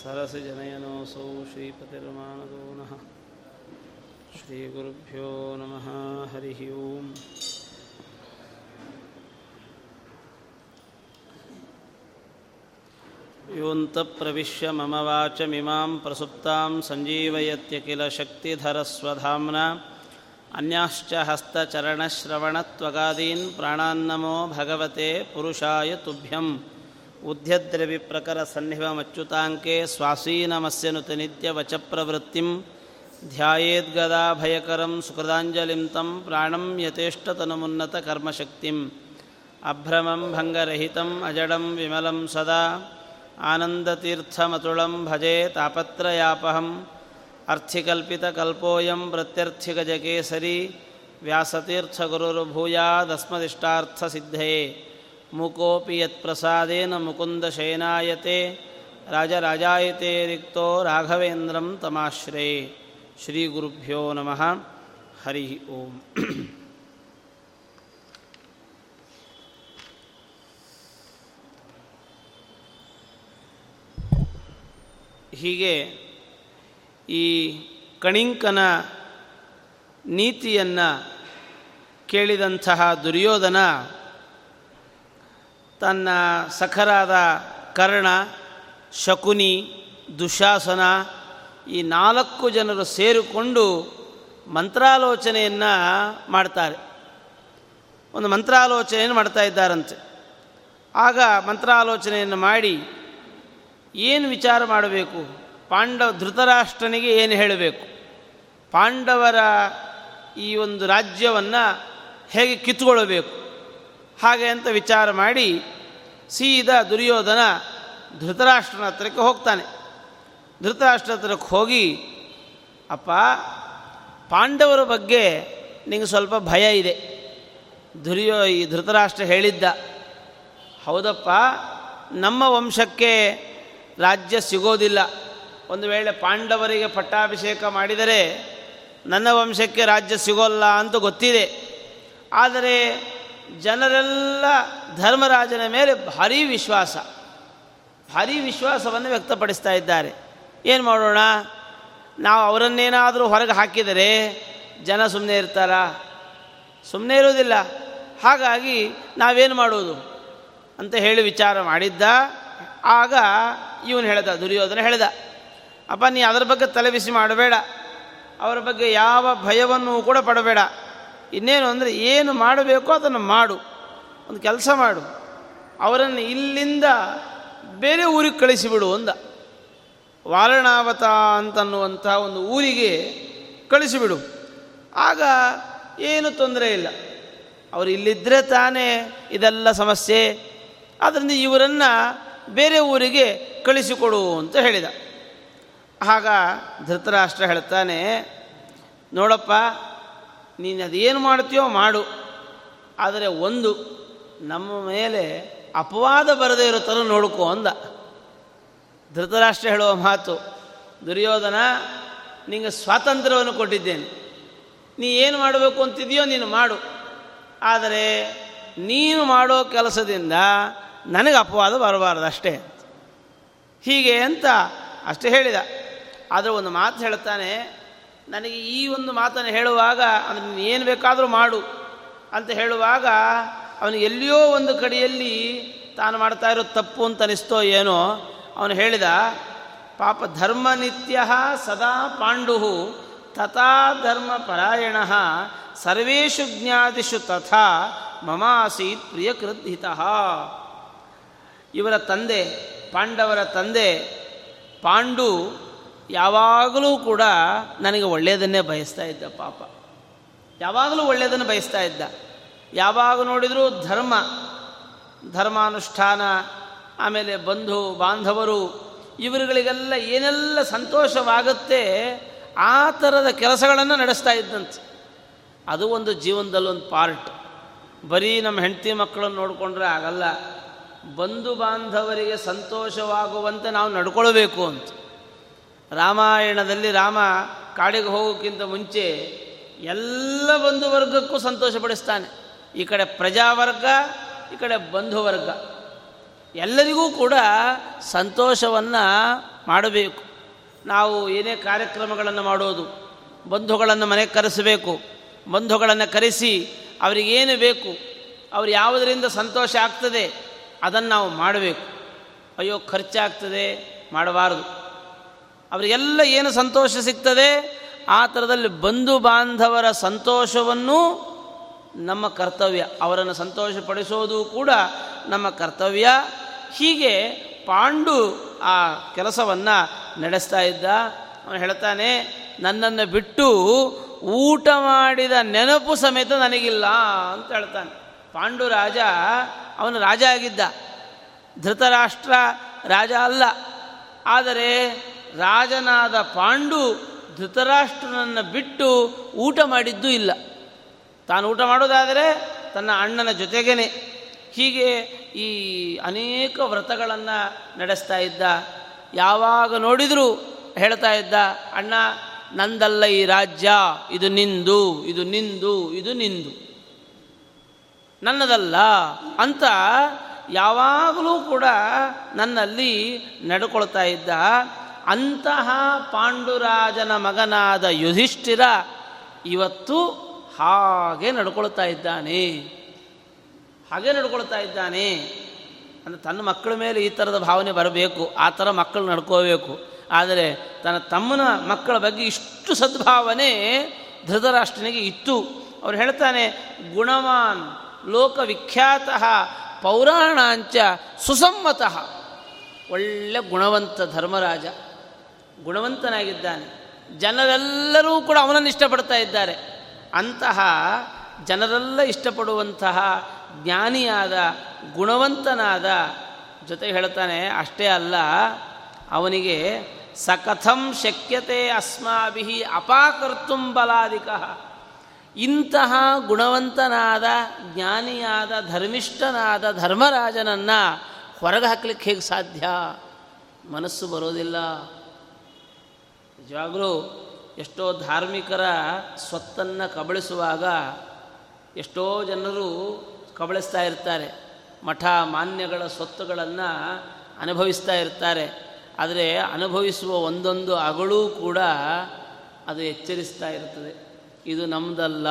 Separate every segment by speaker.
Speaker 1: सरसिजनयनोऽसौ श्रीपतिर्मानदो नः श्रीगुरुभ्यो नमः हरिः ओम् योऽन्तप्रविश्य मम वाचमिमां प्रसुप्तां सञ्जीवयत्यखिल शक्तिधरस्वधाम्ना अन्याश्च हस्तचरणश्रवणत्वगादीन् प्राणान्नमो भगवते पुरुषाय तुभ्यम् उद्यद्रविप्रकरसन्निभमच्युताङ्के स्वासीनमस्य नित्यवचप्रवृत्तिं ध्यायेद्गदाभयकरं सुकृदाञ्जलिं तं प्राणं यथेष्टतनुमुन्नतकर्मशक्तिम् अभ्रमं भङ्गरहितम् अजडं विमलं सदा आनन्दतीर्थमतुलं भजे तापत्रयापहम् अर्थिकल्पितकल्पोऽयं प्रत्यर्थिगजकेसरी व्यासतीर्थगुरुर्भूयादस्मदिष्टार्थसिद्धये ಮುಕೋಪಿ ಯತ್ಪ್ರಸಾದೇನ ಮುಕುಂದ ಶಯನಾಯತೆ ರಾಜರಾಜಾಯತೆ ರಿಕ್ತೋ ರಾಘವೇಂದ್ರಂ ತಮಾಶ್ರೇ. ಶ್ರೀ ಗುರುಭ್ಯೋ ನಮಃ. ಹರಿ ಓಂ. ಹೀಗೆ ಈ ಕಣಿಂಕನ ನೀತಿಯನ್ನು ಕೇಳಿದಂತಹ ದುರ್ಯೋಧನ ತನ್ನ ಸಖರಾದ ಕರ್ಣ, ಶಕುನಿ, ದುಶಾಸನ ಈ ನಾಲ್ಕು ಜನರು ಸೇರಿಕೊಂಡು ಮಂತ್ರಾಲೋಚನೆಯನ್ನು ಮಾಡ್ತಾರೆ. ಒಂದು ಮಂತ್ರಾಲೋಚನೆಯನ್ನು ಮಾಡ್ತಾ ಇದ್ದಾರಂತೆ. ಆಗ ಮಂತ್ರಾಲೋಚನೆಯನ್ನು ಮಾಡಿ ಏನು ವಿಚಾರ ಮಾಡಬೇಕು? ಪಾಂಡವ ಧೃತರಾಷ್ಟ್ರನಿಗೆ ಏನು ಹೇಳಬೇಕು? ಪಾಂಡವರ ಈ ಒಂದು ರಾಜ್ಯವನ್ನು ಹೇಗೆ ಕಿತ್ತುಕೊಳ್ಳಬೇಕು? ಹಾಗೆ ಅಂತ ವಿಚಾರ ಮಾಡಿ ಸೀದಾ ದುರ್ಯೋಧನ ಧೃತರಾಷ್ಟ್ರನ ಹತ್ರಕ್ಕೆ ಹೋಗ್ತಾನೆ. ಧೃತರಾಷ್ಟ್ರ ಹತ್ರಕ್ಕೆ ಹೋಗಿ, ಅಪ್ಪ, ಪಾಂಡವರ ಬಗ್ಗೆ ನಿಮಗೆ ಸ್ವಲ್ಪ ಭಯ ಇದೆ. ದುರ್ಯೋ, ಈ ಧೃತರಾಷ್ಟ್ರ ಹೇಳಿದ್ದ. ಹೌದಪ್ಪ, ನಮ್ಮ ವಂಶಕ್ಕೆ ರಾಜ್ಯ ಸಿಗೋದಿಲ್ಲ. ಒಂದು ವೇಳೆ ಪಾಂಡವರಿಗೆ ಪಟ್ಟಾಭಿಷೇಕ ಮಾಡಿದರೆ ನನ್ನ ವಂಶಕ್ಕೆ ರಾಜ್ಯ ಸಿಗೋಲ್ಲ ಅಂತ ಗೊತ್ತಿದೆ. ಆದರೆ ಜನರೆಲ್ಲ ಧರ್ಮರಾಜನ ಮೇಲೆ ಭಾರೀ ವಿಶ್ವಾಸ. ಭಾರೀ ವಿಶ್ವಾಸವನ್ನು ವ್ಯಕ್ತಪಡಿಸ್ತಾ ಇದ್ದಾರೆ. ಏನು ಮಾಡೋಣ? ನಾವು ಅವರನ್ನೇನಾದರೂ ಹೊರಗೆ ಹಾಕಿದರೆ ಜನ ಸುಮ್ಮನೆ ಇರ್ತಾರ? ಸುಮ್ಮನೆ ಇರೋದಿಲ್ಲ ಹಾಗಾಗಿ ನಾವೇನು ಮಾಡೋದು? ಅಂತ ಹೇಳಿ ವಿಚಾರ ಮಾಡಿದ್ದ. ಆಗ ಇವನು ಹೇಳ್ದ, ದುರ್ಯೋಧನ ಹೇಳ್ದ, ಅಪ್ಪ, ನೀ ಅದರ ಬಗ್ಗೆ ತಲೆಬಿಸಿ ಮಾಡಬೇಡ. ಅವರ ಬಗ್ಗೆ ಯಾವ ಭಯವನ್ನು ಕೂಡ ಪಡಬೇಡ. ಇನ್ನೇನು ಅಂದರೆ ಏನು ಮಾಡಬೇಕೋ ಅದನ್ನು ಮಾಡು. ಒಂದು ಕೆಲಸ ಮಾಡು. ಅವರನ್ನು ಇಲ್ಲಿಂದ ಬೇರೆ ಊರಿಗೆ ಕಳಿಸಿಬಿಡು ಅಂದ. ವಾರಣಾವತ ಅಂತನ್ನುವಂಥ ಒಂದು ಊರಿಗೆ ಕಳಿಸಿಬಿಡು. ಆಗ ಏನು ತೊಂದರೆ ಇಲ್ಲ. ಅವರು ಇಲ್ಲಿದ್ದರೆ ತಾನೇ ಇದೆಲ್ಲ ಸಮಸ್ಯೆ. ಆದ್ದರಿಂದ ಇವರನ್ನು ಬೇರೆ ಊರಿಗೆ ಕಳಿಸಿಕೊಡು ಅಂತ ಹೇಳಿದ. ಆಗ ಧೃತರಾಷ್ಟ್ರ ಹೇಳ್ತಾನೆ, ನೋಡಪ್ಪ ನೀನು ಅದೇನು ಮಾಡ್ತೀಯೋ ಮಾಡು. ಆದರೆ ಒಂದು, ನಮ್ಮ ಮೇಲೆ ಅಪವಾದ ಬರದೇ ಇರೋ ಥರ ನೋಡ್ಕೋ ಅಂದ. ಧೃತರಾಷ್ಟ್ರ ಹೇಳುವ ಮಾತು, ದುರ್ಯೋಧನ ನಿಮಗೆ ಸ್ವಾತಂತ್ರ್ಯವನ್ನು ಕೊಟ್ಟಿದ್ದೇನೆ. ನೀ ಏನು ಮಾಡಬೇಕು ಅಂತಿದೆಯೋ ನೀನು ಮಾಡು. ಆದರೆ ನೀನು ಮಾಡೋ ಕೆಲಸದಿಂದ ನನಗೆ ಅಪವಾದ ಬರಬಾರ್ದು ಅಷ್ಟೇ. ಹೀಗೆ ಅಂತ ಅಷ್ಟೇ ಹೇಳಿದ. ಆದರೆ ಒಂದು ಮಾತು ಹೇಳ್ತಾನೆ ನನಗೆ ಈ ಒಂದು ಮಾತನ್ನು ಹೇಳುವಾಗ ಅಂದರೆ ನೀನು ಏನು ಬೇಕಾದರೂ ಮಾಡು ಅಂತ ಹೇಳುವಾಗ ಅವನು ಎಲ್ಲಿಯೋ ಒಂದು ಕಡೆಯಲ್ಲಿ ತಾನು ಮಾಡ್ತಾ ಇರೋ ತಪ್ಪು ಅಂತ ಅನಿಸ್ತೋ ಏನೋ, ಅವನು ಹೇಳಿದ, ಪಾಪ ಧರ್ಮನಿತ್ಯ ಸದಾ ಪಾಂಡು ತಥಾ ಧರ್ಮ ಪರಾಯಣ ಸರ್ವೇಷು ಜ್ಞಾತಿಷು ತಥಾ ಮಮಾಸೀತ್ ಪ್ರಿಯಕೃದ್ಧಿತ. ಇವರ ತಂದೆ, ಪಾಂಡವರ ತಂದೆ ಪಾಂಡು ಯಾವಾಗಲೂ ಕೂಡ ನನಗೆ ಒಳ್ಳೆಯದನ್ನೇ ಬಯಸ್ತಾ ಇದ್ದ ಪಾಪ. ಯಾವಾಗಲೂ ಒಳ್ಳೆಯದನ್ನು ಬಯಸ್ತಾ ಇದ್ದ. ಯಾವಾಗ ನೋಡಿದರೂ ಧರ್ಮ, ಧರ್ಮಾನುಷ್ಠಾನ, ಆಮೇಲೆ ಬಂಧು, ಬಾಂಧವರು, ಇವರುಗಳಿಗೆಲ್ಲ ಏನೆಲ್ಲ ಸಂತೋಷವಾಗುತ್ತೆ ಆ ಥರದ ಕೆಲಸಗಳನ್ನು ನಡೆಸ್ತಾ ಇದ್ದಂತೆ. ಅದು ಒಂದು ಜೀವನದಲ್ಲೊಂದು ಪಾರ್ಟ್. ಬರೀ ನಮ್ಮ ಹೆಂಡತಿ ಮಕ್ಕಳನ್ನು ನೋಡಿಕೊಂಡ್ರೆ ಆಗಲ್ಲ. ಬಂಧು ಬಾಂಧವರಿಗೆ ಸಂತೋಷವಾಗುವಂತೆ ನಾವು ನಡ್ಕೊಳ್ಬೇಕು ಅಂತ. ರಾಮಾಯಣದಲ್ಲಿ ರಾಮ ಕಾಡಿಗೆ ಹೋಗೋಕ್ಕಿಂತ ಮುಂಚೆ ಎಲ್ಲ ಬಂಧು ವರ್ಗಕ್ಕೂ ಸಂತೋಷಪಡಿಸ್ತಾನೆ. ಈ ಕಡೆ ಪ್ರಜಾವರ್ಗ, ಈ ಕಡೆ ಬಂಧುವರ್ಗ ಎಲ್ಲರಿಗೂ ಕೂಡ ಸಂತೋಷವನ್ನು ಮಾಡಬೇಕು. ನಾವು ಏನೇ ಕಾರ್ಯಕ್ರಮಗಳನ್ನು ಮಾಡೋದು, ಬಂಧುಗಳನ್ನು ಮನೆಗೆ ಕರೆಸಬೇಕು, ಬಂಧುಗಳನ್ನು ಕರೆಸಿ ಅವರಿಗೇನು ಬೇಕು, ಅವ್ರು ಯಾವುದರಿಂದ ಸಂತೋಷ ಆಗ್ತದೆ, ಅದನ್ನು ನಾವು ಮಾಡಬೇಕು. ಅಯ್ಯೋ, ಖರ್ಚಾಗ್ತದೆ, ಮಾಡಬಾರದು. ಅವರಿಗೆಲ್ಲ ಏನು ಸಂತೋಷ ಸಿಗ್ತದೆ? ಆ ಥರದಲ್ಲಿ ಬಂಧು ಬಾಂಧವರ ಸಂತೋಷವನ್ನು ನಮ್ಮ ಕರ್ತವ್ಯ. ಅವರನ್ನು ಸಂತೋಷಪಡಿಸೋದು ಕೂಡ ನಮ್ಮ ಕರ್ತವ್ಯ. ಹೀಗೆ ಪಾಂಡು ಆ ಕೆಲಸವನ್ನು ನಡೆಸ್ತಾ ಇದ್ದ. ಅವನು ಹೇಳ್ತಾನೆ, ನನ್ನನ್ನು ಬಿಟ್ಟು ಊಟ ಮಾಡಿದ ನೆನಪು ಸಮೇತ ನನಗಿಲ್ಲ ಅಂತ ಹೇಳ್ತಾನೆ. ಪಾಂಡು ರಾಜ, ಅವನು ರಾಜ ಆಗಿದ್ದ. ಧೃತರಾಷ್ಟ್ರ ರಾಜ ಅಲ್ಲ. ಆದರೆ ರಾಜನಾದ ಪಾಂಡು ಧೃತರಾಷ್ಟ್ರನನ್ನು ಬಿಟ್ಟು ಊಟ ಮಾಡಿದ್ದೂ ಇಲ್ಲ. ತಾನು ಊಟ ಮಾಡೋದಾದರೆ ತನ್ನ ಅಣ್ಣನ ಜೊತೆಗೇನೆ. ಹೀಗೆ ಈ ಅನೇಕ ವ್ರತಗಳನ್ನು ನಡೆಸ್ತಾ ಇದ್ದ, ಯಾವಾಗ ನೋಡಿದರೂ ಹೇಳ್ತಾ ಇದ್ದ, ಅಣ್ಣ, ನಂದಲ್ಲ ಈ ರಾಜ್ಯ, ಇದು ನಿಂದು ಇದು ನಿಂದು ಇದು ನಿಂದು. ನನ್ನದಲ್ಲ ಅಂತ ಯಾವಾಗಲೂ ಕೂಡ ನನ್ನಲ್ಲಿ ನಡ್ಕೊಳ್ತಾ ಇದ್ದ ಅಂತಹ ಪಾಂಡುರಾಜನ ಮಗನಾದ ಯುಧಿಷ್ಠಿರ ಇವತ್ತು ಹಾಗೆ ನಡ್ಕೊಳ್ತಾ ಇದ್ದಾನೆ. ಹಾಗೆ ನಡ್ಕೊಳ್ತಾ ಇದ್ದಾನೆ. ಅಂದರೆ ತನ್ನ ಮಕ್ಕಳ ಮೇಲೆ ಈ ಥರದ ಭಾವನೆ ಬರಬೇಕು, ಆ ಥರ ಮಕ್ಕಳು ನಡ್ಕೋಬೇಕು. ಆದರೆ ತನ್ನ ತಮ್ಮನ ಮಕ್ಕಳ ಬಗ್ಗೆ ಇಷ್ಟು ಸದ್ಭಾವನೆ ಧೃತರಾಷ್ಟ್ರನಿಗೆ ಇತ್ತು. ಅವ್ರು ಹೇಳ್ತಾನೆ, ಗುಣವಾನ್ ಲೋಕವಿಖ್ಯಾತ ಪೌರಾಣಾಂಚ ಸುಸಮ್ಮತಃ ಒಳ್ಳೆ ಗುಣವಂತ ಧರ್ಮರಾಜ. ಗುಣವಂತನಾಗಿದ್ದಾನೆ. ಜನರೆಲ್ಲರೂ ಕೂಡ ಅವನನ್ನು ಇಷ್ಟಪಡ್ತಾ ಇದ್ದಾರೆ. ಅಂತಹ ಜನರೆಲ್ಲ ಇಷ್ಟಪಡುವಂತಹ ಜ್ಞಾನಿಯಾದ, ಗುಣವಂತನಾದ, ಜೊತೆ ಹೇಳ್ತಾನೆ, ಅಷ್ಟೇ ಅಲ್ಲ, ಅವನಿಗೆ ಸಕಥಂ ಶಕ್ಯತೆ ಅಸ್ಮಾಭಿ ಅಪಾಕರ್ತುಂ ಬಲಾಧಿಕ ಇಂತಹ ಗುಣವಂತನಾದ, ಜ್ಞಾನಿಯಾದ, ಧರ್ಮಿಷ್ಠನಾದ ಧರ್ಮರಾಜನನ್ನು ಹೊರಗೆ ಹಾಕ್ಲಿಕ್ಕೆ ಹೇಗೆ ಸಾಧ್ಯ? ಮನಸ್ಸು ಬರೋದಿಲ್ಲ. ನಿಜವಾಗಲೂ ಎಷ್ಟೋ ಧಾರ್ಮಿಕರ ಸ್ವತ್ತನ್ನು ಕಬಳಿಸುವಾಗ ಎಷ್ಟೋ ಜನರು ಕಬಳಿಸ್ತಾ ಇರ್ತಾರೆ. ಮಠ ಮಾನ್ಯಗಳ ಸ್ವತ್ತುಗಳನ್ನು ಅನುಭವಿಸ್ತಾ ಇರ್ತಾರೆ. ಆದರೆ ಅನುಭವಿಸುವ ಒಂದೊಂದು ಅಗಳೂ ಕೂಡ ಅದು ಎಚ್ಚರಿಸ್ತಾ ಇರ್ತದೆ. ಇದು ನಮ್ಮದಲ್ಲ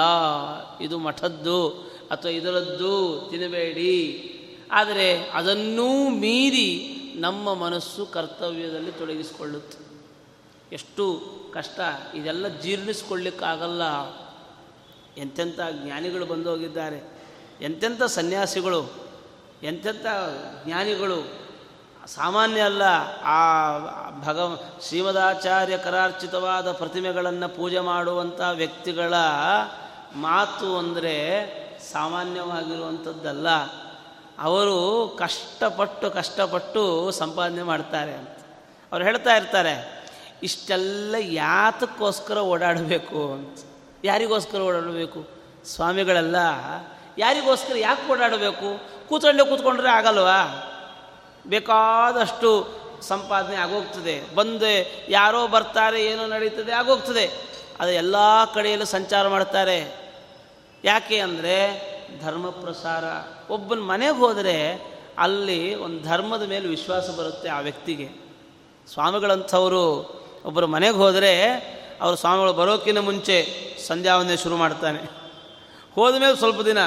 Speaker 1: ಇದು ಮಠದ್ದು ಅಥವಾ ಇದರದ್ದು ತಿನ್ನಬೇಡಿ ಆದರೆ ಅದನ್ನೂ ಮೀರಿ ನಮ್ಮ ಮನಸ್ಸು ಕರ್ತವ್ಯದಲ್ಲಿ ತೊಡಗಿಸಿಕೊಳ್ಳುತ್ತೆ. ಎಷ್ಟು ಕಷ್ಟ, ಇದೆಲ್ಲ ಜೀರ್ಣಿಸ್ಕೊಳ್ಳಿಕ್ಕಾಗಲ್ಲ. ಎಂತೆಂಥ ಜ್ಞಾನಿಗಳು ಬಂದು ಹೋಗಿದ್ದಾರೆ ಎಂತೆಂಥ ಸನ್ಯಾಸಿಗಳು, ಎಂತೆಂಥ ಜ್ಞಾನಿಗಳು. ಸಾಮಾನ್ಯ ಅಲ್ಲ, ಆ ಭಗವ, ಶ್ರೀಮದಾಚಾರ್ಯ ಕರಾರ್ಚಿತವಾದ ಪ್ರತಿಮೆಗಳನ್ನು ಪೂಜೆ ಮಾಡುವಂಥ ವ್ಯಕ್ತಿಗಳ ಮಾತು ಅಂದರೆ ಸಾಮಾನ್ಯವಾಗಿರುವಂಥದ್ದಲ್ಲ. ಅವರು ಕಷ್ಟಪಟ್ಟು ಕಷ್ಟಪಟ್ಟು ಸಂಪಾದನೆ ಮಾಡ್ತಾರೆ ಅಂತ. ಅವ್ರು ಹೇಳ್ತಾ ಇರ್ತಾರೆ ಇಷ್ಟೆಲ್ಲ ಯಾತಕ್ಕೋಸ್ಕರ ಓಡಾಡಬೇಕು ಅಂತ. ಯಾರಿಗೋಸ್ಕರ ಓಡಾಡಬೇಕು? ಸ್ವಾಮಿಗಳೆಲ್ಲ, ಯಾರಿಗೋಸ್ಕರ ಯಾಕೆ ಓಡಾಡಬೇಕು? ಕೂತ್ಕೊಂಡೆ ಕೂತ್ಕೊಂಡ್ರೆ ಆಗಲ್ವಾ? ಬೇಕಾದಷ್ಟು ಸಂಪಾದನೆ ಆಗೋಗ್ತದೆ. ಬಂದು, ಯಾರೋ ಬರ್ತಾರೆ, ಏನೋ ನಡೀತದೆ, ಆಗೋಗ್ತದೆ. ಅದು ಎಲ್ಲ ಕಡೆಯಲ್ಲೂ ಸಂಚಾರ ಮಾಡ್ತಾರೆ. ಯಾಕೆ ಅಂದರೆ ಧರ್ಮ ಪ್ರಸಾರ. ಒಬ್ಬನ ಮನೆಗೆ ಹೋದರೆ ಅಲ್ಲಿ ಒಂದು ಧರ್ಮದ ಮೇಲೆ ವಿಶ್ವಾಸ ಬರುತ್ತೆ ಆ ವ್ಯಕ್ತಿಗೆ. ಸ್ವಾಮಿಗಳಂಥವರು ಒಬ್ಬರು ಮನೆಗೆ ಹೋದರೆ ಅವರು ಸ್ವಾಮಿಗಳು ಬರೋಕ್ಕಿಂತ ಮುಂಚೆ ಸಂಧ್ಯಾವನ್ನೇ ಶುರು ಮಾಡ್ತಾನೆ. ಹೋದ ಮೇಲೆ ಸ್ವಲ್ಪ ದಿನ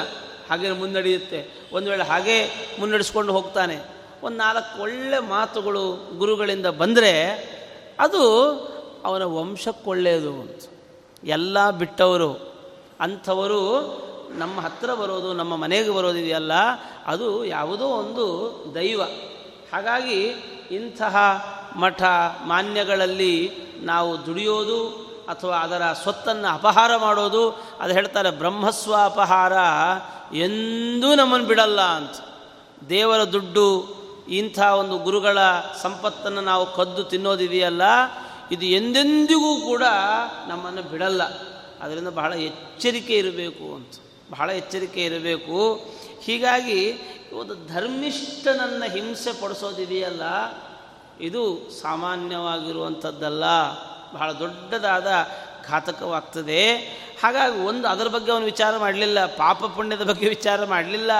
Speaker 1: ಹಾಗೆ ಮುನ್ನಡೆಯುತ್ತೆ. ಒಂದು ವೇಳೆ ಹಾಗೇ ಮುನ್ನಡೆಸ್ಕೊಂಡು ಹೋಗ್ತಾನೆ. ಒಂದು ನಾಲ್ಕು ಒಳ್ಳೆ ಮಾತುಗಳು ಗುರುಗಳಿಂದ ಬಂದರೆ ಅದು ಅವನ ವಂಶಕ್ಕೊಳ್ಳೆಯದು ಅಂತ. ಎಲ್ಲ ಬಿಟ್ಟವರು, ಅಂಥವರು ನಮ್ಮ ಹತ್ತಿರ ಬರೋದು, ನಮ್ಮ ಮನೆಗೆ ಬರೋದಿದೆಯಲ್ಲ ಅದು ಯಾವುದೋ ಒಂದು ದೈವ. ಹಾಗಾಗಿ ಇಂತಹ ಮಠ ಮಾನ್ಯಗಳಲ್ಲಿ ನಾವು ದುಡಿಯೋದು ಅಥವಾ ಅದರ ಸ್ವತ್ತನ್ನು ಅಪಹಾರ ಮಾಡೋದು, ಅದು ಹೇಳ್ತಾರೆ ಬ್ರಹ್ಮಸ್ವ ಅಪಹಾರ ಎಂದೂ ನಮ್ಮನ್ನು ಬಿಡಲ್ಲ ಅಂತ. ದೇವರ ದುಡ್ಡು, ಇಂಥ ಒಂದು ಗುರುಗಳ ಸಂಪತ್ತನ್ನು ನಾವು ಕದ್ದು ತಿನ್ನೋದಿದೆಯಲ್ಲ, ಇದು ಎಂದೆಂದಿಗೂ ಕೂಡ ನಮ್ಮನ್ನು ಬಿಡಲ್ಲ. ಅದರಿಂದ ಬಹಳ ಎಚ್ಚರಿಕೆ ಇರಬೇಕು ಅಂತ. ಬಹಳ ಎಚ್ಚರಿಕೆ ಇರಬೇಕು. ಹೀಗಾಗಿ ಒಂದು ಧರ್ಮಿಷ್ಠನನ್ನು ಹಿಂಸೆ ಪಡಿಸೋದಿದೆಯಲ್ಲ, ಇದು ಸಾಮಾನ್ಯವಾಗಿರುವಂಥದ್ದಲ್ಲ. ಬಹಳ ದೊಡ್ಡದಾದ ಘಾತಕವಾಗ್ತದೆ. ಹಾಗಾಗಿ ಒಂದು ಅದರ ಬಗ್ಗೆ ಅವನು ವಿಚಾರ ಮಾಡಲಿಲ್ಲ, ಪಾಪ ಪುಣ್ಯದ ಬಗ್ಗೆ ವಿಚಾರ ಮಾಡಲಿಲ್ಲ.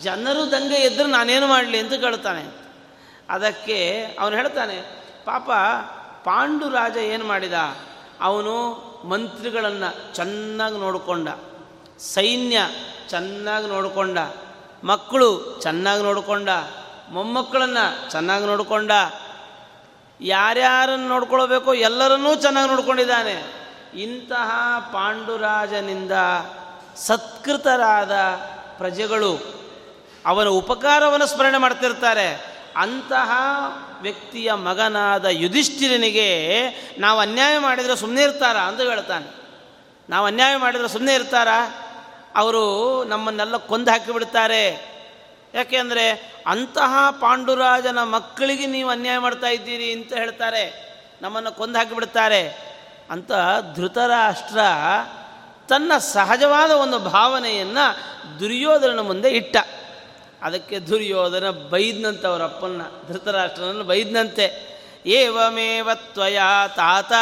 Speaker 1: ಜನರು ದಂಗೆ ಎದ್ದರೆ ನಾನೇನು ಮಾಡಲಿ ಅಂತ ಕೇಳ್ತಾನೆ. ಅದಕ್ಕೆ ಅವನು ಹೇಳ್ತಾನೆ, ಪಾಪ ಪಾಂಡು ರಾಜ ಏನು ಮಾಡಿದ? ಅವನು ಮಂತ್ರಿಗಳನ್ನು ಚೆನ್ನಾಗಿ ನೋಡಿಕೊಂಡ, ಸೈನ್ಯ ಚೆನ್ನಾಗಿ ನೋಡಿಕೊಂಡ ಮಕ್ಕಳು ಚೆನ್ನಾಗಿ ನೋಡಿಕೊಂಡ, ಮೊಮ್ಮಕ್ಕಳನ್ನು ಚೆನ್ನಾಗಿ ನೋಡಿಕೊಂಡ, ಯಾರ್ಯಾರನ್ನು ನೋಡ್ಕೊಳ್ಬೇಕೋ ಎಲ್ಲರನ್ನೂ ಚೆನ್ನಾಗಿ ನೋಡ್ಕೊಂಡಿದ್ದಾನೆ. ಇಂತಹ ಪಾಂಡುರಾಜನಿಂದ ಸತ್ಕೃತರಾದ ಪ್ರಜೆಗಳು ಅವನ ಉಪಕಾರವನ್ನು ಸ್ಮರಣೆ ಮಾಡ್ತಿರ್ತಾರೆ. ಅಂತಹ ವ್ಯಕ್ತಿಯ ಮಗನಾದ ಯುಧಿಷ್ಠಿರನಿಗೆ ನಾವು ಅನ್ಯಾಯ ಮಾಡಿದರೆ ಸುಮ್ಮನೆ ಇರ್ತಾರ ಅಂತ ಹೇಳ್ತಾನೆ. ನಾವು ಅನ್ಯಾಯ ಮಾಡಿದರೆ ಸುಮ್ಮನೆ ಇರ್ತಾರ? ಅವರು ನಮ್ಮನ್ನೆಲ್ಲ ಕೊಂದು ಹಾಕಿಬಿಡ್ತಾರೆ. ಯಾಕೆಂದರೆ ಅಂತಹ ಪಾಂಡುರಾಜನ ಮಕ್ಕಳಿಗೆ ನೀವು ಅನ್ಯಾಯ ಮಾಡ್ತಾ ಇದ್ದೀರಿ ಅಂತ ಹೇಳ್ತಾರೆ. ನಮ್ಮನ್ನು ಕೊಂದು ಹಾಕಿಬಿಡ್ತಾರೆ. ಅಂತ ಧೃತರಾಷ್ಟ್ರ ತನ್ನ ಸಹಜವಾದ ಒಂದು ಭಾವನೆಯನ್ನು ದುರ್ಯೋಧನ ಮುಂದೆ ಇಟ್ಟ. ಅದಕ್ಕೆ ದುರ್ಯೋಧನ ಬೈದ್ನಂತೆ ಅವರ ಅಪ್ಪನ ಧೃತರಾಷ್ಟ್ರನನ್ನು ಬೈದ್ನಂತೆ. ಏವಮೇವ ತ್ವಯ ತಾತ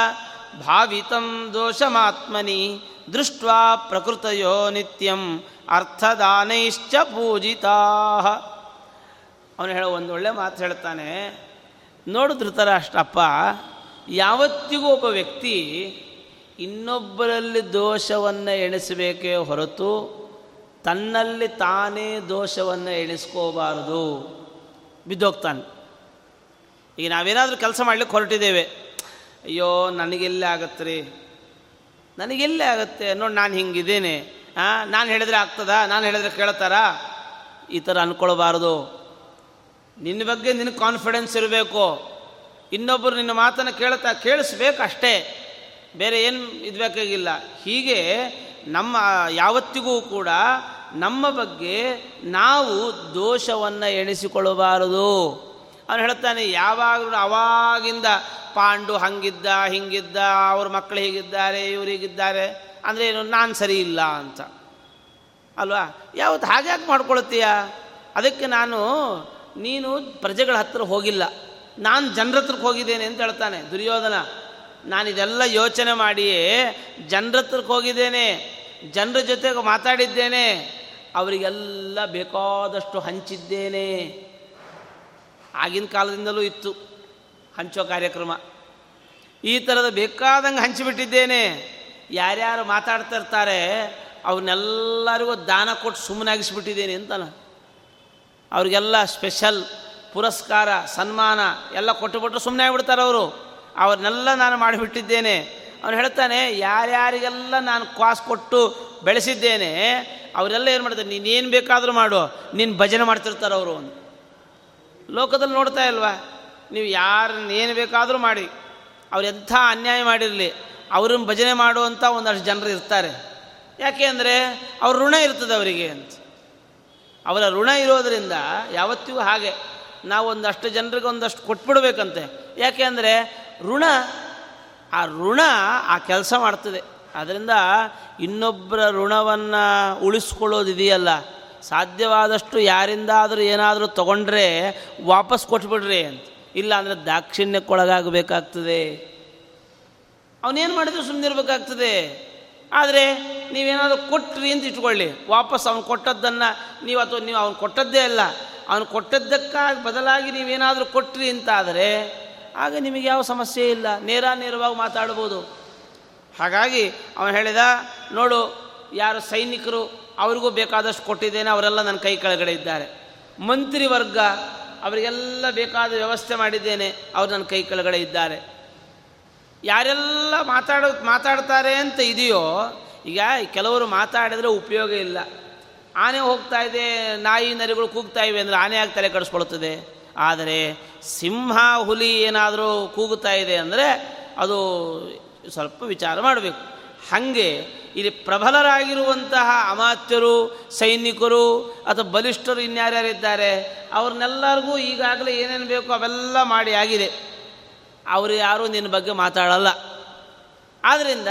Speaker 1: ಭಾವಿತಂ ದೋಷಮಾತ್ಮನಿ ದೃಷ್ಟ ಪ್ರಕೃತಯೋ ನಿತ್ಯಂ ಅರ್ಥದಾನೈಶ್ಚ ಪೂಜಿತಾ. ಅವನು ಹೇಳೋ ಒಂದು ಒಳ್ಳೆ ಮಾತು ಹೇಳ್ತಾನೆ. ನೋಡು ಧೃತರಾಷ್ಟ್ರಪ್ಪ, ಯಾವತ್ತಿಗೂ ಒಬ್ಬ ವ್ಯಕ್ತಿ ಇನ್ನೊಬ್ಬರಲ್ಲಿ ದೋಷವನ್ನು ಎಣಿಸಬೇಕೇ ಹೊರತು ತನ್ನಲ್ಲಿ ತಾನೇ ದೋಷವನ್ನು ಎಣಿಸ್ಕೋಬಾರದು. ಬಿದ್ದೋಗ್ತಾನೆ. ಈಗ ನಾವೇನಾದರೂ ಕೆಲಸ ಮಾಡಲಿಕ್ಕೆ ಹೊರಟಿದ್ದೇವೆ. ಅಯ್ಯೋ, ನನಗೆಲ್ಲೇ ಆಗತ್ತೆ ರೀ ನನಗೆಲ್ಲೇ ಆಗುತ್ತೆ? ನೋಡಿ ನಾನು ಹಿಂಗಿದ್ದೇನೆ. ನಾನು ಹೇಳಿದ್ರೆ ಆಗ್ತದಾ? ನಾನು ಹೇಳಿದ್ರೆ ಕೇಳ್ತಾರಾ? ಈ ಥರ ಅಂದ್ಕೊಳ್ಬಾರ್ದು ನಿನ್ನ ಬಗ್ಗೆ ನಿನಗೆ ಕಾನ್ಫಿಡೆನ್ಸ್ ಇರಬೇಕು. ಇನ್ನೊಬ್ಬರು ನಿನ್ನ ಮಾತನ್ನು ಕೇಳ್ತಾ ಕೇಳಿಸ್ಬೇಕು ಅಷ್ಟೇ ಬೇರೆ ಏನು ಇದು ಹೀಗೆ ನಮ್ಮ, ಯಾವತ್ತಿಗೂ ಕೂಡ ನಮ್ಮ ಬಗ್ಗೆ ನಾವು ದೋಷವನ್ನು ಎಣಿಸಿಕೊಳ್ಳಬಾರದು. ಅವನು ಹೇಳ್ತಾನೆ ಯಾವಾಗಲೂ ಅವಾಗಿಂದ ಪಾಂಡು ಹಂಗಿದ್ದ, ಹಿಂಗಿದ್ದ, ಅವ್ರ ಮಕ್ಕಳು ಹೀಗಿದ್ದಾರೆ, ಇವ್ರು ಹೀಗಿದ್ದಾರೆ, ಅಂದರೆ ಏನು, ನಾನು ಸರಿ ಇಲ್ಲ ಅಂತ. ಅಲ್ವಾ? ಯಾವತ್ತು ಹಾಗೆ ಯಾಕೆ ಮಾಡ್ಕೊಳ್ತೀಯ? ಅದಕ್ಕೆ ನಾನು, ನೀನು ಪ್ರಜೆಗಳ ಹತ್ರ ಹೋಗಿಲ್ಲ. ನಾನು ಜನರ ಹತ್ರಕ್ಕೆ ಹೋಗಿದ್ದೇನೆ ಅಂತ ಹೇಳ್ತಾನೆ, ದುರ್ಯೋಧನ. ನಾನಿದೆಲ್ಲ ಯೋಚನೆ ಮಾಡಿಯೇ ಜನರ ಹತ್ರಕ್ಕೆ ಹೋಗಿದ್ದೇನೆ, ಜನರ ಜೊತೆಗೆ ಮಾತಾಡಿದ್ದೇನೆ, ಅವರಿಗೆಲ್ಲ ಬೇಕಾದಷ್ಟು ಹಂಚಿದ್ದೇನೆ. ಆಗಿನ ಕಾಲದಿಂದಲೂ ಇತ್ತು ಹಂಚೋ ಕಾರ್ಯಕ್ರಮ. ಈ ಥರದ ಬೇಕಾದಂಗೆ ಹಂಚಿಬಿಟ್ಟಿದ್ದೇನೆ ಯಾರ್ಯಾರು ಮಾತಾಡ್ತಾ ಇರ್ತಾರೆ, ಅವನ್ನೆಲ್ಲರಿಗೂ ದಾನ ಕೊಟ್ಟು ಸುಮ್ಮನಾಗಿಸ್ಬಿಟ್ಟಿದ್ದೇನೆ ಅಂತಾನ ಅವ್ರಿಗೆಲ್ಲ ಸ್ಪೆಷಲ್ ಪುರಸ್ಕಾರ, ಸನ್ಮಾನ ಎಲ್ಲ ಕೊಟ್ಟುಬಿಟ್ರೆ ಸುಮ್ಮನೆ ಆಗಿಬಿಡ್ತಾರೆ ಅವರು. ಅವ್ರನ್ನೆಲ್ಲ ನಾನು ಮಾಡಿಬಿಟ್ಟಿದ್ದೇನೆ. ಅವನು ಹೇಳ್ತಾನೆ, ಯಾರ್ಯಾರಿಗೆಲ್ಲ ನಾನು ಕ್ವಾಸ್ ಕೊಟ್ಟು ಬೆಳೆಸಿದ್ದೇನೆ, ಅವರೆಲ್ಲ ಏನು ಮಾಡ್ತಾರೆ, ನೀನೇನು ಬೇಕಾದರೂ ಮಾಡು, ನೀನು ಭಜನೆ ಮಾಡ್ತಿರ್ತಾರೆ ಅವರು ಲೋಕದಲ್ಲಿ ನೋಡ್ತಾ ಇಲ್ವಾ? ನೀವು ಯಾರನ್ನ ಏನು ಬೇಕಾದರೂ ಮಾಡಿ. ಅವ್ರು ಎಂಥ ಅನ್ಯಾಯ ಮಾಡಿರಲಿ, ಅವ್ರನ್ನ ಭಜನೆ ಮಾಡುವಂಥ ಒಂದಷ್ಟು ಜನರು ಇರ್ತಾರೆ. ಯಾಕೆ ಅಂದರೆ ಅವ್ರ ಋಣ ಇರ್ತದೆ ಅವರಿಗೆ ಅಂತ. ಅವರ ಋಣ ಇರೋದರಿಂದ ಯಾವತ್ತಿಗೂ ಹಾಗೆ. ನಾವು ಒಂದಷ್ಟು ಜನರಿಗೆ ಒಂದಷ್ಟು ಕೊಟ್ಬಿಡ್ಬೇಕಂತೆ. ಯಾಕೆ ಅಂದರೆ ಋಣ, ಆ ಋಣ ಆ ಕೆಲಸ ಮಾಡ್ತದೆ. ಅದರಿಂದ ಇನ್ನೊಬ್ಬರ ಋಣವನ್ನು ಉಳಿಸ್ಕೊಳ್ಳೋದಿದೆಯಲ್ಲ. ಸಾಧ್ಯವಾದಷ್ಟು ಯಾರಿಂದಾದರೂ ಏನಾದರೂ ತೊಗೊಂಡ್ರೆ ವಾಪಸ್ ಕೊಟ್ಬಿಡ್ರಿ ಅಂತ. ಇಲ್ಲ ಅಂದರೆ ದಾಕ್ಷಿಣ್ಯಕ್ಕೊಳಗಾಗಬೇಕಾಗ್ತದೆ ಅವನೇನು ಮಾಡಿದ್ರು ಸುಮ್ಮನೆ ಇರಬೇಕಾಗ್ತದೆ ಆದರೆ ನೀವೇನಾದರೂ ಕೊಟ್ಟ್ರಿ ಅಂತ ಇಟ್ಕೊಳ್ಳಿ. ವಾಪಸ್ ಅವನು ಕೊಟ್ಟದ್ದನ್ನು ನೀವು ಅಥವಾ ನೀವು ಅವನು ಕೊಟ್ಟದ್ದೇ ಅಲ್ಲ. ಅವನು ಕೊಟ್ಟದ್ದಕ್ಕಾಗಿ ಬದಲಾಗಿ ನೀವೇನಾದರೂ ಕೊಟ್ರಿ ಅಂತಾದರೆ ಆಗ ನಿಮಗೆ ಯಾವ ಸಮಸ್ಯೆ ಇಲ್ಲ. ನೇರ ನೇರವಾಗಿ ಮಾತಾಡ್ಬೋದು. ಹಾಗಾಗಿ ಅವನು ಹೇಳಿದ, ನೋಡು, ಯಾರು ಸೈನಿಕರು ಅವರಿಗೂ ಬೇಕಾದಷ್ಟು ಕೊಟ್ಟಿದ್ದೇನೆ, ಅವರೆಲ್ಲ ನನ್ನ ಕೈ ಕೆಳಗಡೆ ಇದ್ದಾರೆ. ಮಂತ್ರಿ ವರ್ಗ ಅವರಿಗೆಲ್ಲ ಬೇಕಾದ ವ್ಯವಸ್ಥೆ ಮಾಡಿದ್ದೇನೆ, ಅವರು ನನ್ನ ಕೈ ಕೆಳಗಡೆ ಇದ್ದಾರೆ. ಯಾರೆಲ್ಲ ಮಾತಾಡೋ, ಮಾತಾಡ್ತಾರೆ ಅಂತ ಇದೆಯೋ, ಈಗ ಕೆಲವರು ಮಾತಾಡಿದರೆ ಉಪಯೋಗ ಇಲ್ಲ. ಆನೆ ಹೋಗ್ತಾ ಇದೆ, ನಾಯಿ ನರಿಗಳು ಕೂಗ್ತಾ ಇವೆ ಅಂದರೆ ಆನೆ ಆಗಿ ತಲೆ ಕಡಿಸ್ಕೊಳ್ತದೆ? ಆದರೆ ಸಿಂಹ, ಹುಲಿ ಏನಾದರೂ ಕೂಗುತ್ತಾ ಇದೆ ಅಂದರೆ ಅದು ಸ್ವಲ್ಪ ವಿಚಾರ ಮಾಡಬೇಕು. ಹಾಗೆ ಇಲ್ಲಿ ಪ್ರಬಲರಾಗಿರುವಂತಹ ಅಮಾತ್ಯರು, ಸೈನಿಕರು ಅಥವಾ ಬಲಿಷ್ಠರು ಇನ್ಯಾರ್ಯಾರಿದ್ದಾರೆ, ಅವ್ರನ್ನೆಲ್ಲರಿಗೂ ಈಗಾಗಲೇ ಏನೇನು ಬೇಕೋ ಅವೆಲ್ಲ ಮಾಡಿ ಆಗಿದೆ. ಅವರು ಯಾರೂ ನಿನ್ನ ಬಗ್ಗೆ ಮಾತಾಡಲ್ಲ. ಆದ್ದರಿಂದ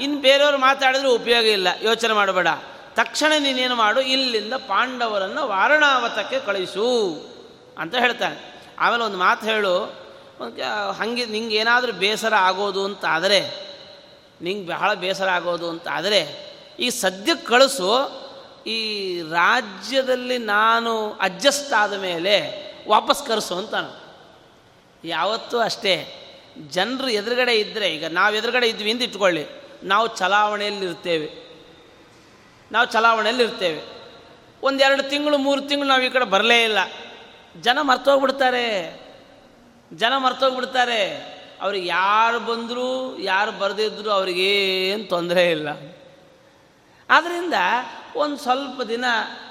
Speaker 1: ಇನ್ನು ಬೇರೆಯವರು ಮಾತಾಡಿದ್ರೆ ಉಪಯೋಗ ಇಲ್ಲ, ಯೋಚನೆ ಮಾಡಬೇಡ. ತಕ್ಷಣ ನೀನೇನು ಮಾಡು, ಇಲ್ಲಿಂದ ಪಾಂಡವರನ್ನು ವಾರಣಾವತಕ್ಕೆ ಕಳಿಸು ಅಂತ ಹೇಳ್ತಾನೆ. ಆಮೇಲೆ ಒಂದು ಮಾತು ಹೇಳು, ಹಂಗೆ ನಿಂಗೆ ಏನಾದರೂ ಬೇಸರ ಆಗೋದು ಅಂತ ಆದರೆ ನಿಂಗೆ ಬಹಳ ಬೇಸರ ಆಗೋದು ಅಂತ. ಆದರೆ ಈ ಸದ್ಯಕ್ಕೆ ಕಳಿಸು, ಈ ರಾಜ್ಯದಲ್ಲಿ ನಾನು ಅಡ್ಜಸ್ಟ್ ಆದ ಮೇಲೆ ವಾಪಸ್ ಕರೆಸು ಅಂತಾನು. ಯಾವತ್ತೂ ಅಷ್ಟೇ, ಜನರು ಎದುರುಗಡೆ ಇದ್ದರೆ ಈಗ ನಾವು ಎದುರುಗಡೆ ಇದ್ವಿ ಅಂತ ಇಟ್ಕೊಳ್ಳಿ, ನಾವು ಚಲಾವಣೆಯಲ್ಲಿ ಇರ್ತೇವೆ. ನಾವು ಚಲಾವಣೆಯಲ್ಲಿ ಚಲಾವಣೆಯಲ್ಲಿರ್ತೇವೆ ಒಂದೆರಡು ತಿಂಗಳು, ಮೂರು ತಿಂಗಳು ನಾವು ಈ ಕಡೆ ಬರಲೇ ಇಲ್ಲ. ಜನ ಮರ್ತೋಗ್ಬಿಡ್ತಾರೆ. ಜನ ಮರ್ತೋಗ್ಬಿಡ್ತಾರೆ. ಅವ್ರಿಗೆ ಯಾರು ಬಂದರೂ, ಯಾರು ಬರದಿದ್ದರೂ ಅವ್ರಿಗೇನು ತೊಂದರೆ ಇಲ್ಲ. ಆದ್ದರಿಂದ ಒಂದು ಸ್ವಲ್ಪ ದಿನ,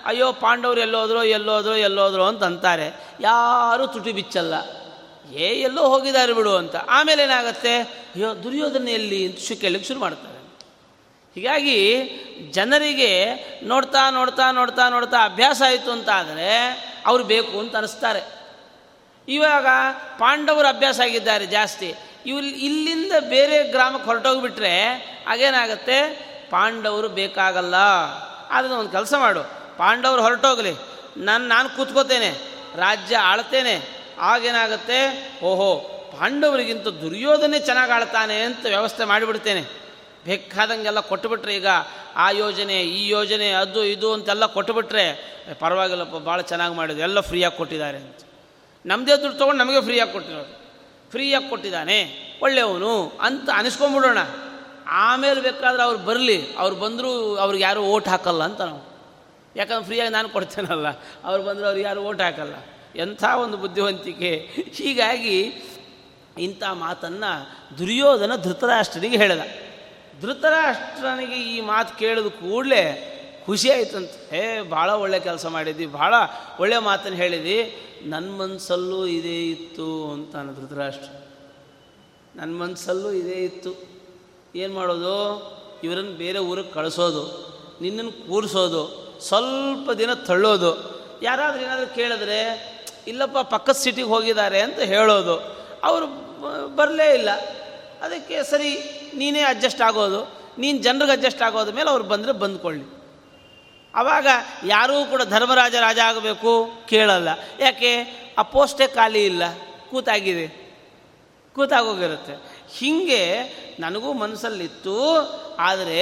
Speaker 1: ಅಯ್ಯೋ ಪಾಂಡವರು ಎಲ್ಲೋದ್ರೋ ಎಲ್ಲೋದ್ರೋ ಎಲ್ಲೋದ್ರೋ ಅಂತ ಅಂತಾರೆ. ಯಾರೂ ತುಟಿ ಬಿಚ್ಚಲ್ಲ. ಏ, ಎಲ್ಲೋ ಹೋಗಿದ್ದಾರೆ ಬಿಡು ಅಂತ. ಆಮೇಲೆ ಏನಾಗುತ್ತೆ? ಅಯ್ಯೋ, ದುರ್ಯೋಧನ ಎಲ್ಲಿ ಅಂತ ಕೇಳಲಿಕ್ಕೆ ಶುರು ಮಾಡ್ತಾರೆ. ಹೀಗಾಗಿ ಜನರಿಗೆ ನೋಡ್ತಾ ನೋಡ್ತಾ ನೋಡ್ತಾ ನೋಡ್ತಾ ಅಭ್ಯಾಸ ಆಯಿತು ಅಂತ ಆದರೆ ಅವ್ರು ಬೇಕು ಅಂತ ಅನಿಸ್ತಾರೆ. ಇವಾಗ ಪಾಂಡವರು ಅಭ್ಯಾಸ ಆಗಿದ್ದಾರೆ ಜಾಸ್ತಿ. ಇವ್ ಇಲ್ಲಿಂದ ಬೇರೆ ಗ್ರಾಮಕ್ಕೆ ಹೊರಟೋಗ್ಬಿಟ್ರೆ ಆಗೇನಾಗುತ್ತೆ? ಪಾಂಡವರು ಬೇಕಾಗಲ್ಲ. ಅದನ್ನು ಒಂದು ಕೆಲಸ ಮಾಡು. ಪಾಂಡವರು ಹೊರಟೋಗಲಿ. ನಾನು ನಾನು ಕೂತ್ಕೋತೇನೆ. ರಾಜ್ಯ ಆಳ್ತೇನೆ. ಆಗೇನಾಗುತ್ತೆ? ಓಹೋ, ಪಾಂಡವರಿಗಿಂತ ದುರ್ಯೋಧನೆ ಚೆನ್ನಾಗಿ ಆಳ್ತಾನೆ ಅಂತ ವ್ಯವಸ್ಥೆ ಮಾಡಿಬಿಡ್ತೇನೆ. ಬೇಕಾದಂಗೆಲ್ಲ ಕೊಟ್ಟುಬಿಟ್ರೆ ಈಗ ಆ ಯೋಜನೆ, ಈ ಯೋಜನೆ, ಅದು, ಇದು ಅಂತೆಲ್ಲ ಕೊಟ್ಟುಬಿಟ್ರೆ ಪರವಾಗಿಲ್ಲಪ್ಪ, ಭಾಳ ಚೆನ್ನಾಗಿ ಮಾಡಿದ್ರು. ಎಲ್ಲ ಫ್ರೀಯಾಗಿ ಕೊಟ್ಟಿದ್ದಾರೆ ಅಂತ. ನಮ್ಮದೇ ದುಡ್ಡು ತೊಗೊಂಡು ನಮಗೆ ಫ್ರೀಯಾಗಿ ಕೊಟ್ಟಿರೋದು. ಫ್ರೀಯಾಗಿ ಕೊಟ್ಟಿದ್ದಾನೆ. ಒಳ್ಳೆಯವನು ಅಂತ ಅನಿಸ್ಕೊಂಬಿಡೋಣ ಆಮೇಲೆ ಬೇಕಾದ್ರೆ ಅವ್ರು ಬರಲಿ. ಅವ್ರು ಬಂದರೂ ಅವ್ರಿಗೆ ಯಾರೂ ಓಟ್ ಹಾಕಲ್ಲ ಅಂತ ನಾವು. ಯಾಕಂದ್ರೆ ಫ್ರೀಯಾಗಿ ನಾನು ಕೊಡ್ತೇನಲ್ಲ. ಅವ್ರು ಬಂದರೆ ಅವ್ರಿಗೆ ಯಾರು ಓಟ್ ಹಾಕಲ್ಲ. ಎಂಥ ಒಂದು ಬುದ್ಧಿವಂತಿಕೆ. ಹೀಗಾಗಿ ಇಂಥ ಮಾತನ್ನು ದುರ್ಯೋಧನ ಧೃತರಾಷ್ಟ್ರನಿಗೆ ಹೇಳಿದ. ಧೃತರಾಷ್ಟ್ರನಿಗೆ ಈ ಮಾತು ಕೇಳಿದ ಕೂಡಲೇ ಖುಷಿ ಆಯ್ತಂತ. ಏ ಭಾಳ ಒಳ್ಳೆ ಕೆಲಸ ಮಾಡಿದ್ದಿ, ಭಾಳ ಒಳ್ಳೆ ಮಾತನ್ನು ಹೇಳಿದಿ ನನ್ನ ಮನಸ್ಸಲ್ಲೂ ಇದೇ ಇತ್ತು ಅಂತ ಅಂತಾನೆ ಧೃತರಾಷ್ಟ್ರ. ನನ್ನ ಮನಸ್ಸಲ್ಲೂ ಇದೇ ಇತ್ತು. ಏನು ಮಾಡೋದು? ಇವರನ್ನು ಬೇರೆ ಊರಿಗೆ ಕಳಿಸೋದು, ನಿನ್ನನ್ನು ಕೂರಿಸೋದು, ಸ್ವಲ್ಪ ದಿನ ತಳ್ಳೋದು. ಯಾರಾದರೂ ಏನಾದರೂ ಕೇಳಿದ್ರೆ, ಇಲ್ಲಪ್ಪ, ಪಕ್ಕದ ಸಿಟಿಗೆ ಹೋಗಿದ್ದಾರೆ ಅಂತ ಹೇಳೋದು. ಅವರು ಬರಲೇ ಇಲ್ಲ. ಅದಕ್ಕೆ ಸರಿ, ನೀನೇ ಅಡ್ಜಸ್ಟ್ ಆಗೋದು. ನೀನು ಜನರಿಗೆ ಅಡ್ಜಸ್ಟ್ ಆಗೋದ ಮೇಲೆ ಅವ್ರು ಬಂದರೆ ಬಂದ್ಕೊಳ್ಳಿ. ಆವಾಗ ಯಾರೂ ಕೂಡ ಧರ್ಮರಾಜ ರಾಜ ಆಗಬೇಕು ಕೇಳಲ್ಲ. ಯಾಕೆ? ಆ ಪೋಸ್ಟೇ ಖಾಲಿ ಇಲ್ಲ, ಕೂತಾಗಿದೆ, ಕೂತಾಗೋಗಿರುತ್ತೆ. ಹೀಗೆ ನನಗೂ ಮನಸ್ಸಲ್ಲಿತ್ತು, ಆದರೆ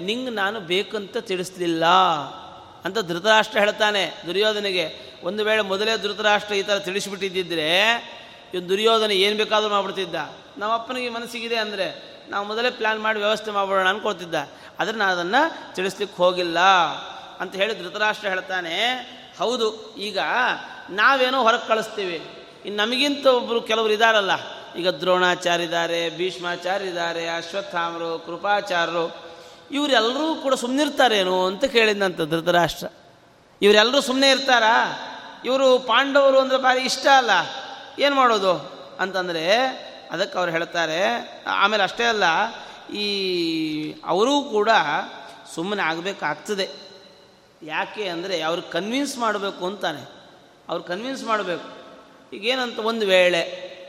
Speaker 1: ನಿಂಗೆ ನಾನು ಬೇಕಂತ ತಿಳಿಸ್ಲಿಲ್ಲ ಅಂತ ಧೃತರಾಷ್ಟ್ರ ಹೇಳ್ತಾನೆ ದುರ್ಯೋಧನಿಗೆ. ಒಂದು ವೇಳೆ ಮೊದಲೇ ಧೃತರಾಷ್ಟ್ರ ಈ ಥರ ತಿಳಿಸ್ಬಿಟ್ಟಿದ್ದಿದ್ರೆ, ಇವನು ದುರ್ಯೋಧನ ಏನು ಬೇಕಾದರೂ ಮಾಡ್ಬಿಡ್ತಿದ್ದ. ನಮ್ಮ ಅಪ್ಪನಿಗೆ ಮನಸ್ಸಿಗಿದೆ ಅಂದರೆ, ನಾವು ಮೊದಲೇ ಪ್ಲ್ಯಾನ್ ಮಾಡಿ ವ್ಯವಸ್ಥೆ ಮಾಡ್ಬೋಣ ಅನ್ಕೊಳ್ತಿದ್ದ. ಆದರೆ ನಾನು ಅದನ್ನು ತಿಳಿಸ್ಲಿಕ್ಕೆ ಹೋಗಿಲ್ಲ. ಅಂತ ಹೇಳಿ ಧೃತರಾಷ್ಟ್ರ ಹೇಳ್ತಾನೆ, ಹೌದು, ಈಗ ನಾವೇನೋ ಹೊರಗೆ ಕಳಿಸ್ತೀವಿ. ಇನ್ನು ನಮಗಿಂತ ಒಬ್ಬರು ಕೆಲವರು ಇದ್ದಾರಲ್ಲ ಈಗ ದ್ರೋಣಾಚಾರ್ಯ ಇದ್ದಾರೆ ಭೀಷ್ಮಾಚಾರ್ಯ ಇದ್ದಾರೆ ಅಶ್ವತ್ಥಾಮರು, ಕೃಪಾಚಾರ್ಯರು ಇವರೆಲ್ಲರೂ ಕೂಡ ಸುಮ್ಮನಿರ್ತಾರೇನು ಅಂತ ಕೇಳಿದಂತ ಧೃತರಾಷ್ಟ್ರ. ಇವರೆಲ್ಲರೂ ಸುಮ್ಮನೆ ಇರ್ತಾರಾ? ಇವರು ಪಾಂಡವರು ಅಂದರೆ ಭಾರಿ ಇಷ್ಟ ಅಲ್ಲ, ಏನು ಮಾಡೋದು? ಅಂತಂದರೆ ಅದಕ್ಕೆ ಅವ್ರು ಹೇಳ್ತಾರೆ, ಆಮೇಲೆ ಅಷ್ಟೇ ಅಲ್ಲ, ಈ, ಅವರೂ ಕೂಡ ಸುಮ್ಮನೆ ಆಗಬೇಕಾಗ್ತದೆ. ಯಾಕೆ ಅಂದರೆ ಅವ್ರು ಕನ್ವಿನ್ಸ್ ಮಾಡಬೇಕು ಅಂತಾನೆ. ಅವ್ರು ಕನ್ವಿನ್ಸ್ ಮಾಡಬೇಕು. ಈಗೇನಂತ ಒಂದು ವೇಳೆ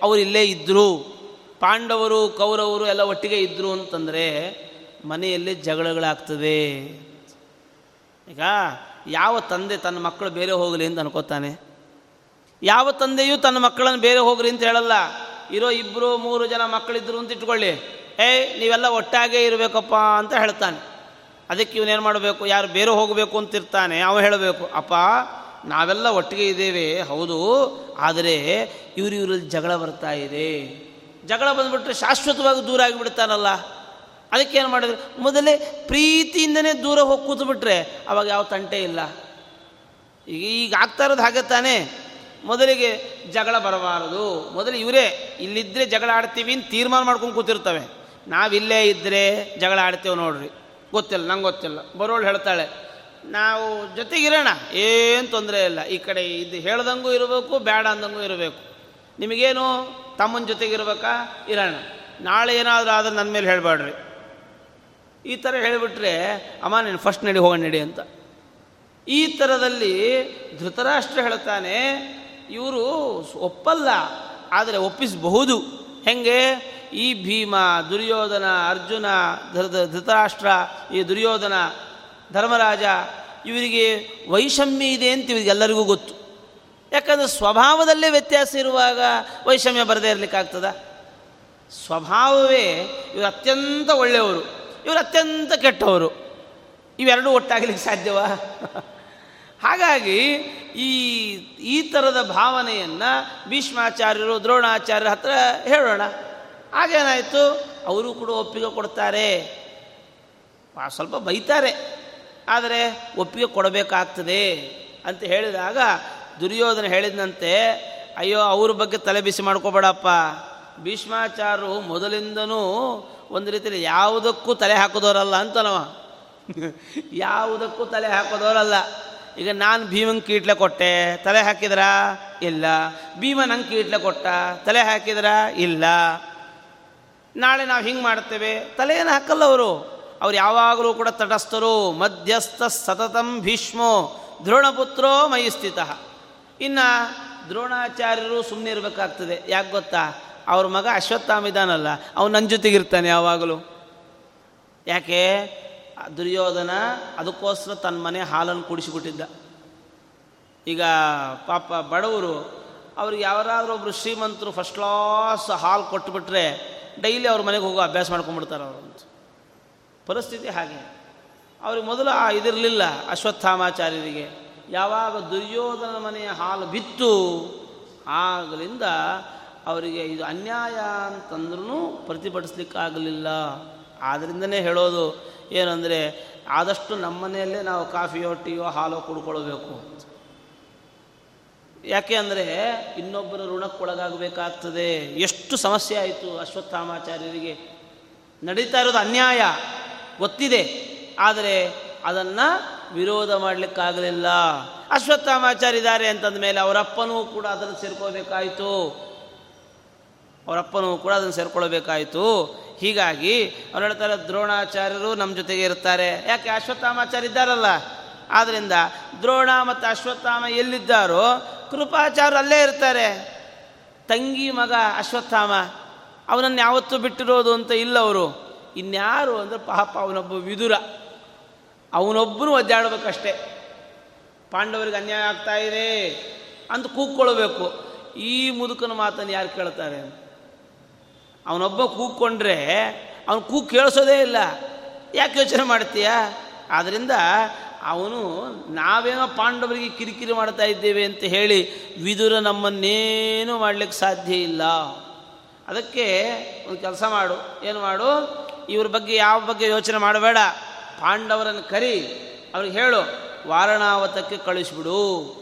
Speaker 1: ಅವರು ಇಲ್ಲೇ ಇದ್ದರು ಪಾಂಡವರು, ಕೌರವರು ಎಲ್ಲ ಒಟ್ಟಿಗೆ ಇದ್ದರು ಅಂತಂದರೆ ಮನೆಯಲ್ಲಿ ಜಗಳಗಳಾಗ್ತದೆ. ಈಗ ಯಾವ ತಂದೆ ತನ್ನ ಮಕ್ಕಳು ಬೇರೆ ಹೋಗಲಿ ಅಂತ ಅನ್ಕೋತಾನೆ. ಯಾವ ತಂದೆಯೂ ತನ್ನ ಮಕ್ಕಳನ್ನು ಬೇರೆ ಹೋಗ್ರಿ ಅಂತ ಹೇಳಲ್ಲ. ಇರೋ ಇಬ್ಬರು ಮೂರು ಜನ ಮಕ್ಕಳಿದ್ರು ಅಂತ ಇಟ್ಕೊಳ್ಳಿ. ಏಯ್, ನೀವೆಲ್ಲ ಒಟ್ಟಾಗೇ ಇರಬೇಕಪ್ಪ ಅಂತ ಹೇಳ್ತಾನೆ. ಅದಕ್ಕೆ ಇವನೇನು ಮಾಡಬೇಕು? ಯಾರು ಬೇರೆ ಹೋಗಬೇಕು ಅಂತಿರ್ತಾನೆ, ಅವ ಹೇಳಬೇಕು, ಅಪ್ಪ, ನಾವೆಲ್ಲ ಒಟ್ಟಿಗೆ ಇದ್ದೇವೆ, ಹೌದು, ಆದರೆ ಇವರು ಇವರಲ್ಲಿ ಜಗಳ ಬರ್ತಾ ಇದೆ. ಜಗಳ ಬಂದುಬಿಟ್ರೆ ಶಾಶ್ವತವಾಗಿ ದೂರ ಆಗಿಬಿಡ್ತಾನಲ್ಲ. ಅದಕ್ಕೇನು ಮಾಡಿದ್ರು? ಮೊದಲೇ ಪ್ರೀತಿಯಿಂದನೇ ದೂರ ಹೋಗಿ ಕೂತ್ಬಿಟ್ರೆ ಅವಾಗ ಯಾವ ತಂಟೆ ಇಲ್ಲ. ಈಗ ಈಗ ಆಗ್ತಾ ಇರೋದು ಹಾಗೆ ತಾನೇ. ಮೊದಲಿಗೆ ಜಗಳ ಬರಬಾರದು. ಮೊದಲು ಇವರೇ ಇಲ್ಲಿದ್ದರೆ ಜಗಳ ಆಡ್ತೀವಿ ಅಂತ ತೀರ್ಮಾನ ಮಾಡ್ಕೊಂಡು ಕೂತಿರ್ತವೆ. ನಾವಿಲ್ಲೇ ಇದ್ದರೆ ಜಗಳ ಆಡ್ತೇವೆ ನೋಡ್ರಿ. ಗೊತ್ತಿಲ್ಲ, ನಂಗೆ ಗೊತ್ತಿಲ್ಲ. ಬರೋಳು ಹೇಳ್ತಾಳೆ, ನಾವು ಜೊತೆಗಿರೋಣ, ಏನು ತೊಂದರೆ ಇಲ್ಲ. ಈ ಕಡೆ ಇದು ಹೇಳ್ದಂಗೂ ಇರಬೇಕು, ಬೇಡ ಅಂದಂಗೂ ಇರಬೇಕು. ನಿಮಗೇನು, ತಮ್ಮನ ಜೊತೆಗಿರ್ಬೇಕಾ? ಇರೋಣ. ನಾಳೆ ಏನಾದರೂ ಆದ್ರೆ ನನ್ನ ಮೇಲೆ ಹೇಳಬೇಡ್ರಿ ಈ ಥರ ಹೇಳಿಬಿಟ್ರೆ, ಅಮ್ಮ, ನೀನು ಫಸ್ಟ್ ನಡಿ, ಹೋಗೋಣ, ನಡಿ ಅಂತ. ಈ ಥರದಲ್ಲಿ ಧೃತರಾಷ್ಟ್ರ ಹೇಳ್ತಾನೆ, ಇವರು ಒಪ್ಪಲ್ಲ, ಆದರೆ ಒಪ್ಪಿಸಬಹುದು. ಹೆಂಗೆ? ಈ ಭೀಮ, ದುರ್ಯೋಧನ, ಅರ್ಜುನ ಧೃತರಾಷ್ಟ್ರ, ಈ ದುರ್ಯೋಧನ, ಧರ್ಮರಾಜ, ಇವರಿಗೆ ವೈಷಮ್ಯ ಇದೆ ಅಂತ ಇವರಿಗೆಲ್ಲರಿಗೂ ಗೊತ್ತು. ಯಾಕಂದರೆ ಸ್ವಭಾವದಲ್ಲೇ ವ್ಯತ್ಯಾಸ ಇರುವಾಗ ವೈಷಮ್ಯ ಬರದೇ ಇರಲಿಕ್ಕಾಗ್ತದ ಸ್ವಭಾವವೇ ಇವರು ಅತ್ಯಂತ ಒಳ್ಳೆಯವರು, ಇವರು ಅತ್ಯಂತ ಕೆಟ್ಟವರು. ಇವೆರಡೂ ಒಟ್ಟಾಗಲಿಕ್ಕೆ ಸಾಧ್ಯವಾ? ಹಾಗಾಗಿ ಈ ಈ ಥರದ ಭಾವನೆಯನ್ನು ಭೀಷ್ಮಾಚಾರ್ಯರು, ದ್ರೋಣಾಚಾರ್ಯರ ಹತ್ರ ಹೇಳೋಣ. ಹಾಗೇನಾಯಿತು ಅವರು ಕೂಡ ಒಪ್ಪಿಗೆ ಕೊಡ್ತಾರೆ. ಸ್ವಲ್ಪ ಬೈತಾರೆ. ಆದರೆ ಒಪ್ಪಿಗೆ ಕೊಡಬೇಕಾಗ್ತದೆ ಅಂತ ಹೇಳಿದಾಗ ದುರ್ಯೋಧನ ಹೇಳಿದಂತೆ, ಅಯ್ಯೋ, ಅವ್ರ ಬಗ್ಗೆ ತಲೆ ಬಿಸಿ ಮಾಡ್ಕೋಬೇಡಪ್ಪ. ಭೀಷ್ಮಾಚಾರ್ಯರು ಮೊದಲಿಂದನೂ ಒಂದು ರೀತಿಯಲ್ಲಿ ಯಾವುದಕ್ಕೂ ತಲೆ ಹಾಕೋದವರಲ್ಲ ಅಂತನವ. ಯಾವುದಕ್ಕೂ ತಲೆ ಹಾಕೋದವರಲ್ಲ. ಈಗ ನಾನು ಭೀಮಂಗೆ ಕೀಟ್ಲೆ ಕೊಟ್ಟೆ, ತಲೆ ಹಾಕಿದ್ರಾ? ಇಲ್ಲ. ಭೀಮ ನಂಗೆ ಕೀಟ್ಲೆ ಕೊಟ್ಟ, ತಲೆ ಹಾಕಿದ್ರಾ? ಇಲ್ಲ. ನಾಳೆ ನಾವು ಹಿಂಗೆ ಮಾಡ್ತೇವೆ ತಲೆಯನ್ನು ಹಾಕಲ್ಲ ಅವರು. ಅವ್ರು ಯಾವಾಗಲೂ ಕೂಡ ತಟಸ್ಥರು, ಮಧ್ಯಸ್ಥ, ಸತತಂ ಭೀಷ್ಮೋ, ದ್ರೋಣಪುತ್ರೋ ಮೈ ಸ್ಥಿತ ಇನ್ನು ದ್ರೋಣಾಚಾರ್ಯರು ಸುಮ್ಮನೆ ಇರಬೇಕಾಗ್ತದೆ. ಯಾಕೆ ಗೊತ್ತಾ? ಅವ್ರ ಮಗ ಅಶ್ವತ್ಥಾಮಿದಾನಲ್ಲ. ಅವನು ನನ್ನ ಜೊತೆಗಿರ್ತಾನೆ ಯಾವಾಗಲೂ. ಯಾಕೆ? ದುರ್ಯೋಧನ ಅದಕ್ಕೋಸ್ಕರ ತನ್ನ ಮನೆ ಹಾಲನ್ನು ಕುಡಿಸಿಬಿಟ್ಟಿದ್ದ ಈಗ ಪಾಪ ಬಡವರು, ಅವ್ರಿಗೆ ಯಾರಾದರೂ ಒಬ್ಬರು ಶ್ರೀಮಂತರು ಫಸ್ಟ್ ಕ್ಲಾಸ್ ಹಾಲು ಕೊಟ್ಟುಬಿಟ್ರೆ ಡೈಲಿ ಅವ್ರ ಮನೆಗೆ ಹೋಗೋ ಅಭ್ಯಾಸ ಮಾಡ್ಕೊಂಡ್ಬಿಡ್ತಾರೆ ಅವರು ಅಂತ. ಪರಿಸ್ಥಿತಿ ಹಾಗೆ. ಅವ್ರಿಗೆ ಮೊದಲು ಆ ಇದಿರಲಿಲ್ಲ ಅಶ್ವತ್ಥಾಮಾಚಾರ್ಯರಿಗೆ. ಯಾವಾಗ ದುರ್ಯೋಧನ ಮನೆಯ ಹಾಲು ಬಿತ್ತು, ಆಗಲಿಂದ ಅವರಿಗೆ ಇದು ಅನ್ಯಾಯ ಅಂತಂದ್ರೂ ಪ್ರತಿಭಟಿಸ್ಲಿಕ್ಕಾಗಲಿಲ್ಲ. ಆದ್ದರಿಂದನೇ ಹೇಳೋದು ಏನಂದರೆ, ಆದಷ್ಟು ನಮ್ಮನೆಯಲ್ಲೇ ನಾವು ಕಾಫಿಯೋ ಟೀಯೋ ಹಾಲೋ ಕುಡ್ಕೊಳ್ಬೇಕು ಯಾಕೆ ಅಂದರೆ ಇನ್ನೊಬ್ಬರ ಋಣಕ್ಕೊಳಗಾಗಬೇಕಾಗ್ತದೆ ಎಷ್ಟು ಸಮಸ್ಯೆ ಆಯಿತು ಅಶ್ವತ್ಥಾಮಾಚಾರ್ಯರಿಗೆ. ನಡೀತಾ ಇರೋದು ಅನ್ಯಾಯ ಗೊತ್ತಿದೆ ಆದರೆ ಅದನ್ನು ವಿರೋಧ ಮಾಡಲಿಕ್ಕಾಗಲಿಲ್ಲ. ಅಶ್ವತ್ಥಾಮಾಚಾರ್ಯ ಇದ್ದಾರೆ ಅಂತಂದ ಮೇಲೆ ಅವರಪ್ಪನೂ ಕೂಡ ಅದನ್ನು ಸೇರ್ಕೋಬೇಕಾಯಿತು. ಅವರಪ್ಪನೂ ಕೂಡ ಅದನ್ನು ಸೇರ್ಕೊಳ್ಬೇಕಾಯಿತು. ಹೀಗಾಗಿ ಅವ್ರು ಹೇಳ್ತಾರೆ ದ್ರೋಣಾಚಾರ್ಯರು ನಮ್ಮ ಜೊತೆಗೆ ಇರ್ತಾರೆ. ಯಾಕೆ? ಅಶ್ವತ್ಥಾಮಾಚಾರ್ಯ ಇದ್ದಾರಲ್ಲ. ಆದ್ದರಿಂದ ದ್ರೋಣ ಮತ್ತು ಅಶ್ವತ್ಥಾಮ ಎಲ್ಲಿದ್ದಾರೋ ಕೃಪಾಚಾರ್ಯ ಅಲ್ಲೇ ಇರ್ತಾರೆ. ತಂಗಿ ಮಗ ಅಶ್ವತ್ಥಾಮ, ಅವನನ್ನು ಯಾವತ್ತೂ ಬಿಟ್ಟಿರೋದು ಅಂತ ಇಲ್ಲ ಅವರು. ಇನ್ಯಾರು ಅಂದರೆ ಪಾಪ ಅವನೊಬ್ಬ ವಿದುರ. ಅವನೊಬ್ಬನು ಒದ್ದಾಡಬೇಕಷ್ಟೇ. ಪಾಂಡವರಿಗೆ ಅನ್ಯಾಯ ಆಗ್ತಾ ಇದೆ ಅಂತ ಕೂಗ್ಕೊಳ್ಬೇಕು ಈ ಮುದುಕನ ಮಾತನ್ನು ಯಾರು ಕೇಳ್ತಾರೆ? ಅವನೊಬ್ಬ ಕೂಗ್ಕೊಂಡ್ರೆ ಅವನು ಕೂಗ್ ಕೇಳಿಸೋದೇ ಇಲ್ಲ. ಯಾಕೆ ಯೋಚನೆ ಮಾಡ್ತೀಯ? ಆದ್ದರಿಂದ ಅವನು ನಾವೇನೋ ಪಾಂಡವರಿಗೆ ಕಿರಿಕಿರಿ ಮಾಡ್ತಾ ಇದ್ದೇವೆ ಅಂತ ಹೇಳಿ ವಿದುರ ನಮ್ಮನ್ನೇನು ಮಾಡಲಿಕ್ಕೆ ಸಾಧ್ಯ ಇಲ್ಲ. ಅದಕ್ಕೆ ಒಂದು ಕೆಲಸ ಮಾಡು. ಏನು ಮಾಡು? ಇವ್ರ ಬಗ್ಗೆ ಯಾವ ಬಗ್ಗೆ ಯೋಚನೆ ಮಾಡಬೇಡ. ಪಾಂಡವರನ್ನು ಕರಿ. ಅವ್ರಿಗೆ ಹೇಳು. ವಾರಣಾವತಕ್ಕೆ ಕಳಿಸಿಬಿಡು.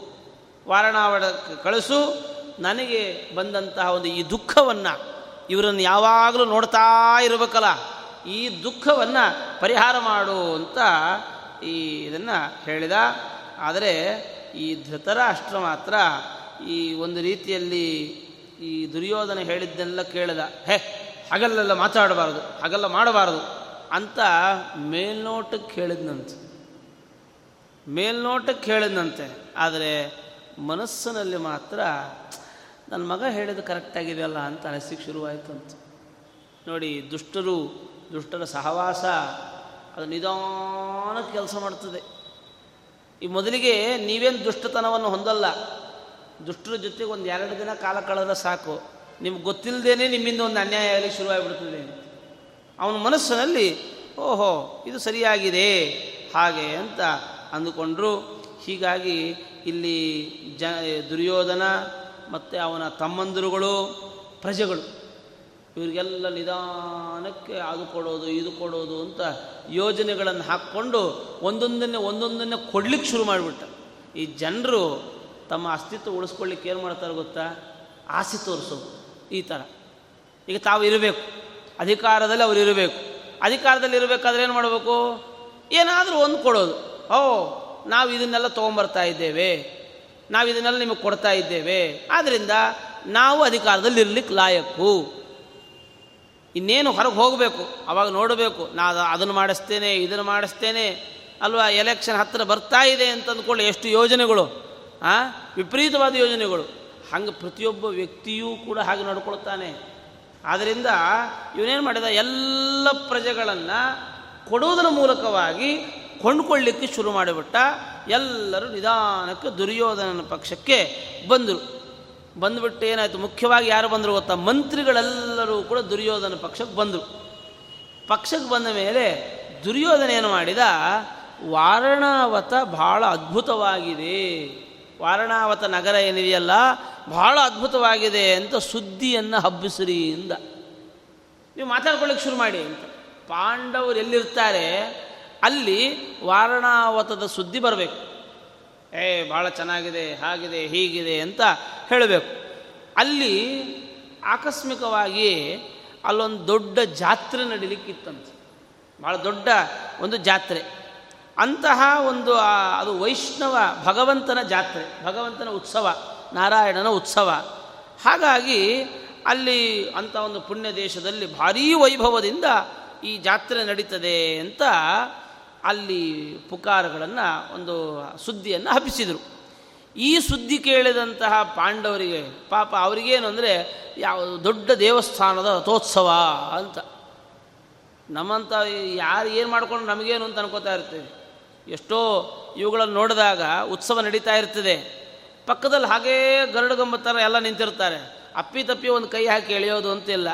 Speaker 1: ವಾರಣಾವತಕ್ಕೆ ಕಳಿಸು. ನನಗೆ ಬಂದಂತಹ ಒಂದು ಈ ದುಃಖವನ್ನು ಇವರನ್ನು ಯಾವಾಗಲೂ ನೋಡ್ತಾ ಇರಬೇಕಲ್ಲ. ಈ ದುಃಖವನ್ನು ಪರಿಹಾರ ಮಾಡು ಅಂತ ಈ ಇದನ್ನು ಹೇಳಿದ. ಆದರೆ ಈ ಧೃತರಾಷ್ಟ್ರ ಮಾತ್ರ ಈ ಒಂದು ರೀತಿಯಲ್ಲಿ ಈ ದುರ್ಯೋಧನ ಹೇಳಿದ್ದೆಲ್ಲ ಕೇಳಿದ. ಹೇ ಹಗಲ್ಲೆಲ್ಲ ಮಾತಾಡಬಾರ್ದು ಹಗಲ್ಲ ಮಾಡಬಾರ್ದು ಅಂತ ಮೇಲ್ನೋಟಕ್ಕೆ ಹೇಳಿದ್ನಂತೆ ಮೇಲ್ನೋಟಕ್ಕೆ ಹೇಳಿದ್ನಂತೆ ಆದರೆ ಮನಸ್ಸಿನಲ್ಲಿ ಮಾತ್ರ, ನನ್ನ ಮಗ ಹೇಳಿದ್ದು ಕರೆಕ್ಟಾಗಿದೆಯಲ್ಲ ಅಂತ ಅನಿಸಿಕೆ ಶುರುವಾಯಿತು ಅಂತ ನೋಡಿ, ದುಷ್ಟರು, ದುಷ್ಟರ ಸಹವಾಸ ಅದು ನಿಧಾನಕ್ಕೆ ಕೆಲಸ ಮಾಡ್ತದೆ. ಈ ಮೊದಲಿಗೆ ನೀವೇನು ದುಷ್ಟತನವನ್ನು ಹೊಂದಲ್ಲ. ದುಷ್ಟರ ಜೊತೆಗೆ ಒಂದು ಎರಡು ದಿನ ಕಾಲ ಕಳೆದ್ರೆ ಸಾಕು. ನಿಮ್ಗೆ ಗೊತ್ತಿಲ್ಲದೇನೆ ನಿಮ್ಮಿಂದ ಒಂದು ಅನ್ಯಾಯ ಆಗಲಿ ಶುರುವಾಗಿಬಿಡ್ತದೆ ಅವನ ಮನಸ್ಸಿನಲ್ಲಿ, ಓಹೋ, ಇದು ಸರಿಯಾಗಿದೆ. ಹಾಗೆ ಅಂತ ಅಂದುಕೊಂಡ್ರು. ಹೀಗಾಗಿ ಇಲ್ಲಿ ಜ, ದುರ್ಯೋಧನ ಮತ್ತು ಅವನ ತಮ್ಮಂದಿರುಗಳು, ಪ್ರಜೆಗಳು ಇವರಿಗೆಲ್ಲ ನಿಧಾನಕ್ಕೆ ಅದು ಕೊಡೋದು, ಇದು ಕೊಡೋದು ಅಂತ ಯೋಜನೆಗಳನ್ನು ಹಾಕ್ಕೊಂಡು ಒಂದೊಂದನ್ನೇ ಒಂದೊಂದನ್ನೇ ಕೊಡ್ಲಿಕ್ಕೆ ಶುರು ಮಾಡಿಬಿಟ್ಟ. ಈ ಜನರು ತಮ್ಮ ಅಸ್ತಿತ್ವ ಉಳಿಸ್ಕೊಳ್ಳಿಕ್ಕೆ ಏನು ಮಾಡ್ತಾರೆ ಗೊತ್ತಾ? ಆಸೆ ತೋರಿಸೋದು, ಈ ಥರ. ಈಗ ತಾವು ಇರಬೇಕು. ಅಧಿಕಾರದಲ್ಲಿ ಅವರು ಇರಬೇಕು. ಅಧಿಕಾರದಲ್ಲಿ ಇರಬೇಕಾದ್ರೆ ಏನು ಮಾಡಬೇಕು? ಏನಾದರೂ ಒಂದು ಕೊಡೋದು. ಓ, ನಾವು ಇದನ್ನೆಲ್ಲ ತೊಗೊಂಬರ್ತಾ ಇದ್ದೇವೆ. ನಾವು ಇದನ್ನೆಲ್ಲ ನಿಮಗೆ ಕೊಡ್ತಾ ಇದ್ದೇವೆ. ಆದ್ದರಿಂದ ನಾವು ಅಧಿಕಾರದಲ್ಲಿ ಇರಲಿಕ್ಕೆ ಲಾಯಕ್ಕು ಇನ್ನೇನು ಹೊರಗೆ ಹೋಗಬೇಕು? ಅವಾಗ ನೋಡಬೇಕು ನಾನು ಅದನ್ನು ಮಾಡಿಸ್ತೇನೆ, ಇದನ್ನು ಮಾಡಿಸ್ತೇನೆ. ಅಲ್ವಾ? ಎಲೆಕ್ಷನ್ ಹತ್ತಿರ ಬರ್ತಾ ಇದೆ ಅಂತಂದ್ಕೊಳ್ಳಿ ಎಷ್ಟು ಯೋಜನೆಗಳು, ಆ? ವಿಪರೀತವಾದ ಯೋಜನೆಗಳು. ಹಂಗೆ ಪ್ರತಿಯೊಬ್ಬ ವ್ಯಕ್ತಿಯೂ ಕೂಡ ಹಾಗೆ ನೋಡ್ಕೊಳ್ತಾನೆ. ಆದ್ದರಿಂದ ಇವನೇನು ಮಾಡಿದ? ಎಲ್ಲ ಪ್ರಜೆಗಳನ್ನು ಕೊಡುವುದರ ಮೂಲಕವಾಗಿ ಕೊಂಡ್ಕೊಳ್ಳಿಕ್ಕೆ ಶುರು ಮಾಡಿಬಿಟ್ಟ. ಎಲ್ಲರೂ ನಿಧಾನಕ್ಕೆ ದುರ್ಯೋಧನನ ಪಕ್ಷಕ್ಕೆ ಬಂದರು. ಬಂದುಬಿಟ್ಟು ಏನಾಯಿತು? ಮುಖ್ಯವಾಗಿ ಯಾರು ಬಂದರು ಗೊತ್ತಾ? ಮಂತ್ರಿಗಳೆಲ್ಲರೂ ಕೂಡ ದುರ್ಯೋಧನ ಪಕ್ಷಕ್ಕೆ ಬಂದರು. ಪಕ್ಷಕ್ಕೆ ಬಂದ ಮೇಲೆ ದುರ್ಯೋಧನ ಏನು ಮಾಡಿದ? ವಾರಣಾವತ ಬಹಳ ಅದ್ಭುತವಾಗಿದೆ. ವಾರಣಾವತ ನಗರ ಏನಿದೆಯಲ್ಲ, ಬಹಳ ಅದ್ಭುತವಾಗಿದೆ ಅಂತ ಸುದ್ದಿಯನ್ನು ಹಬ್ಬಿಸ್ರಿ ಇಂದ. ನೀವು ಮಾತಾಡ್ಕೊಳ್ಳಿಕ್ಕೆ ಶುರು ಮಾಡಿ ಅಂತ. ಪಾಂಡವರು ಎಲ್ಲಿರ್ತಾರೆ? ಅಲ್ಲಿ ವಾರಣಾವತದ ಸುದ್ದಿ ಬರಬೇಕು. ಏ, ಭಾಳ ಚೆನ್ನಾಗಿದೆ, ಹಾಗಿದೆ, ಹೀಗಿದೆ ಅಂತ ಹೇಳಬೇಕು. ಅಲ್ಲಿ ಆಕಸ್ಮಿಕವಾಗಿ ಅಲ್ಲೊಂದು ದೊಡ್ಡ ಜಾತ್ರೆ ನಡೀಲಿಕ್ಕಿತ್ತಂತೆ. ಭಾಳ ದೊಡ್ಡ ಒಂದು ಜಾತ್ರೆ. ಅಂತಹ ಒಂದು ಅದು ವೈಷ್ಣವ ಭಗವಂತನ ಜಾತ್ರೆ, ಭಗವಂತನ ಉತ್ಸವ, ನಾರಾಯಣನ ಉತ್ಸವ. ಹಾಗಾಗಿ ಅಲ್ಲಿ ಅಂಥ ಒಂದು ಪುಣ್ಯ ದೇಶದಲ್ಲಿ ಭಾರೀ ವೈಭವದಿಂದ ಈ ಜಾತ್ರೆ ನಡೀತದೆ ಅಂತ ಅಲ್ಲಿ ಪುಕಾರಗಳನ್ನು ಒಂದು ಸುದ್ದಿಯನ್ನು ಹಬ್ಬಿಸಿದರು. ಈ ಸುದ್ದಿ ಕೇಳಿದಂತಹ ಪಾಂಡವರಿಗೆ ಪಾಪ ಅವರಿಗೇನು ಅಂದರೆ ಯಾವ ದೊಡ್ಡ ದೇವಸ್ಥಾನದ ರಥೋತ್ಸವ ಅಂತ. ನಮ್ಮಂಥ ಯಾರು ಏನು ಮಾಡಿಕೊಂಡು ನಮಗೇನು ಅಂತ ಅನ್ಕೋತಾ ಇರ್ತೀವಿ. ಎಷ್ಟೋ ಇವುಗಳನ್ನು ನೋಡಿದಾಗ ಉತ್ಸವ ನಡೀತಾ ಇರ್ತದೆ. ಪಕ್ಕದಲ್ಲಿ ಹಾಗೇ ಗರುಡಗಂಬತ್ತರ ಎಲ್ಲ ನಿಂತಿರ್ತಾರೆ. ಅಪ್ಪಿ ತಪ್ಪಿ ಒಂದು ಕೈ ಹಾಕಿ ಎಳೆಯೋದು ಅಂತಿಲ್ಲ.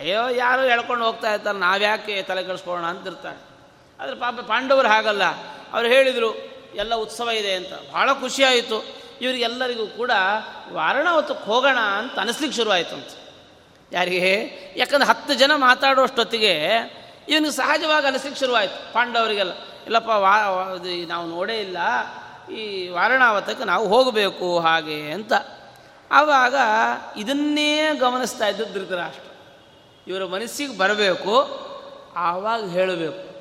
Speaker 1: ಅಯ್ಯೋ, ಯಾರೋ ಎಳ್ಕೊಂಡು ಹೋಗ್ತಾ ಇರ್ತಾರೆ, ನಾವ್ಯಾಕೆ ತಲೆ ಕೆಡಿಸ್ಕೊಳ್ಳೋಣ ಅಂತಿರ್ತಾರೆ. ಆದರೆ ಪಾಪ ಪಾಂಡವರು ಹಾಗಲ್ಲ. ಅವರು ಹೇಳಿದರು, ಎಲ್ಲ ಉತ್ಸವ ಇದೆ ಅಂತ. ಭಾಳ ಖುಷಿಯಾಯಿತು ಇವರಿಗೆಲ್ಲರಿಗೂ ಕೂಡ ವಾರಣಾವತಕ್ಕೆ ಹೋಗೋಣ ಅಂತ ಅನಿಸ್ಲಿಕ್ಕೆ ಶುರುವಾಯಿತು ಅಂತ. ಯಾರಿಗೆ? ಯಾಕಂದ್ರೆ ಹತ್ತು ಜನ ಮಾತಾಡುವಷ್ಟೊತ್ತಿಗೆ ಇವನಿಗೆ ಸಹಜವಾಗಿ ಅನಿಸ್ಲಿಕ್ಕೆ ಶುರುವಾಯಿತು. ಪಾಂಡವರಿಗೆಲ್ಲ, ಇಲ್ಲಪ್ಪ, ವಾ ನಾವು ನೋಡೇ ಇಲ್ಲ. ಈ ವಾರಣಾವತಕ್ಕೆ ನಾವು ಹೋಗಬೇಕು ಹಾಗೆ ಅಂತ. ಆವಾಗ ಇದನ್ನೇ ಗಮನಿಸ್ತಾ ಇದ್ದು ಧೃತರಾಷ್ಟ್ರ. ಇವರ ಮನಸ್ಸಿಗೆ ಬರಬೇಕು, ಆವಾಗ ಹೇಳಬೇಕು.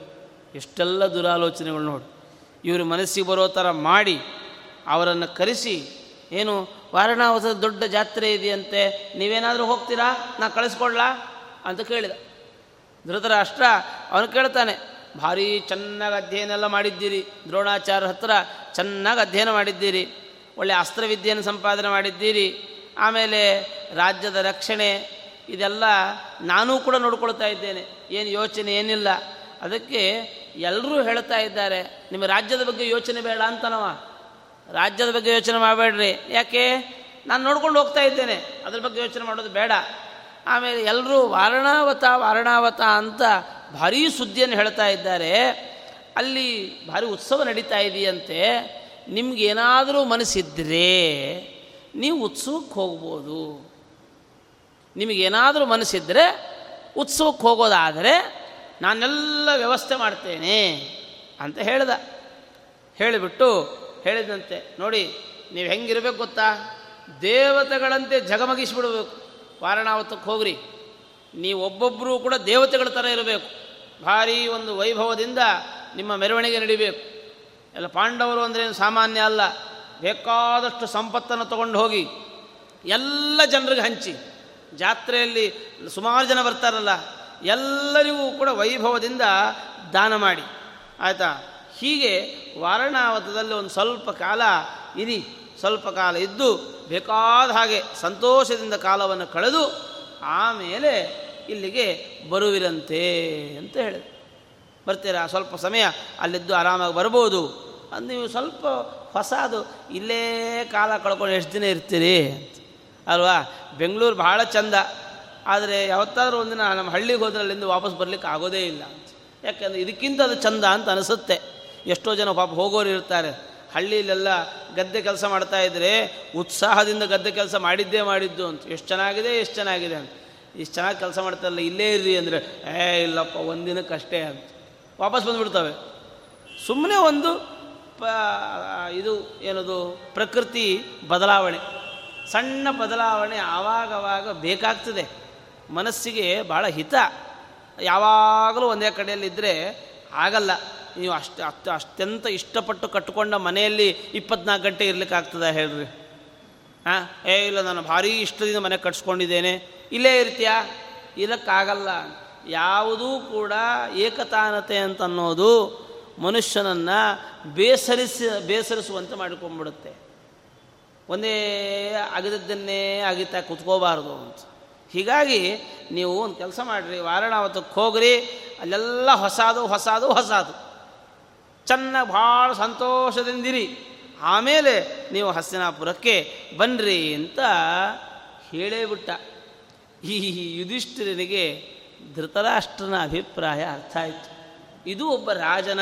Speaker 1: ಎಷ್ಟೆಲ್ಲ ದುರಾಲೋಚನೆಗಳು ನೋಡಿ. ಇವರು ಮನಸ್ಸಿಗೆ ಬರೋ ಥರ ಮಾಡಿ ಅವರನ್ನು ಕರೆಸಿ, ಏನು ವಾರಣಾವತದ ದೊಡ್ಡ ಜಾತ್ರೆ ಇದೆಯಂತೆ, ನೀವೇನಾದರೂ ಹೋಗ್ತೀರಾ? ನಾ ಕಳಿಸ್ಕೊಡ್ಲಾ? ಅಂತ ಕೇಳಿದ. ಧೃತರಾಷ್ಟ್ರ ಅವನು ಕೇಳ್ತಾನೆ, ಭಾರೀ ಚೆನ್ನಾಗಿ ಅಧ್ಯಯನ ಎಲ್ಲ ಮಾಡಿದ್ದೀರಿ. ದ್ರೋಣಾಚಾರ್ಯ ಹತ್ರ ಚೆನ್ನಾಗಿ ಅಧ್ಯಯನ ಮಾಡಿದ್ದೀರಿ. ಒಳ್ಳೆ ಅಸ್ತ್ರವಿದ್ಯೆಯನ್ನು ಸಂಪಾದನೆ ಮಾಡಿದ್ದೀರಿ. ಆಮೇಲೆ ರಾಜ್ಯದ ರಕ್ಷಣೆ, ಇದೆಲ್ಲ ನಾನೂ ಕೂಡ ನೋಡ್ಕೊಳ್ತಾ ಇದ್ದೇನೆ. ಏನು ಯೋಚನೆ ಏನಿಲ್ಲ. ಅದಕ್ಕೆ ಎಲ್ಲರೂ ಹೇಳ್ತಾ ಇದ್ದಾರೆ ನಿಮ್ಮ ರಾಜ್ಯದ ಬಗ್ಗೆ ಯೋಚನೆ ಬೇಡ ಅಂತನವ. ರಾಜ್ಯದ ಬಗ್ಗೆ ಯೋಚನೆ ಮಾಡಬೇಡ್ರಿ. ಯಾಕೆ? ನಾನು ನೋಡ್ಕೊಂಡು ಹೋಗ್ತಾ ಇದ್ದೇನೆ. ಅದ್ರ ಬಗ್ಗೆ ಯೋಚನೆ ಮಾಡೋದು ಬೇಡ. ಆಮೇಲೆ ಎಲ್ಲರೂ ವಾರಣಾವತ ವಾರಣಾವತ ಅಂತ ಭಾರೀ ಸುದ್ದಿಯನ್ನು ಹೇಳ್ತಾ ಇದ್ದಾರೆ. ಅಲ್ಲಿ ಭಾರಿ ಉತ್ಸವ ನಡೀತಾ ಇದೆಯಂತೆ. ನಿಮ್ಗೇನಾದರೂ ಮನಸ್ಸಿದ್ದರೆ ನೀವು ಉತ್ಸವಕ್ಕೆ ಹೋಗ್ಬೋದು. ನಿಮಗೇನಾದರೂ ಮನಸ್ಸಿದ್ದರೆ ಉತ್ಸವಕ್ಕೆ ಹೋಗೋದಾದರೆ ನಾನೆಲ್ಲ ವ್ಯವಸ್ಥೆ ಮಾಡ್ತೇನೆ ಅಂತ ಹೇಳ್ದ. ಹೇಳಿಬಿಟ್ಟು ಹೇಳಿದಂತೆ, ನೋಡಿ, ನೀವು ಹೆಂಗಿರಬೇಕು ಗೊತ್ತಾ? ದೇವತೆಗಳಂತೆ ಜಗಮಗಿಸಿಬಿಡಬೇಕು. ವಾರಣಾವತಕ್ಕೆ ಹೋಗ್ರಿ. ನೀವು ಒಬ್ಬೊಬ್ಬರೂ ಕೂಡ ದೇವತೆಗಳ ಥರ ಇರಬೇಕು. ಭಾರೀ ಒಂದು ವೈಭವದಿಂದ ನಿಮ್ಮ ಮೆರವಣಿಗೆ ನಡಿಬೇಕು. ಎಲ್ಲ ಪಾಂಡವರು ಅಂದ್ರೇನು ಸಾಮಾನ್ಯ ಅಲ್ಲ. ಬೇಕಾದಷ್ಟು ಸಂಪತ್ತನ್ನು ತಗೊಂಡು ಹೋಗಿ ಎಲ್ಲ ಜನರಿಗೆ ಹಂಚಿ. ಜಾತ್ರೆಯಲ್ಲಿ ಸುಮಾರು ಜನ ಬರ್ತಾರಲ್ಲ ಎಲ್ಲರಿಗೂ ಕೂಡ ವೈಭವದಿಂದ ದಾನ ಮಾಡಿ. ಆಯಿತಾ? ಹೀಗೆ ವಾರಣಾವತದಲ್ಲಿ ಒಂದು ಸ್ವಲ್ಪ ಕಾಲ ಇರಿ. ಸ್ವಲ್ಪ ಕಾಲ ಇದ್ದು ಬೇಕಾದ ಹಾಗೆ ಸಂತೋಷದಿಂದ ಕಾಲವನ್ನು ಕಳೆದು ಆಮೇಲೆ ಇಲ್ಲಿಗೆ ಬರುವಿರಂತೆ ಅಂತ ಹೇಳಿದೆ ಬರ್ತೀರಾ? ಸ್ವಲ್ಪ ಸಮಯ ಅಲ್ಲಿದ್ದು ಆರಾಮಾಗಿ ಬರ್ಬೋದು. ಅಂದು ನೀವು ಸ್ವಲ್ಪ ಹೊಸದು, ಇಲ್ಲೇ ಕಾಲ ಕಳ್ಕೊಂಡು ಎಷ್ಟು ದಿನ ಇರ್ತೀರಿ ಅಲ್ವಾ? ಬೆಂಗಳೂರು ಭಾಳ ಚಂದ. ಆದರೆ ಯಾವತ್ತಾದ್ರೂ ಒಂದಿನ ನಮ್ಮ ಹಳ್ಳಿಗೆ ಹೋದ್ರೆ ಅಲ್ಲಿಂದ ವಾಪಸ್ ಬರಲಿಕ್ಕೆ ಆಗೋದೇ ಇಲ್ಲ. ಯಾಕೆಂದ್ರೆ ಇದಕ್ಕಿಂತ ಅದು ಚಂದ ಅಂತ ಅನಿಸುತ್ತೆ. ಎಷ್ಟೋ ಜನ ಪಾಪ ಹೋಗೋರು ಇರ್ತಾರೆ. ಹಳ್ಳಿಲೆಲ್ಲ ಗದ್ದೆ ಕೆಲಸ ಮಾಡ್ತಾ ಇದ್ದರೆ ಉತ್ಸಾಹದಿಂದ ಗದ್ದೆ ಕೆಲಸ ಮಾಡಿದ್ದೇ ಮಾಡಿದ್ದು ಅಂತ. ಎಷ್ಟು ಚೆನ್ನಾಗಿದೆ ಎಷ್ಟು ಚೆನ್ನಾಗಿದೆ ಅಂತ. ಇಷ್ಟು ಚೆನ್ನಾಗಿ ಕೆಲಸ ಮಾಡ್ತಾರಲ್ಲ, ಇಲ್ಲೇ ಇರ್ರಿ ಅಂದರೆ, ಏ, ಇಲ್ಲಪ್ಪ ಒಂದಿನಕ್ಕಷ್ಟೇ ಅಂತ. ವಾಪಸ್ ಬಂದುಬಿಡ್ತವೆ. ಸುಮ್ಮನೆ ಒಂದು ಪ, ಇದು ಏನದು, ಪ್ರಕೃತಿ ಬದಲಾವಣೆ. ಸಣ್ಣ ಬದಲಾವಣೆ ಆವಾಗವಾಗ ಬೇಕಾಗ್ತದೆ. ಮನಸ್ಸಿಗೆ ಭಾಳ ಹಿತ. ಯಾವಾಗಲೂ ಒಂದೇ ಕಡೆಯಲ್ಲಿದ್ದರೆ ಆಗಲ್ಲ. ನೀವು ಅಷ್ಟು ಅಷ್ಟು, ಅತ್ಯಂತ ಇಷ್ಟಪಟ್ಟು ಕಟ್ಟಿಕೊಂಡ ಮನೆಯಲ್ಲಿ ಇಪ್ಪತ್ನಾಲ್ಕು ಗಂಟೆ ಇರ್ಲಿಕ್ಕೆ ಹೇಳ್ರಿ. ಹಾಂ ಏ, ಇಲ್ಲ, ನಾನು ಭಾರೀ ಇಷ್ಟದಿಂದ ಮನೆ ಕಟ್ಸ್ಕೊಂಡಿದ್ದೇನೆ. ಇಲ್ಲೇ ಇರ್ತೀಯಾ? ಇರೋಕ್ಕಾಗಲ್ಲ. ಯಾವುದೂ ಕೂಡ ಏಕತಾನತೆ ಅಂತ ಅನ್ನೋದು ಮನುಷ್ಯನನ್ನು ಬೇಸರಿಸಿ, ಬೇಸರಿಸುವಂತೆ ಮಾಡಿಕೊಂಡ್ಬಿಡುತ್ತೆ. ಒಂದೇ ಅಗದದ್ದನ್ನೇ ಅಗಿತಾ ಕುತ್ಕೋಬಾರ್ದು ಅಂತ. ಹೀಗಾಗಿ ನೀವು ಒಂದು ಕೆಲಸ ಮಾಡಿರಿ, ವಾರಣಾವತಕ್ಕೆ ಹೋಗ್ರಿ, ಅಲ್ಲೆಲ್ಲ ಹೊಸದು ಹೊಸದು ಹೊಸದು. ಚೆನ್ನಾಗಿ ಭಾಳ ಸಂತೋಷದಿಂದಿರಿ. ಆಮೇಲೆ ನೀವು ಹಸ್ತಿನಾಪುರಕ್ಕೆ ಬನ್ನಿರಿ ಅಂತ ಹೇಳೇ ಬಿಟ್ಟ. ಈ ಯುಧಿಷ್ಠಿರನಿಗೆ ಧೃತರಾಷ್ಟ್ರನ ಅಭಿಪ್ರಾಯ ಅರ್ಥ ಆಯಿತು. ಇದು ಒಬ್ಬ ರಾಜನ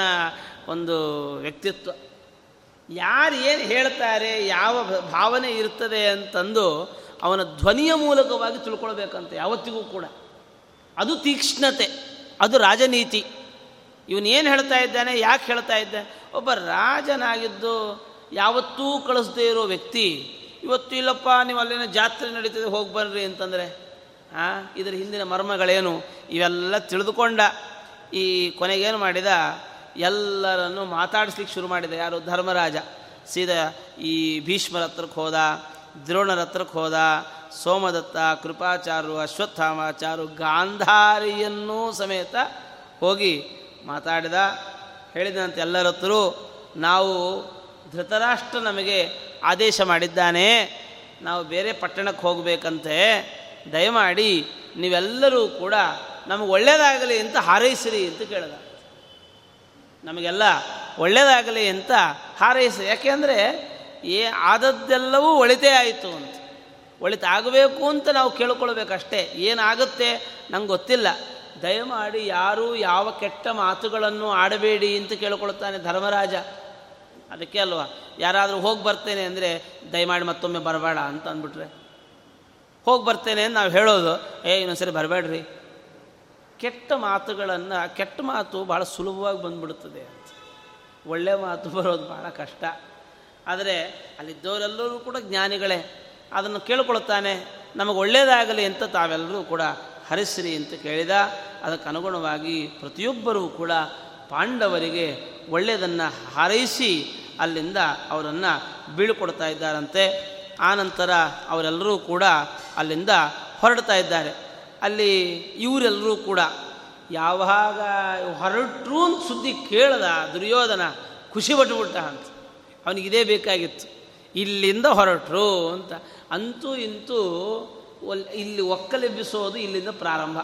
Speaker 1: ಒಂದು ವ್ಯಕ್ತಿತ್ವ. ಯಾರು ಏನು ಹೇಳ್ತಾರೆ, ಯಾವ ಭಾವನೆ ಇರ್ತದೆ ಅಂತಂದು ಅವನ ಧ್ವನಿಯ ಮೂಲಕವಾಗಿ ತಿಳ್ಕೊಳ್ಬೇಕಂತ, ಯಾವತ್ತಿಗೂ ಕೂಡ. ಅದು ತೀಕ್ಷ್ಣತೆ, ಅದು ರಾಜನೀತಿ. ಇವನೇನು ಹೇಳ್ತಾ ಇದ್ದಾನೆ, ಯಾಕೆ ಹೇಳ್ತಾ ಇದ್ದಾನೆ ಒಬ್ಬ ರಾಜನಾಗಿದ್ದು ಯಾವತ್ತೂ ಕಳಿಸದೇ ಇರೋ ವ್ಯಕ್ತಿ, ಇವತ್ತು ಇಲ್ಲಪ್ಪ, ನೀವು ಅಲ್ಲಿನ ಜಾತ್ರೆ ನಡೀತದೆ, ಹೋಗಿ ಬರ್ರಿ ಅಂತಂದರೆ ಹಾಂ ಇದರ ಹಿಂದಿನ ಮರ್ಮಗಳೇನು? ಇವೆಲ್ಲ ತಿಳಿದುಕೊಂಡ, ಈ ಕೊನೆಗೇನು ಮಾಡಿದ? ಎಲ್ಲರನ್ನು ಮಾತಾಡಿಸ್ಲಿಕ್ಕೆ ಶುರು ಮಾಡಿದ. ಯಾರು? ಧರ್ಮರಾಜ. ಸೀದಾ ಈ ಭೀಷ್ಮರ ಹತ್ರಕ್ಕೆ ಹೋದ. ದ್ರೋಣರ ಹತ್ರಕ್ಕೆ ಹೋದ ಸೋಮದತ್ತ ಕೃಪಾಚಾರು ಅಶ್ವತ್ಥಾಮಾಚಾರು ಗಾಂಧಾರಿಯನ್ನೂ ಸಮೇತ ಹೋಗಿ ಮಾತಾಡಿದ. ಹೇಳಿದಂತೆ ಎಲ್ಲರ ಹತ್ರ ನಾವು ಧೃತರಾಷ್ಟ್ರ ನಮಗೆ ಆದೇಶ ಮಾಡಿದ್ದಾನೆ. ನಾವು ಬೇರೆ ಪಟ್ಟಣಕ್ಕೆ ಹೋಗಬೇಕಂತೆ. ದಯಮಾಡಿ ನೀವೆಲ್ಲರೂ ಕೂಡ ನಮಗೆ ಒಳ್ಳೆಯದಾಗಲಿ ಅಂತ ಹಾರೈಸಿರಿ ಅಂತ ಕೇಳಿದ. ನಮಗೆಲ್ಲ ಒಳ್ಳೆಯದಾಗಲಿ ಅಂತ ಹಾರೈಸಿ. ಯಾಕೆಂದರೆ ಏ, ಆದದ್ದೆಲ್ಲವೂ ಒಳಿತೇ ಆಯಿತು ಅಂತ. ಒಳಿತಾಗಬೇಕು ಅಂತ ನಾವು ಕೇಳ್ಕೊಳ್ಬೇಕಷ್ಟೇ. ಏನಾಗುತ್ತೆ? ನಂಗೆ ಗೊತ್ತಿಲ್ಲ. ದಯಮಾಡಿ ಯಾರೂ ಯಾವ ಕೆಟ್ಟ ಮಾತುಗಳನ್ನು ಆಡಬೇಡಿ ಅಂತ ಕೇಳ್ಕೊಳ್ತಾನೆ ಧರ್ಮರಾಜ. ಅದಕ್ಕೆ ಅಲ್ವಾ? ಯಾರಾದರೂ ಹೋಗಿ ಬರ್ತೇನೆ ಅಂದರೆ ದಯಮಾಡಿ ಮತ್ತೊಮ್ಮೆ ಬರಬೇಡ ಅಂತ ಅಂದ್ಬಿಟ್ರೆ. ಹೋಗಿ ಬರ್ತೇನೆ ಅಂತ ನಾವು ಹೇಳೋದು, ಏ, ಇನ್ನೊಂದ್ಸರಿ ಬರಬೇಡ್ರಿ. ಕೆಟ್ಟ ಮಾತುಗಳನ್ನು, ಕೆಟ್ಟ ಮಾತು ಭಾಳ ಸುಲಭವಾಗಿ ಬಂದ್ಬಿಡುತ್ತದೆ ಅಂತ. ಒಳ್ಳೆಯ ಮಾತು ಬರೋದು ಭಾಳ ಕಷ್ಟ. ಆದರೆ ಅಲ್ಲಿದ್ದವರೆಲ್ಲರೂ ಕೂಡ ಜ್ಞಾನಿಗಳೇ. ಅದನ್ನು ಕೇಳಿಕೊಳ್ಳುತ್ತಾನೆ, ನಮಗೆ ಒಳ್ಳೆಯದಾಗಲಿ ಅಂತ ತಾವೆಲ್ಲರೂ ಕೂಡ ಹರಿಸ್ರಿ ಅಂತ ಕೇಳಿದ. ಅದಕ್ಕೆ ಅನುಗುಣವಾಗಿ ಪ್ರತಿಯೊಬ್ಬರೂ ಕೂಡ ಪಾಂಡವರಿಗೆ ಒಳ್ಳೆಯದನ್ನು ಹಾರೈಸಿ ಅಲ್ಲಿಂದ ಅವರನ್ನು ಬೀಳ್ಕೊಡ್ತಾ ಇದ್ದಾರಂತೆ. ಆನಂತರ ಅವರೆಲ್ಲರೂ ಕೂಡ ಅಲ್ಲಿಂದ ಹೊರಡ್ತಾ ಇದ್ದಾರೆ. ಅಲ್ಲಿ ಇವರೆಲ್ಲರೂ ಕೂಡ ಯಾವಾಗ ಹೊರಟ್ರೂ ಸುದ್ದಿ ಕೇಳದ ದುರ್ಯೋಧನ ಖುಷಿ ಪಟ್ಟುಬಿಟ್ಟ ಅಂತ. ಅವನಿಗಿದೇ ಬೇಕಾಗಿತ್ತು. ಇಲ್ಲಿಂದ ಹೊರಟರು ಅಂತ. ಅಂತೂ ಇಂತೂ ಇಲ್ಲಿ ಒಕ್ಕಲೆಬ್ಬಿಸೋದು ಇಲ್ಲಿಂದ ಪ್ರಾರಂಭ.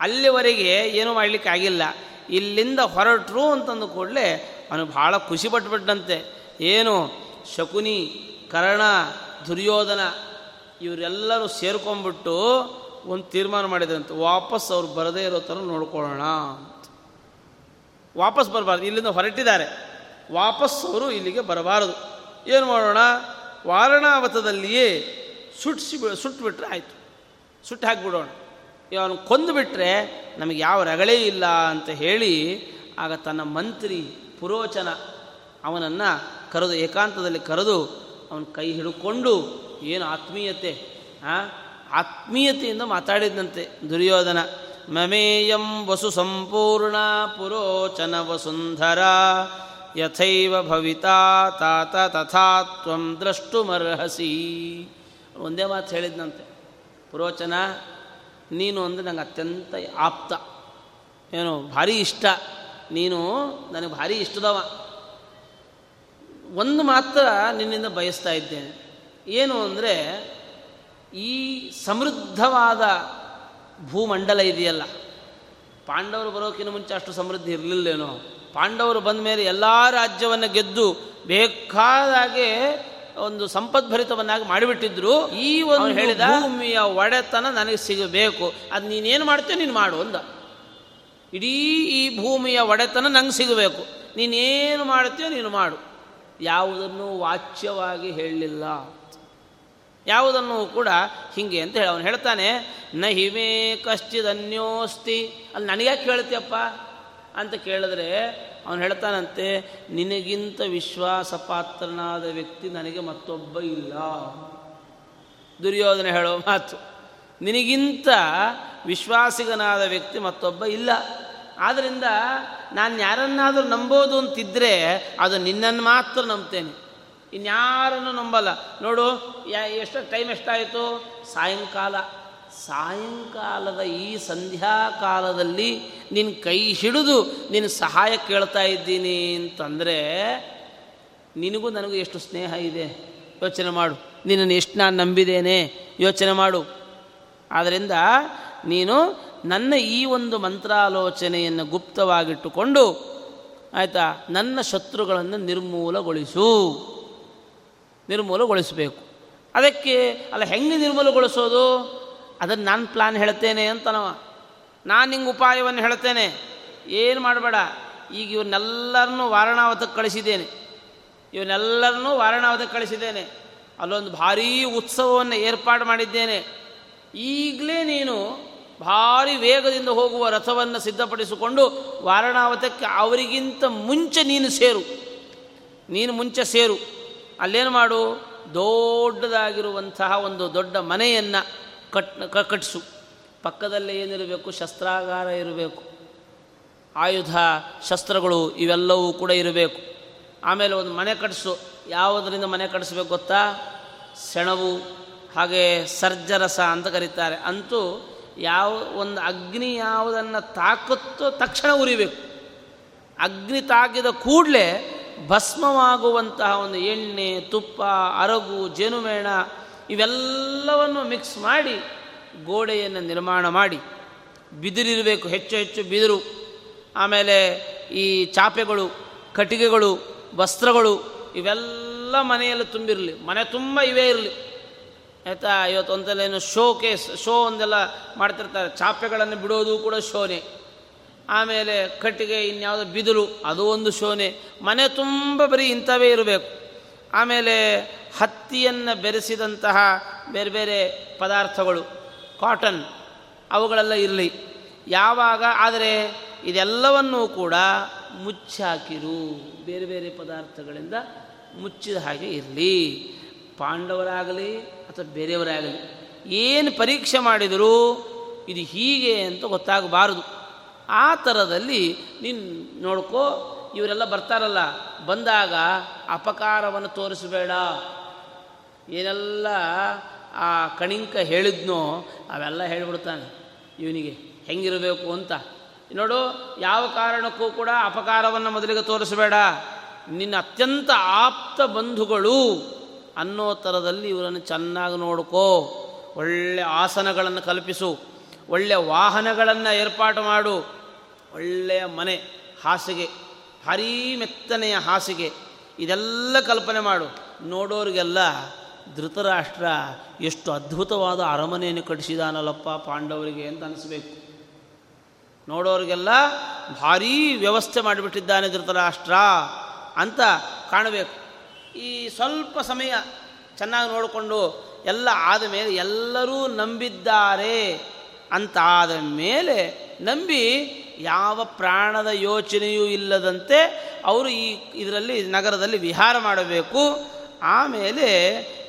Speaker 1: ಅಲ್ಲಿವರೆಗೆ ಏನೂ ಮಾಡಲಿಕ್ಕಾಗಿಲ್ಲ ಇಲ್ಲಿಂದ ಹೊರಟರು ಅಂತಂದು ಕೂಡಲೇ ಅವನು ಭಾಳ ಖುಷಿ ಪಟ್ಟುಬಿಟ್ಟಂತೆ ಏನು ಶಕುನಿ, ಕರ್ಣ, ದುರ್ಯೋಧನ ಇವರೆಲ್ಲರೂ ಸೇರ್ಕೊಂಬಿಟ್ಟು ಒಂದು ತೀರ್ಮಾನ ಮಾಡಿದ್ರಂತೆ. ವಾಪಸ್ ಅವ್ರು ಬರದೇ ಇರೋ ಥರ ನೋಡ್ಕೊಳ್ಳೋಣ ಅಂತ. ವಾಪಸ್ ಬರಬಾರ್ದು. ಇಲ್ಲಿಂದ ಹೊರಟಿದ್ದಾರೆ. ವಾಪಸ್ ಅವರು ಇಲ್ಲಿಗೆ ಬರಬಾರದು. ಏನು ಮಾಡೋಣ? ವಾರಣಾವತದಲ್ಲಿಯೇ ಸುಟ್ಟಿಸಿ ಸುಟ್ಟುಬಿಟ್ರೆ ಆಯಿತು. ಸುಟ್ಟು ಹಾಕಿಬಿಡೋಣ. ಇವನು ಕೊಂದು ಬಿಟ್ಟರೆ ನಮಗೆ ಯಾವ ರಗಳೇ ಇಲ್ಲ ಅಂತ ಹೇಳಿ ಆಗ ತನ್ನ ಮಂತ್ರಿ ಪುರೋಚನ ಅವನನ್ನು ಕರೆದು, ಏಕಾಂತದಲ್ಲಿ ಕರೆದು ಅವನ ಕೈ ಹಿಡ್ಕೊಂಡು ಏನು ಆತ್ಮೀಯತೆ ಆತ್ಮೀಯತೆಯಿಂದ ಮಾತಾಡಿದಂತೆ ದುರ್ಯೋಧನ. ಮಮೇಯಂ ವಸು ಸಂಪೂರ್ಣ ಪುರೋಚನ ವಸುಂಧರ. ಯಥೈವ ಭವಿತಾ ತಾತ ತಥಾ ತ್ವಂ ದ್ರಷ್ಟುಮರ್ಹಸಿ ಒಂದೇ ಮಾತು ಹೇಳಿದ್ನಂತೆ, ಪುರೋಚನ, ನೀನು ಅಂದರೆ ನಂಗೆ ಅತ್ಯಂತ ಆಪ್ತ. ಏನು, ಭಾರಿ ಇಷ್ಟ. ನೀನು ನನಗೆ ಭಾರಿ ಇಷ್ಟದವ. ಒಂದು ಮಾತ್ರ ನಿನ್ನಿಂದ ಬಯಸ್ತಾ ಇದ್ದೇನೆ. ಏನು ಅಂದರೆ, ಈ ಸಮೃದ್ಧವಾದ ಭೂಮಂಡಲ ಇದೆಯಲ್ಲ, ಪಾಂಡವರು ಬರೋಕ್ಕಿಂತ ಮುಂಚೆ ಅಷ್ಟು ಸಮೃದ್ಧಿ ಇರಲಿಲ್ಲೇನೋ. ಪಾಂಡವರು ಬಂದ ಮೇಲೆ ಎಲ್ಲ ರಾಜ್ಯವನ್ನು ಗೆದ್ದು ಬೇಕಾದಾಗೆ ಒಂದು ಸಂಪದ್ಭರಿತವನ್ನಾಗಿ ಮಾಡಿಬಿಟ್ಟಿದ್ರು. ಈ ಒಂದು ಹೇಳಿದ ಭೂಮಿಯ ಒಡೆತನ ನನಗೆ ಸಿಗಬೇಕು. ಅದು ನೀನೇನು ಮಾಡ್ತೀಯ ನೀನು ಮಾಡು ಅಂದ. ಇಡೀ ಈ ಭೂಮಿಯ ಒಡೆತನ ನಂಗೆ ಸಿಗಬೇಕು. ನೀನೇನು ಮಾಡ್ತೀಯೋ ನೀನು ಮಾಡು. ಯಾವುದನ್ನು ವಾಚ್ಯವಾಗಿ ಹೇಳಲಿಲ್ಲ. ಯಾವುದನ್ನು ಕೂಡ ಹೀಗೆ ಅಂತ ಹೇಳಿ ಅವನು ಹೇಳ್ತಾನೆ ನ ಹಿಮೇ ಕಶ್ಚಿದನ್ಯೋಸ್ತಿ. ಅಲ್ಲಿ ನನಗ್ಯಾಕೆ ಕೇಳ್ತೀಯಪ್ಪ ಅಂತ ಕೇಳಿದ್ರೆ ಅವನು ಹೇಳ್ತಾನಂತೆ, ನಿನಗಿಂತ ವಿಶ್ವಾಸ ಪಾತ್ರನಾದ ವ್ಯಕ್ತಿ ನನಗೆ ಮತ್ತೊಬ್ಬ ಇಲ್ಲ. ದುರ್ಯೋಧನ ಹೇಳೋ ಮಾತು. ನಿನಗಿಂತ ವಿಶ್ವಾಸಿಗನಾದ ವ್ಯಕ್ತಿ ಮತ್ತೊಬ್ಬ ಇಲ್ಲ. ಆದ್ದರಿಂದ ನಾನು ಯಾರನ್ನಾದರೂ ನಂಬೋದು ಅಂತಿದ್ದರೆ ಅದು ನಿನ್ನನ್ನು ಮಾತ್ರ ನಂಬ್ತೇನೆ. ಇನ್ಯಾರನ್ನು ನಂಬಲ್ಲ. ನೋಡು, ಯಾ, ಎಷ್ಟು ಟೈಮ್ ಎಷ್ಟಾಯಿತು? ಸಾಯಂಕಾಲ. ಸಾಯಂಕಾಲದ ಈ ಸಂಧ್ಯಾಕಾಲದಲ್ಲಿ ನಿನ್ನ ಕೈ ಹಿಡಿದು ನಿನ್ನ ಸಹಾಯ ಕೇಳ್ತಾ ಇದ್ದೀನಿ ಅಂತಂದರೆ ನಿನಗೂ ನನಗೂ ಎಷ್ಟು ಸ್ನೇಹ ಇದೆ? ಯೋಚನೆ ಮಾಡು. ನಿನ್ನನ್ನು ಎಷ್ಟು ನಾನು ನಂಬಿದ್ದೇನೆ? ಯೋಚನೆ ಮಾಡು. ಆದ್ದರಿಂದ ನೀನು ನನ್ನ ಈ ಒಂದು ಮಂತ್ರಾಲೋಚನೆಯನ್ನು ಗುಪ್ತವಾಗಿಟ್ಟುಕೊಂಡು ಆಯಿತಾ, ನನ್ನ ಶತ್ರುಗಳನ್ನು ನಿರ್ಮೂಲಗೊಳಿಸು. ನಿರ್ಮೂಲಗೊಳಿಸಬೇಕು. ಅದಕ್ಕೆ, ಅಲ್ಲ, ಹೆಂಗೆ ನಿರ್ಮೂಲಗೊಳಿಸೋದು? ಅದನ್ನು ನಾನು ಪ್ಲಾನ್ ಹೇಳ್ತೇನೆ ಅಂತನವ. ನಾನು ನಿಂಗೆ ಉಪಾಯವನ್ನು ಹೇಳ್ತೇನೆ. ಏನು ಮಾಡಬೇಡ. ಈಗ ಇವನ್ನೆಲ್ಲರನ್ನೂ ವಾರಣಾವತಕ್ಕೆ ಕಳಿಸಿದ್ದೇನೆ. ಇವನ್ನೆಲ್ಲರನ್ನೂ ವಾರಣಾವತಕ್ಕೆ ಕಳಿಸಿದ್ದೇನೆ. ಅಲ್ಲೊಂದು ಭಾರೀ ಉತ್ಸವವನ್ನು ಏರ್ಪಾಡು ಮಾಡಿದ್ದೇನೆ. ಈಗಲೇ ನೀನು ಭಾರಿ ವೇಗದಿಂದ ಹೋಗುವ ರಥವನ್ನು ಸಿದ್ಧಪಡಿಸಿಕೊಂಡು ವಾರಣಾವತಕ್ಕೆ ಅವರಿಗಿಂತ ಮುಂಚೆ ನೀನು ಸೇರು. ನೀನು ಮುಂಚೆ ಸೇರು. ಅಲ್ಲೇನು ಮಾಡು? ದೊಡ್ಡದಾಗಿರುವಂತಹ ಒಂದು ದೊಡ್ಡ ಮನೆಯನ್ನು ಕಟ್ ಕಟ್ಟಿಸು ಪಕ್ಕದಲ್ಲೇ ಏನಿರಬೇಕು? ಶಸ್ತ್ರಾಗಾರ ಇರಬೇಕು. ಆಯುಧ, ಶಸ್ತ್ರಗಳು ಇವೆಲ್ಲವೂ ಕೂಡ ಇರಬೇಕು. ಆಮೇಲೆ ಒಂದು ಮನೆ ಕಟ್ಟಿಸು ಯಾವುದರಿಂದ ಮನೆ ಕಟ್ಟಿಸ್ಬೇಕು ಗೊತ್ತಾ? ಸೆಣವು ಹಾಗೆ ಸರ್ಜರಸ ಅಂತ ಕರೀತಾರೆ. ಅಂತೂ ಯಾವ ಒಂದು ಅಗ್ನಿ ಯಾವುದನ್ನು ತಾಕುತ್ತೋ ತಕ್ಷಣ ಉರಿಬೇಕು. ಅಗ್ನಿ ತಾಕಿದ ಕೂಡಲೇ ಭಸ್ಮವಾಗುವಂತಹ ಒಂದು ಎಣ್ಣೆ, ತುಪ್ಪ, ಅರಗು, ಜೇನುಮೇಣ ಇವೆಲ್ಲವನ್ನು ಮಿಕ್ಸ್ ಮಾಡಿ ಗೋಡೆಯನ್ನು ನಿರ್ಮಾಣ ಮಾಡಿ. ಬಿದಿರಿರಬೇಕು ಹೆಚ್ಚು ಹೆಚ್ಚು ಬಿದಿರು. ಆಮೇಲೆ ಈ ಚಾಪೆಗಳು, ಕಟ್ಟಿಗೆಗಳು, ವಸ್ತ್ರಗಳು, ಇವೆಲ್ಲ ಮನೆಯಲ್ಲಿ ತುಂಬಿರಲಿ. ಮನೆ ತುಂಬ ಇವೇ ಇರಲಿ. ಆಯಿತಾ? ಇವತ್ತು ಒಂದಲ್ಲೇನು ಶೋ ಕೇಸ್ ಶೋ ಒಂದೆಲ್ಲ ಮಾಡ್ತಿರ್ತಾರೆ. ಚಾಪೆಗಳನ್ನು ಬಿಡೋದು ಕೂಡ ಶೋನೆ ಆಮೇಲೆ ಕಟ್ಟಿಗೆ ಇನ್ಯಾವುದೋ ಬಿದಿರು, ಅದು ಒಂದು ಶೋನೆ ಮನೆ ತುಂಬ ಬರೀ ಇಂಥವೇ ಇರಬೇಕು. ಆಮೇಲೆ ಹತ್ತಿಯನ್ನು ಬೆರೆಸಿದಂತಹ ಬೇರೆ ಬೇರೆ ಪದಾರ್ಥಗಳು ಕಾಟನ್ ಅವುಗಳೆಲ್ಲ ಇರಲಿ. ಯಾವಾಗ? ಆದರೆ ಇದೆಲ್ಲವನ್ನೂ ಕೂಡ ಮುಚ್ಚಾಕಿರು. ಬೇರೆ ಬೇರೆ ಪದಾರ್ಥಗಳಿಂದ ಮುಚ್ಚಿದ ಹಾಗೆ ಇರಲಿ. ಪಾಂಡವರಾಗಲಿ ಅಥವಾ ಬೇರೆಯವರಾಗಲಿ, ಏನು ಪರೀಕ್ಷೆ ಮಾಡಿದರೂ ಇದು ಹೀಗೆ ಅಂತ ಗೊತ್ತಾಗಬಾರದು. ಆ ಥರದಲ್ಲಿ ನೀನು ನೋಡ್ಕೋ ಇವರೆಲ್ಲ ಬರ್ತಾರಲ್ಲ, ಬಂದಾಗ ಅಪಕಾರವನ್ನು ತೋರಿಸಬೇಡ. ಏನೆಲ್ಲ ಆ ಕಣಿಂಕ ಹೇಳಿದ್ನೋ ಅವೆಲ್ಲ ಹೇಳಿಬಿಡ್ತಾನೆ ಇವನಿಗೆ. ಹೆಂಗಿರಬೇಕು ಅಂತ. ನೋಡು, ಯಾವ ಕಾರಣಕ್ಕೂ ಕೂಡ ಅಪಕಾರವನ್ನು ಮೊದಲಿಗೆ ತೋರಿಸಬೇಡ. ನಿನ್ನ ಅತ್ಯಂತ ಆಪ್ತ ಬಂಧುಗಳು ಅನ್ನೋ ಥರದಲ್ಲಿ ಇವರನ್ನು ಚೆನ್ನಾಗಿ ನೋಡ್ಕೋ. ಒಳ್ಳೆ ಆಸನಗಳನ್ನು ಕಲ್ಪಿಸು. ಒಳ್ಳೆಯ ವಾಹನಗಳನ್ನು ಏರ್ಪಾಟು ಮಾಡು. ಒಳ್ಳೆಯ ಮನೆ, ಹಾಸಿಗೆ. ಭಾರೀ ಮೆತ್ತನೆಯ ಹಾಸಿಗೆ. ಇದೆಲ್ಲ ಕಲ್ಪನೆ ಮಾಡು. ನೋಡೋರಿಗೆಲ್ಲ ಧೃತರಾಷ್ಟ್ರ ಎಷ್ಟು ಅದ್ಭುತವಾದ ಅರಮನೆಯನ್ನು ಕಟ್ಟಿಸಿದಾನಲ್ಲಪ್ಪ ಪಾಂಡವರಿಗೆ ಅಂತ ಅನಿಸ್ಬೇಕು. ನೋಡೋರಿಗೆಲ್ಲ ಭಾರೀ ವ್ಯವಸ್ಥೆ ಮಾಡಿಬಿಟ್ಟಿದ್ದಾನೆ ಧೃತರಾಷ್ಟ್ರ ಅಂತ ಕಾಣಬೇಕು. ಈ ಸ್ವಲ್ಪ ಸಮಯ ಚೆನ್ನಾಗಿ ನೋಡಿಕೊಂಡು ಎಲ್ಲ ಆದ ಮೇಲೆ ಎಲ್ಲರೂ ನಂಬಿದ್ದಾರೆ ಅಂತ ಆದ ಮೇಲೆ ನಂಬಿ ಯಾವ ಪ್ರಾಣದ ಯೋಚನೆಯೂ ಇಲ್ಲದಂತೆ ಅವರು ಈ ಇದರಲ್ಲಿ ನಗರದಲ್ಲಿ ವಿಹಾರ ಮಾಡಬೇಕು. ಆಮೇಲೆ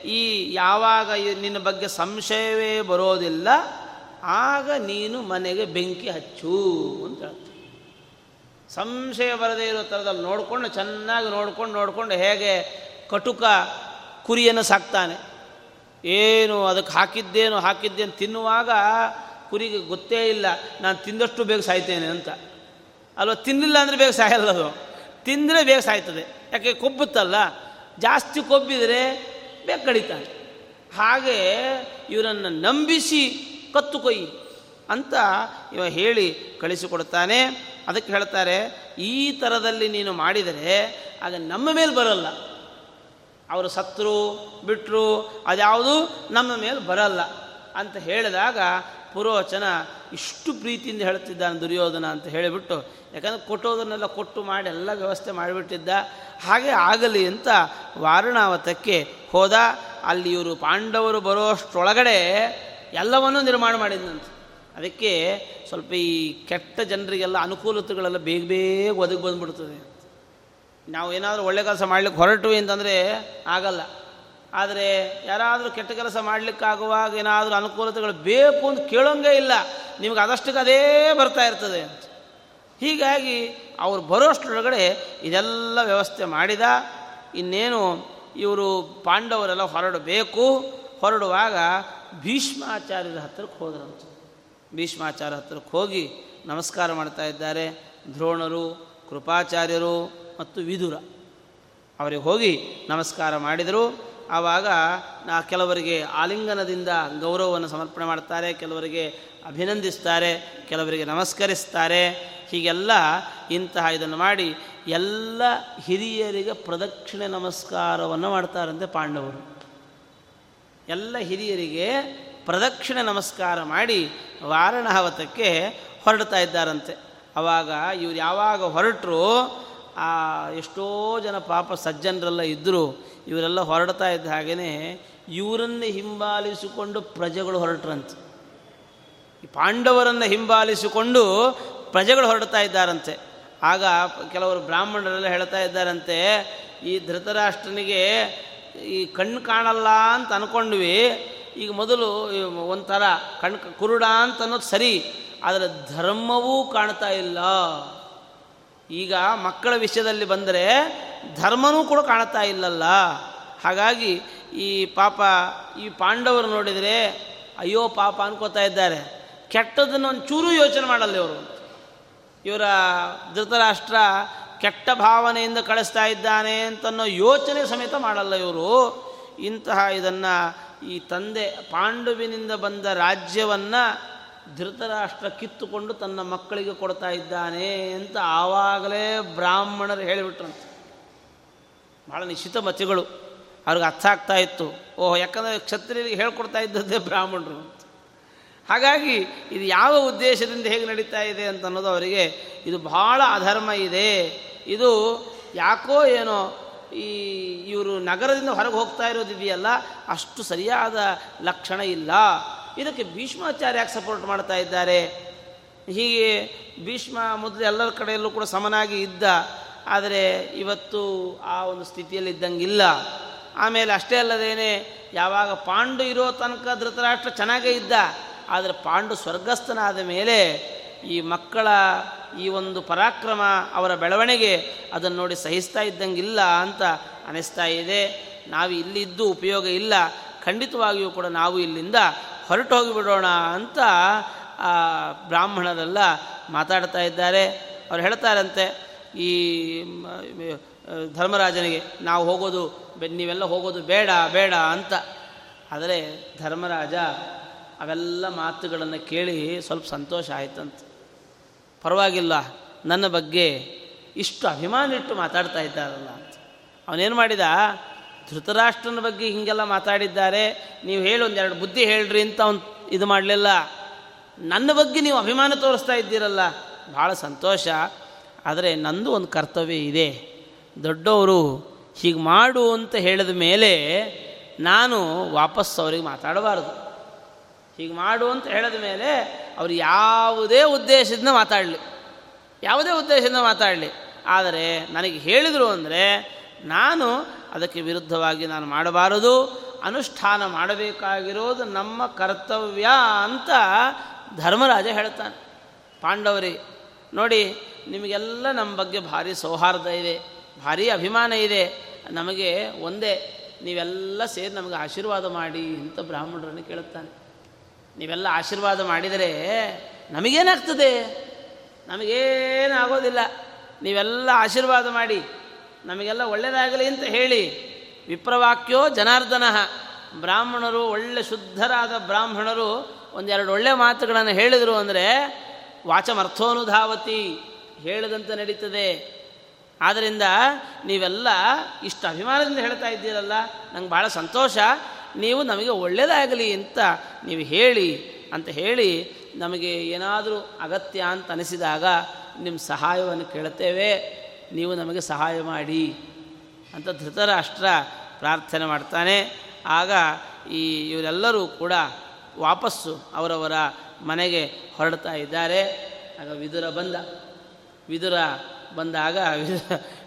Speaker 1: ಈ ಯಾವಾಗ ನಿನ್ನ ಬಗ್ಗೆ ಸಂಶಯವೇ ಬರೋದಿಲ್ಲ, ಆಗ ನೀನು ಮನೆಗೆ ಬೆಂಕಿ ಹಚ್ಚು ಅಂತ ಹೇಳ್ತಾರೆ ಸಂಶಯ ಬರದೇ ಇರೋ ಥರದಲ್ಲಿ ನೋಡಿಕೊಂಡು, ಚೆನ್ನಾಗಿ ನೋಡ್ಕೊಂಡು, ನೋಡಿಕೊಂಡು ಹೇಗೆ ಕಟುಕ ಕುರಿಯನ್ನು ಸಾಕ್ತಾನೆ. ಏನು ಅದಕ್ಕೆ ಹಾಕಿದ್ದೇನು ಹಾಕಿದ್ದೇನು ತಿನ್ನುವಾಗ ಕುರಿಗೆ ಗೊತ್ತೇ ಇಲ್ಲ, ನಾನು ತಿಂದಷ್ಟು ಬೇಗ ಸಾಯ್ತೇನೆ ಅಂತ. ಅಲ್ವಾ? ತಿನ್ನಲಿಲ್ಲ ಅಂದರೆ ಬೇಗ ಸಾಯಲ್ಲ ಅದು. ತಿಂದರೆ ಬೇಗ ಸಾಯ್ತದೆ. ಯಾಕೆ ಕೊಬ್ಬುತ್ತಲ್ಲ? ಜಾಸ್ತಿ ಕೊಬ್ಬಿದರೆ ಬೇಗ ಕಡಿತಾನೆ. ಹಾಗೆ ಇವರನ್ನು ನಂಬಿಸಿ ಕತ್ತು ಕೊಯ್ಯಿ ಅಂತ ಇವ ಹೇಳಿ ಕಳಿಸಿಕೊಡ್ತಾನೆ. ಅದಕ್ಕೆ ಹೇಳ್ತಾರೆ, ಈ ಥರದಲ್ಲಿ ನೀನು ಮಾಡಿದರೆ ಅದು ನಮ್ಮ ಮೇಲೆ ಬರಲ್ಲ. ಅವರು ಸತ್ರು ಬಿಟ್ಟರು ಅದ್ಯಾವುದು ನಮ್ಮ ಮೇಲೆ ಬರಲ್ಲ ಅಂತ ಹೇಳಿದಾಗ ಪುರೋಚನ ಇಷ್ಟು ಪ್ರೀತಿಯಿಂದ ಹೇಳ್ತಿದ್ದಾನೆ ದುರ್ಯೋಧನ ಅಂತ ಹೇಳಿಬಿಟ್ಟು, ಯಾಕಂದರೆ ಕೊಟ್ಟೋದನ್ನೆಲ್ಲ ಕೊಟ್ಟು ಮಾಡಿ ಎಲ್ಲ ವ್ಯವಸ್ಥೆ ಮಾಡಿಬಿಟ್ಟಿದ್ದ. ಹಾಗೆ ಆಗಲಿ ಅಂತ ವಾರಣಾವತಕ್ಕೆ ಹೋದ. ಅಲ್ಲಿ ಇವರು ಪಾಂಡವರು ಬರೋಷ್ಟೊಳಗಡೆ ಎಲ್ಲವನ್ನೂ ನಿರ್ಮಾಣ ಮಾಡಿದಂತೆ ಅದಕ್ಕೆ ಸ್ವಲ್ಪ ಈ ಕೆಟ್ಟ ಜನರಿಗೆಲ್ಲ ಅನುಕೂಲತೆಗಳೆಲ್ಲ ಬೇಗ ಬೇಗ ಒದಗಿ ಬಂದುಬಿಡ್ತದೆ. ನಾವು ಏನಾದರೂ ಒಳ್ಳೆ ಕೆಲಸ ಮಾಡಲಿಕ್ಕೆ ಹೊರಟು ಅಂತಂದರೆ ಆಗಲ್ಲ. ಆದರೆ ಯಾರಾದರೂ ಕೆಟ್ಟ ಕೆಲಸ ಮಾಡಲಿಕ್ಕಾಗುವಾಗ ಏನಾದರೂ ಅನುಕೂಲತೆಗಳು ಬೇಕು ಅಂತ ಕೇಳೋಂಗೇ ಇಲ್ಲ. ನಿಮ್ಗೆ ಅದಷ್ಟಕ್ಕೆ ಅದೇ ಬರ್ತಾ ಇರ್ತದೆ ಹೀಗಾಗಿ ಅವ್ರು ಬರೋಷ್ಟರೊಳಗಡೆ ಇದೆಲ್ಲ ವ್ಯವಸ್ಥೆ ಮಾಡಿದ. ಇನ್ನೇನು ಇವರು ಪಾಂಡವರೆಲ್ಲ ಹೊರಡಬೇಕು. ಹೊರಡುವಾಗ ಭೀಷ್ಮಾಚಾರ್ಯರ ಹತ್ತಿರಕ್ಕೆ ಹೋದ್ರಂತ. ಭೀಷ್ಮಾಚಾರ್ಯ ಹತ್ತಿರಕ್ಕೆ ಹೋಗಿ ನಮಸ್ಕಾರ ಮಾಡ್ತಾ ಇದ್ದಾರೆ. ದ್ರೋಣರು, ಕೃಪಾಚಾರ್ಯರು ಮತ್ತು ವಿದುರ. ಅವರಿಗೆ ಹೋಗಿ ನಮಸ್ಕಾರ ಮಾಡಿದರು. ಆವಾಗ ಕೆಲವರಿಗೆ ಆಲಿಂಗನದಿಂದ ಗೌರವವನ್ನು ಸಮರ್ಪಣೆ ಮಾಡ್ತಾರೆ, ಕೆಲವರಿಗೆ ಅಭಿನಂದಿಸ್ತಾರೆ, ಕೆಲವರಿಗೆ ನಮಸ್ಕರಿಸ್ತಾರೆ. ಹೀಗೆಲ್ಲ ಇಂತಹ ಇದನ್ನು ಮಾಡಿ ಎಲ್ಲ ಹಿರಿಯರಿಗೆ ಪ್ರದಕ್ಷಿಣೆ ನಮಸ್ಕಾರವನ್ನು ಮಾಡ್ತಾರಂತೆ ಪಾಂಡವರು. ಎಲ್ಲ ಹಿರಿಯರಿಗೆ ಪ್ರದಕ್ಷಿಣೆ ನಮಸ್ಕಾರ ಮಾಡಿ ವಾರಣಾವತಕ್ಕೆ ಹೊರಡ್ತಾ ಇದ್ದಾರಂತೆ. ಆವಾಗ ಇವ್ರು ಯಾವಾಗ ಹೊರಟರು, ಆ ಎಷ್ಟೋ ಜನ ಪಾಪ ಸಜ್ಜನರೆಲ್ಲ ಇದ್ದರು ಇವರೆಲ್ಲ ಹೊರಡ್ತಾ ಇದ್ದ ಹಾಗೆಯೇ ಇವರನ್ನು ಹಿಂಬಾಲಿಸಿಕೊಂಡು ಪ್ರಜೆಗಳು ಹೊರಟ್ರಂತೆ. ಈ ಪಾಂಡವರನ್ನು ಹಿಂಬಾಲಿಸಿಕೊಂಡು ಪ್ರಜೆಗಳು ಹೊರಡ್ತಾ ಇದ್ದಾರಂತೆ. ಆಗ ಕೆಲವರು ಬ್ರಾಹ್ಮಣರೆಲ್ಲ ಹೇಳ್ತಾ ಇದ್ದಾರಂತೆ, ಈ ಧೃತರಾಷ್ಟ್ರನಿಗೆ ಈ ಕಣ್ಣು ಕಾಣಲ್ಲ ಅಂತ ಅಂದ್ಕೊಂಡ್ವಿ ಈಗ ಮೊದಲು ಒಂಥರ ಕಣ್ ಕುರುಡ ಅಂತ ಅನ್ನೋದು ಸರಿ, ಆದರೆ ಧರ್ಮವೂ ಕಾಣ್ತಾ ಇಲ್ಲ. ಈಗ ಮಕ್ಕಳ ವಿಷಯದಲ್ಲಿ ಬಂದರೆ ಧರ್ಮನೂ ಕೂಡ ಕಾಣ್ತಾ ಇಲ್ಲಲ್ಲ. ಹಾಗಾಗಿ ಈ ಪಾಪ ಈ ಪಾಂಡವರು ನೋಡಿದರೆ, ಅಯ್ಯೋ ಪಾಪ ಅನ್ಕೋತಾ ಇದ್ದಾರೆ. ಕೆಟ್ಟದನ್ನು ಒಂದು ಚೂರು ಯೋಚನೆ ಮಾಡಲ್ಲ ಇವರು. ಇವರ ಧೃತರಾಷ್ಟ್ರ ಕೆಟ್ಟ ಭಾವನೆಯಿಂದ ಕಳಿಸ್ತಾ ಇದ್ದಾನೆ ಅಂತನ್ನೋ ಯೋಚನೆ ಸಮೇತ ಮಾಡಲ್ಲ ಇವರು. ಇಂತಹ ಇದನ್ನು ಈ ತಂದೆ ಪಾಂಡುವಿನಿಂದ ಬಂದ ರಾಜ್ಯವನ್ನು ಧೃತರಾಷ್ಟ್ರ ಕಿತ್ತುಕೊಂಡು ತನ್ನ ಮಕ್ಕಳಿಗೆ ಕೊಡ್ತಾ ಇದ್ದಾನೆ ಅಂತ ಆವಾಗಲೇ ಬ್ರಾಹ್ಮಣರು ಹೇಳಿಬಿಟ್ರಂತೆ. ಭಾಳ ನಿಶ್ಚಿತ ಮತಿಗಳು. ಅವ್ರಿಗೆ ಅರ್ಥ ಆಗ್ತಾ ಇತ್ತು. ಓಹ್, ಯಾಕಂದರೆ ಕ್ಷತ್ರಿಯರಿಗೆ ಹೇಳ್ಕೊಡ್ತಾ ಇದ್ದದ್ದೇ ಬ್ರಾಹ್ಮಣರು ಹಾಗಾಗಿ ಇದು ಯಾವ ಉದ್ದೇಶದಿಂದ ಹೇಗೆ ನಡೀತಾ ಇದೆ ಅಂತ ಅನ್ನೋದು ಅವರಿಗೆ ಇದು ಬಹಳ ಅಧರ್ಮ ಇದೆ. ಇದು ಯಾಕೋ ಏನೋ ಈ ಇವರು ನಗರದಿಂದ ಹೊರಗೆ ಹೋಗ್ತಾ ಇರೋದಿದೆಯಲ್ಲ, ಅಷ್ಟು ಸರಿಯಾದ ಲಕ್ಷಣ ಇಲ್ಲ. ಇದಕ್ಕೆ ಭೀಷ್ಮಾಚಾರ್ಯ ಯಾಕೆ ಸಪೋರ್ಟ್ ಮಾಡ್ತಾ ಇದ್ದಾರೆ. ಹೀಗೆ ಭೀಷ್ಮ ಮೊದಲು ಎಲ್ಲರ ಕಡೆಯಲ್ಲೂ ಕೂಡ ಸಮನಾಗಿ ಇದ್ದ. ಆದರೆ ಇವತ್ತು ಆ ಒಂದು ಸ್ಥಿತಿಯಲ್ಲಿ ಇದ್ದಂಗಿಲ್ಲ. ಆಮೇಲೆ ಅಷ್ಟೇ ಅಲ್ಲದೇನೆ ಯಾವಾಗ ಪಾಂಡು ಇರೋ ತನಕ ಧೃತರಾಷ್ಟ್ರ ಚೆನ್ನಾಗೇ ಇದ್ದ. ಆದರೆ ಪಾಂಡು ಸ್ವರ್ಗಸ್ಥನಾದ ಮೇಲೆ ಈ ಮಕ್ಕಳ ಈ ಒಂದು ಪರಾಕ್ರಮ ಅವರ ಬೆಳವಣಿಗೆ ಅದನ್ನು ನೋಡಿ ಸಹಿಸ್ತಾ ಇದ್ದಂಗಿಲ್ಲ ಅಂತ ಅನಿಸ್ತಾ ಇದೆ. ನಾವು ಇಲ್ಲಿದ್ದು ಉಪಯೋಗ ಇಲ್ಲ. ಖಂಡಿತವಾಗಿಯೂ ಕೂಡ ನಾವು ಇಲ್ಲಿಂದ ಹೊರಟು ಹೋಗಿಬಿಡೋಣ ಅಂತ ಆ ಬ್ರಾಹ್ಮಣರೆಲ್ಲ ಮಾತಾಡ್ತಾ ಇದ್ದಾರೆ. ಅವ್ರು ಹೇಳ್ತಾರಂತೆ, ಈ ಧರ್ಮರಾಜನಿಗೆ, ನಾವು ಹೋಗೋದು ನೀವೆಲ್ಲ ಹೋಗೋದು ಬೇಡ ಬೇಡ ಅಂತ. ಆದರೆ ಧರ್ಮರಾಜ ಅವೆಲ್ಲ ಮಾತುಗಳನ್ನು ಕೇಳಿ ಸ್ವಲ್ಪ ಸಂತೋಷ ಆಯ್ತಂತ. ಪರವಾಗಿಲ್ಲ, ನನ್ನ ಬಗ್ಗೆ ಇಷ್ಟು ಅಭಿಮಾನ ಇಟ್ಟು ಮಾತಾಡ್ತಾ ಇದ್ದಾರಲ್ಲ ಅಂತ. ಅವನೇನು ಮಾಡಿದ ಧೃತರಾಷ್ಟ್ರನ ಬಗ್ಗೆ ಹೀಗೆಲ್ಲ ಮಾತಾಡಿದ್ದಾರೆ. ನೀವು ಹೇಳಿ ಒಂದೆರಡು ಬುದ್ಧಿ ಹೇಳ್ರಿ ಅಂತ ಅವ್ನು ಇದು ಮಾಡಲಿಲ್ಲ. ನನ್ನ ಬಗ್ಗೆ ನೀವು ಅಭಿಮಾನ ತೋರಿಸ್ತಾ ಇದ್ದೀರಲ್ಲ ಭಾಳ ಸಂತೋಷ. ಆದರೆ ನಂದು ಒಂದು ಕರ್ತವ್ಯ ಇದೆ. ದೊಡ್ಡವರು ಹೀಗೆ ಮಾಡು ಅಂತ ಹೇಳಿದ ಮೇಲೆ ನಾನು ವಾಪಸ್ ಅವರಿಗೆ ಮಾತಾಡಬಾರ್ದು. ಹೀಗೆ ಮಾಡು ಅಂತ ಹೇಳಿದ ಮೇಲೆ ಅವರು ಯಾವುದೇ ಉದ್ದೇಶದಿಂದ ಮಾತಾಡಲಿ. ಯಾವುದೇ ಉದ್ದೇಶದಿಂದ ಮಾತಾಡಲಿ. ಆದರೆ ನನಗೆ ಹೇಳಿದರು ಅಂದರೆ ನಾನು ಅದಕ್ಕೆ ವಿರುದ್ಧವಾಗಿ ನಾನು ಮಾಡಬಾರದು. ಅನುಷ್ಠಾನ ಮಾಡಬೇಕಾಗಿರೋದು ನಮ್ಮ ಕರ್ತವ್ಯ ಅಂತ ಧರ್ಮರಾಜ ಹೇಳ್ತಾನೆ. ಪಾಂಡವರಿಗೆ ನೋಡಿ, ನಿಮಗೆಲ್ಲ ನಮ್ಮ ಬಗ್ಗೆ ಭಾರಿ ಸೌಹಾರ್ದ ಇದೆ, ಭಾರಿ ಅಭಿಮಾನ ಇದೆ. ನಮಗೆ ಒಂದೇ, ನೀವೆಲ್ಲ ಸೇರಿ ನಮಗೆ ಆಶೀರ್ವಾದ ಮಾಡಿ ಅಂತ ಬ್ರಾಹ್ಮಣರನ್ನು ಕೇಳುತ್ತಾನೆ. ನೀವೆಲ್ಲ ಆಶೀರ್ವಾದ ಮಾಡಿದರೆ ನಮಗೇನಾಗ್ತದೆ? ನಮಗೇನಾಗೋದಿಲ್ಲ. ನೀವೆಲ್ಲ ಆಶೀರ್ವಾದ ಮಾಡಿ ನಮಗೆಲ್ಲ ಒಳ್ಳೆಯದಾಗಲಿ ಅಂತ ಹೇಳಿ ವಿಪ್ರವಾಕ್ಯೋ ಜನಾರ್ದನ. ಬ್ರಾಹ್ಮಣರು ಒಳ್ಳೆ ಶುದ್ಧರಾದ ಬ್ರಾಹ್ಮಣರು ಒಂದೆರಡು ಒಳ್ಳೆ ಮಾತುಗಳನ್ನು ಹೇಳಿದರು ಅಂದರೆ, ವಾಚಮರ್ಥೋನುಧಾವತಿ ಹೇಳಿದಂತೆ ನಡೀತದೆ. ಆದ್ದರಿಂದ ನೀವೆಲ್ಲ ಇಷ್ಟು ಅಭಿಮಾನದಿಂದ ಹೇಳ್ತಾ ಇದ್ದೀರಲ್ಲ, ನಂಗೆ ಭಾಳ ಸಂತೋಷ. ನೀವು ನಮಗೆ ಒಳ್ಳೆಯದಾಗಲಿ ಅಂತ ನೀವು ಹೇಳಿ, ಅಂತ ಹೇಳಿ ನಮಗೆ ಏನಾದರೂ ಅಗತ್ಯ ಅಂತ ಅನಿಸಿದಾಗ ನಿಮ್ಮ ಸಹಾಯವನ್ನು ಕೇಳುತ್ತೇವೆ. ನೀವು ನಮಗೆ ಸಹಾಯ ಮಾಡಿ ಅಂತ ಧೃತರಾಷ್ಟ್ರ ಪ್ರಾರ್ಥನೆ ಮಾಡ್ತಾನೆ. ಆಗ ಈ ಇವರೆಲ್ಲರೂ ಕೂಡ ವಾಪಸ್ಸು ಅವರವರ ಮನೆಗೆ ಹೊರಡ್ತಾ ಇದ್ದಾರೆ. ಆಗ ವಿದುರ ಬಂದ. ವಿದುರ ಬಂದಾಗ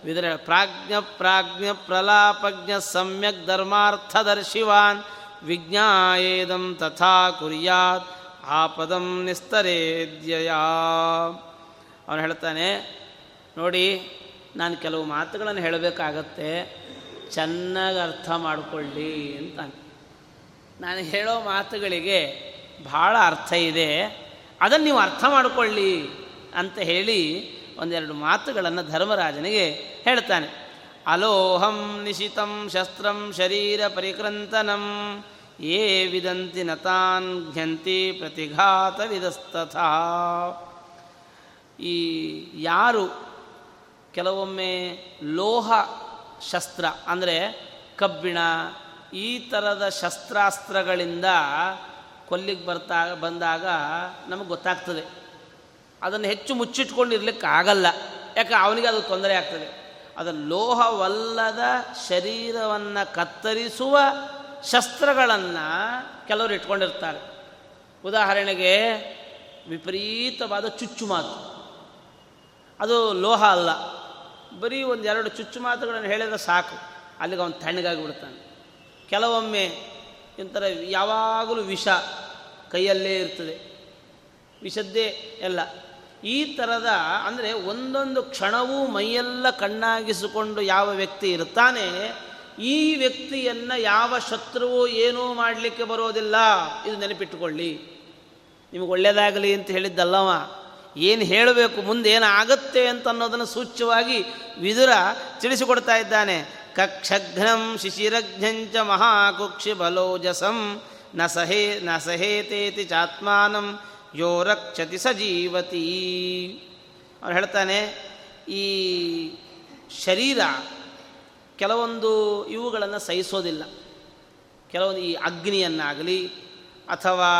Speaker 1: ವಿದುರ ಪ್ರಾಜ್ಞ ಪ್ರಾಜ್ಞ ಪ್ರಲಾಪಜ್ಞ ಸಮ್ಯಕ್ ಧರ್ಮಾರ್ಥ ಧರ್ಮಾರ್ಥದರ್ಶಿವಾನ್ ವಿಜ್ಞಾಯೇದಂ ತಥಾ ಕುರ್ಯಾತ್ ಆಪದಂ ನಿಸ್ತರೇದ್ಯಯ. ಅವನು ಹೇಳ್ತಾನೆ, ನೋಡಿ ನಾನು ಕೆಲವು ಮಾತುಗಳನ್ನು ಹೇಳಬೇಕಾಗತ್ತೆ. ಚೆನ್ನಾಗಿ ಅರ್ಥ ಮಾಡಿಕೊಳ್ಳಿ ಅಂತ ನಾನು ಹೇಳೋ ಮಾತುಗಳಿಗೆ ಭಾಳ ಅರ್ಥ ಇದೆ. ಅದನ್ನು ನೀವು ಅರ್ಥ ಮಾಡಿಕೊಳ್ಳಿ ಅಂತ ಹೇಳಿ ಒಂದೆರಡು ಮಾತುಗಳನ್ನು ಧರ್ಮರಾಜನಿಗೆ ಹೇಳ್ತಾನೆ. ಅಲೋಹಂ ನಿಶಿತಂ ಶಸ್ತ್ರಂ ಶರೀರ ಪರಿಕ್ರಂತನಂ ಏ ವಿದಂತಿ ನತಾನ್ ಘ್ಯಂತಿ ಪ್ರತಿಘಾತ ವಿಧಸ್ತಥ ಈ ಯಾರು ಕೆಲವೊಮ್ಮೆ ಲೋಹ ಶಸ್ತ್ರ, ಅಂದರೆ ಕಬ್ಬಿಣ, ಈ ಥರದ ಶಸ್ತ್ರಾಸ್ತ್ರಗಳಿಂದ ಕೊಲ್ಲಿಗೆ ಬರ್ತಾ, ಬಂದಾಗ ನಮಗೆ ಗೊತ್ತಾಗ್ತದೆ. ಅದನ್ನು ಹೆಚ್ಚು ಮುಚ್ಚಿಟ್ಕೊಂಡಿರ್ಲಿಕ್ಕೆ ಆಗಲ್ಲ. ಯಾಕೆ, ಅವನಿಗೆ ಅದು ತೊಂದರೆ ಆಗ್ತದೆ. ಅದು ಲೋಹವಲ್ಲದ ಶರೀರವನ್ನು ಕತ್ತರಿಸುವ ಶಸ್ತ್ರಗಳನ್ನು ಕೆಲವರು ಇಟ್ಕೊಂಡಿರ್ತಾರೆ. ಉದಾಹರಣೆಗೆ ವಿಪರೀತವಾದ ಚುಚ್ಚು ಮಾತು ಅದು ಲೋಹ ಅಲ್ಲ. ಬರೀ ಒಂದೆರಡು ಚುಚ್ಚು ಮಾತುಗಳನ್ನು ಹೇಳಿದ್ರೆ ಸಾಕು. ಅಲ್ಲಿಗೆ ಅವನು ತಣ್ಣಗಾಗಿ ಬಿಡ್ತಾನೆ. ಕೆಲವೊಮ್ಮೆ ಇಂಥರ ಯಾವಾಗಲೂ ವಿಷ ಕೈಯಲ್ಲೇ ಇರ್ತದೆ. ವಿಷದ್ದೇ ಎಲ್ಲ. ಈ ಥರದ ಅಂದರೆ ಒಂದೊಂದು ಕ್ಷಣವೂ ಮೈಯೆಲ್ಲ ಕಣ್ಣಾಗಿಸಿಕೊಂಡು ಯಾವ ವ್ಯಕ್ತಿ ಇರ್ತಾನೆ, ಈ ವ್ಯಕ್ತಿಯನ್ನು ಯಾವ ಶತ್ರುವು ಏನೂ ಮಾಡಲಿಕ್ಕೆ ಬರೋದಿಲ್ಲ. ಇದು ನೆನಪಿಟ್ಟುಕೊಳ್ಳಿ ನಿಮಗೆ ಒಳ್ಳೆಯದಾಗಲಿ ಅಂತ ಹೇಳಿದ್ದಲ್ಲವ. ಏನು ಹೇಳಬೇಕು, ಮುಂದೆ ಆಗುತ್ತೆ ಅಂತ ಅನ್ನೋದನ್ನು ಸೂಚ್ಯವಾಗಿ ವಿದುರ ತಿಳಿಸಿಕೊಡ್ತಾ ಇದ್ದಾನೆ. ಕಕ್ಷಘ್ನಂ ಶಿಶಿರಘ್ನಂಚ ಮಹಾಕುಕ್ಷಿ ಬಲೋಜಸಂ ನ ಸಹೇ ನ ಸಹೇತೇತಿ ಚಾತ್ಮಾನಂ, ಯೋ ರಕ್ಷತಿ ಸಜೀವತಿ. ಅವ್ರು ಹೇಳ್ತಾನೆ, ಈ ಶರೀರ ಕೆಲವೊಂದು ಇವುಗಳನ್ನು ಸಹಿಸೋದಿಲ್ಲ. ಕೆಲವೊಂದು ಈ ಅಗ್ನಿಯನ್ನಾಗಲಿ ಅಥವಾ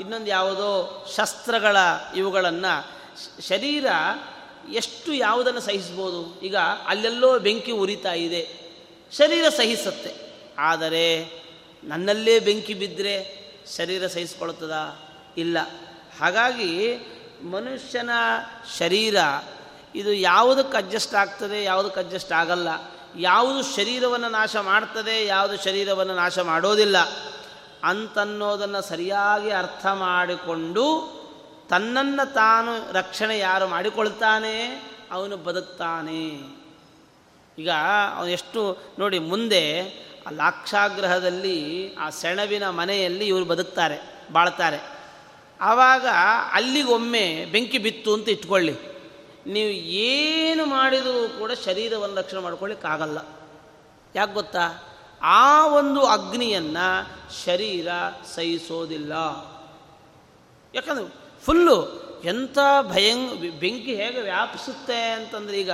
Speaker 1: ಇನ್ನೊಂದು ಯಾವುದೋ ಶಸ್ತ್ರಗಳ ಇವುಗಳನ್ನು ಶರೀರ ಎಷ್ಟು ಯಾವುದನ್ನು ಸಹಿಸ್ಬೋದು? ಈಗ ಅಲ್ಲೆಲ್ಲೋ ಬೆಂಕಿ ಉರಿತಾ ಇದೆ. ಶರೀರ ಸಹಿಸುತ್ತೆ. ಆದರೆ ನನ್ನಲ್ಲೇ ಬೆಂಕಿ ಬಿದ್ದರೆ ಶರೀರ ಸಹಿಸ್ಕೊಳ್ತದ? ಇಲ್ಲ. ಹಾಗಾಗಿ ಮನುಷ್ಯನ ಶರೀರ ಇದು ಯಾವುದಕ್ಕೆ ಅಡ್ಜಸ್ಟ್ ಆಗ್ತದೆ, ಯಾವುದಕ್ಕೆ ಅಡ್ಜಸ್ಟ್ ಆಗಲ್ಲ. ಯಾವುದು ಶರೀರವನ್ನು ನಾಶ ಮಾಡ್ತದೆ, ಯಾವುದು ಶರೀರವನ್ನು ನಾಶ ಮಾಡೋದಿಲ್ಲ. ಅಂತನ್ನೋದನ್ನು ಸರಿಯಾಗಿ ಅರ್ಥ ಮಾಡಿಕೊಂಡು ತನ್ನನ್ನು ತಾನು ರಕ್ಷಣೆ ಯಾರು ಮಾಡಿಕೊಳ್ತಾನೆ, ಅವನು ಬದುಕ್ತಾನೆ. ಈಗ ಅವನು ಎಷ್ಟು ನೋಡಿ ಮುಂದೆ ಆ ಲಾಕ್ಷಾಗ್ರಹದಲ್ಲಿ, ಆ ಸೆಣವಿನ ಮನೆಯಲ್ಲಿ ಇವರು ಬದುಕ್ತಾರೆ, ಬಾಳ್ತಾರೆ. ಆವಾಗ ಅಲ್ಲಿಗೊಮ್ಮೆ ಬೆಂಕಿ ಬಿತ್ತು ಅಂತ ಇಟ್ಕೊಳ್ಳಿ. ನೀವು ಏನು ಮಾಡಿದರೂ ಕೂಡ ಶರೀರವನ್ನು ರಕ್ಷಣೆ ಮಾಡ್ಕೊಳ್ಳಿಕ್ಕಾಗಲ್ಲ. ಯಾಕೆ ಗೊತ್ತಾ? ಆ ಒಂದು ಅಗ್ನಿಯನ್ನು ಶರೀರ ಸಹಿಸೋದಿಲ್ಲ. ಯಾಕಂದ್ರೆ ಫುಲ್ಲು ಎಂಥ ಭಯಂ ಬೆಂಕಿ ಹೇಗೆ ವ್ಯಾಪಿಸುತ್ತೆ ಅಂತಂದ್ರೆ ಈಗ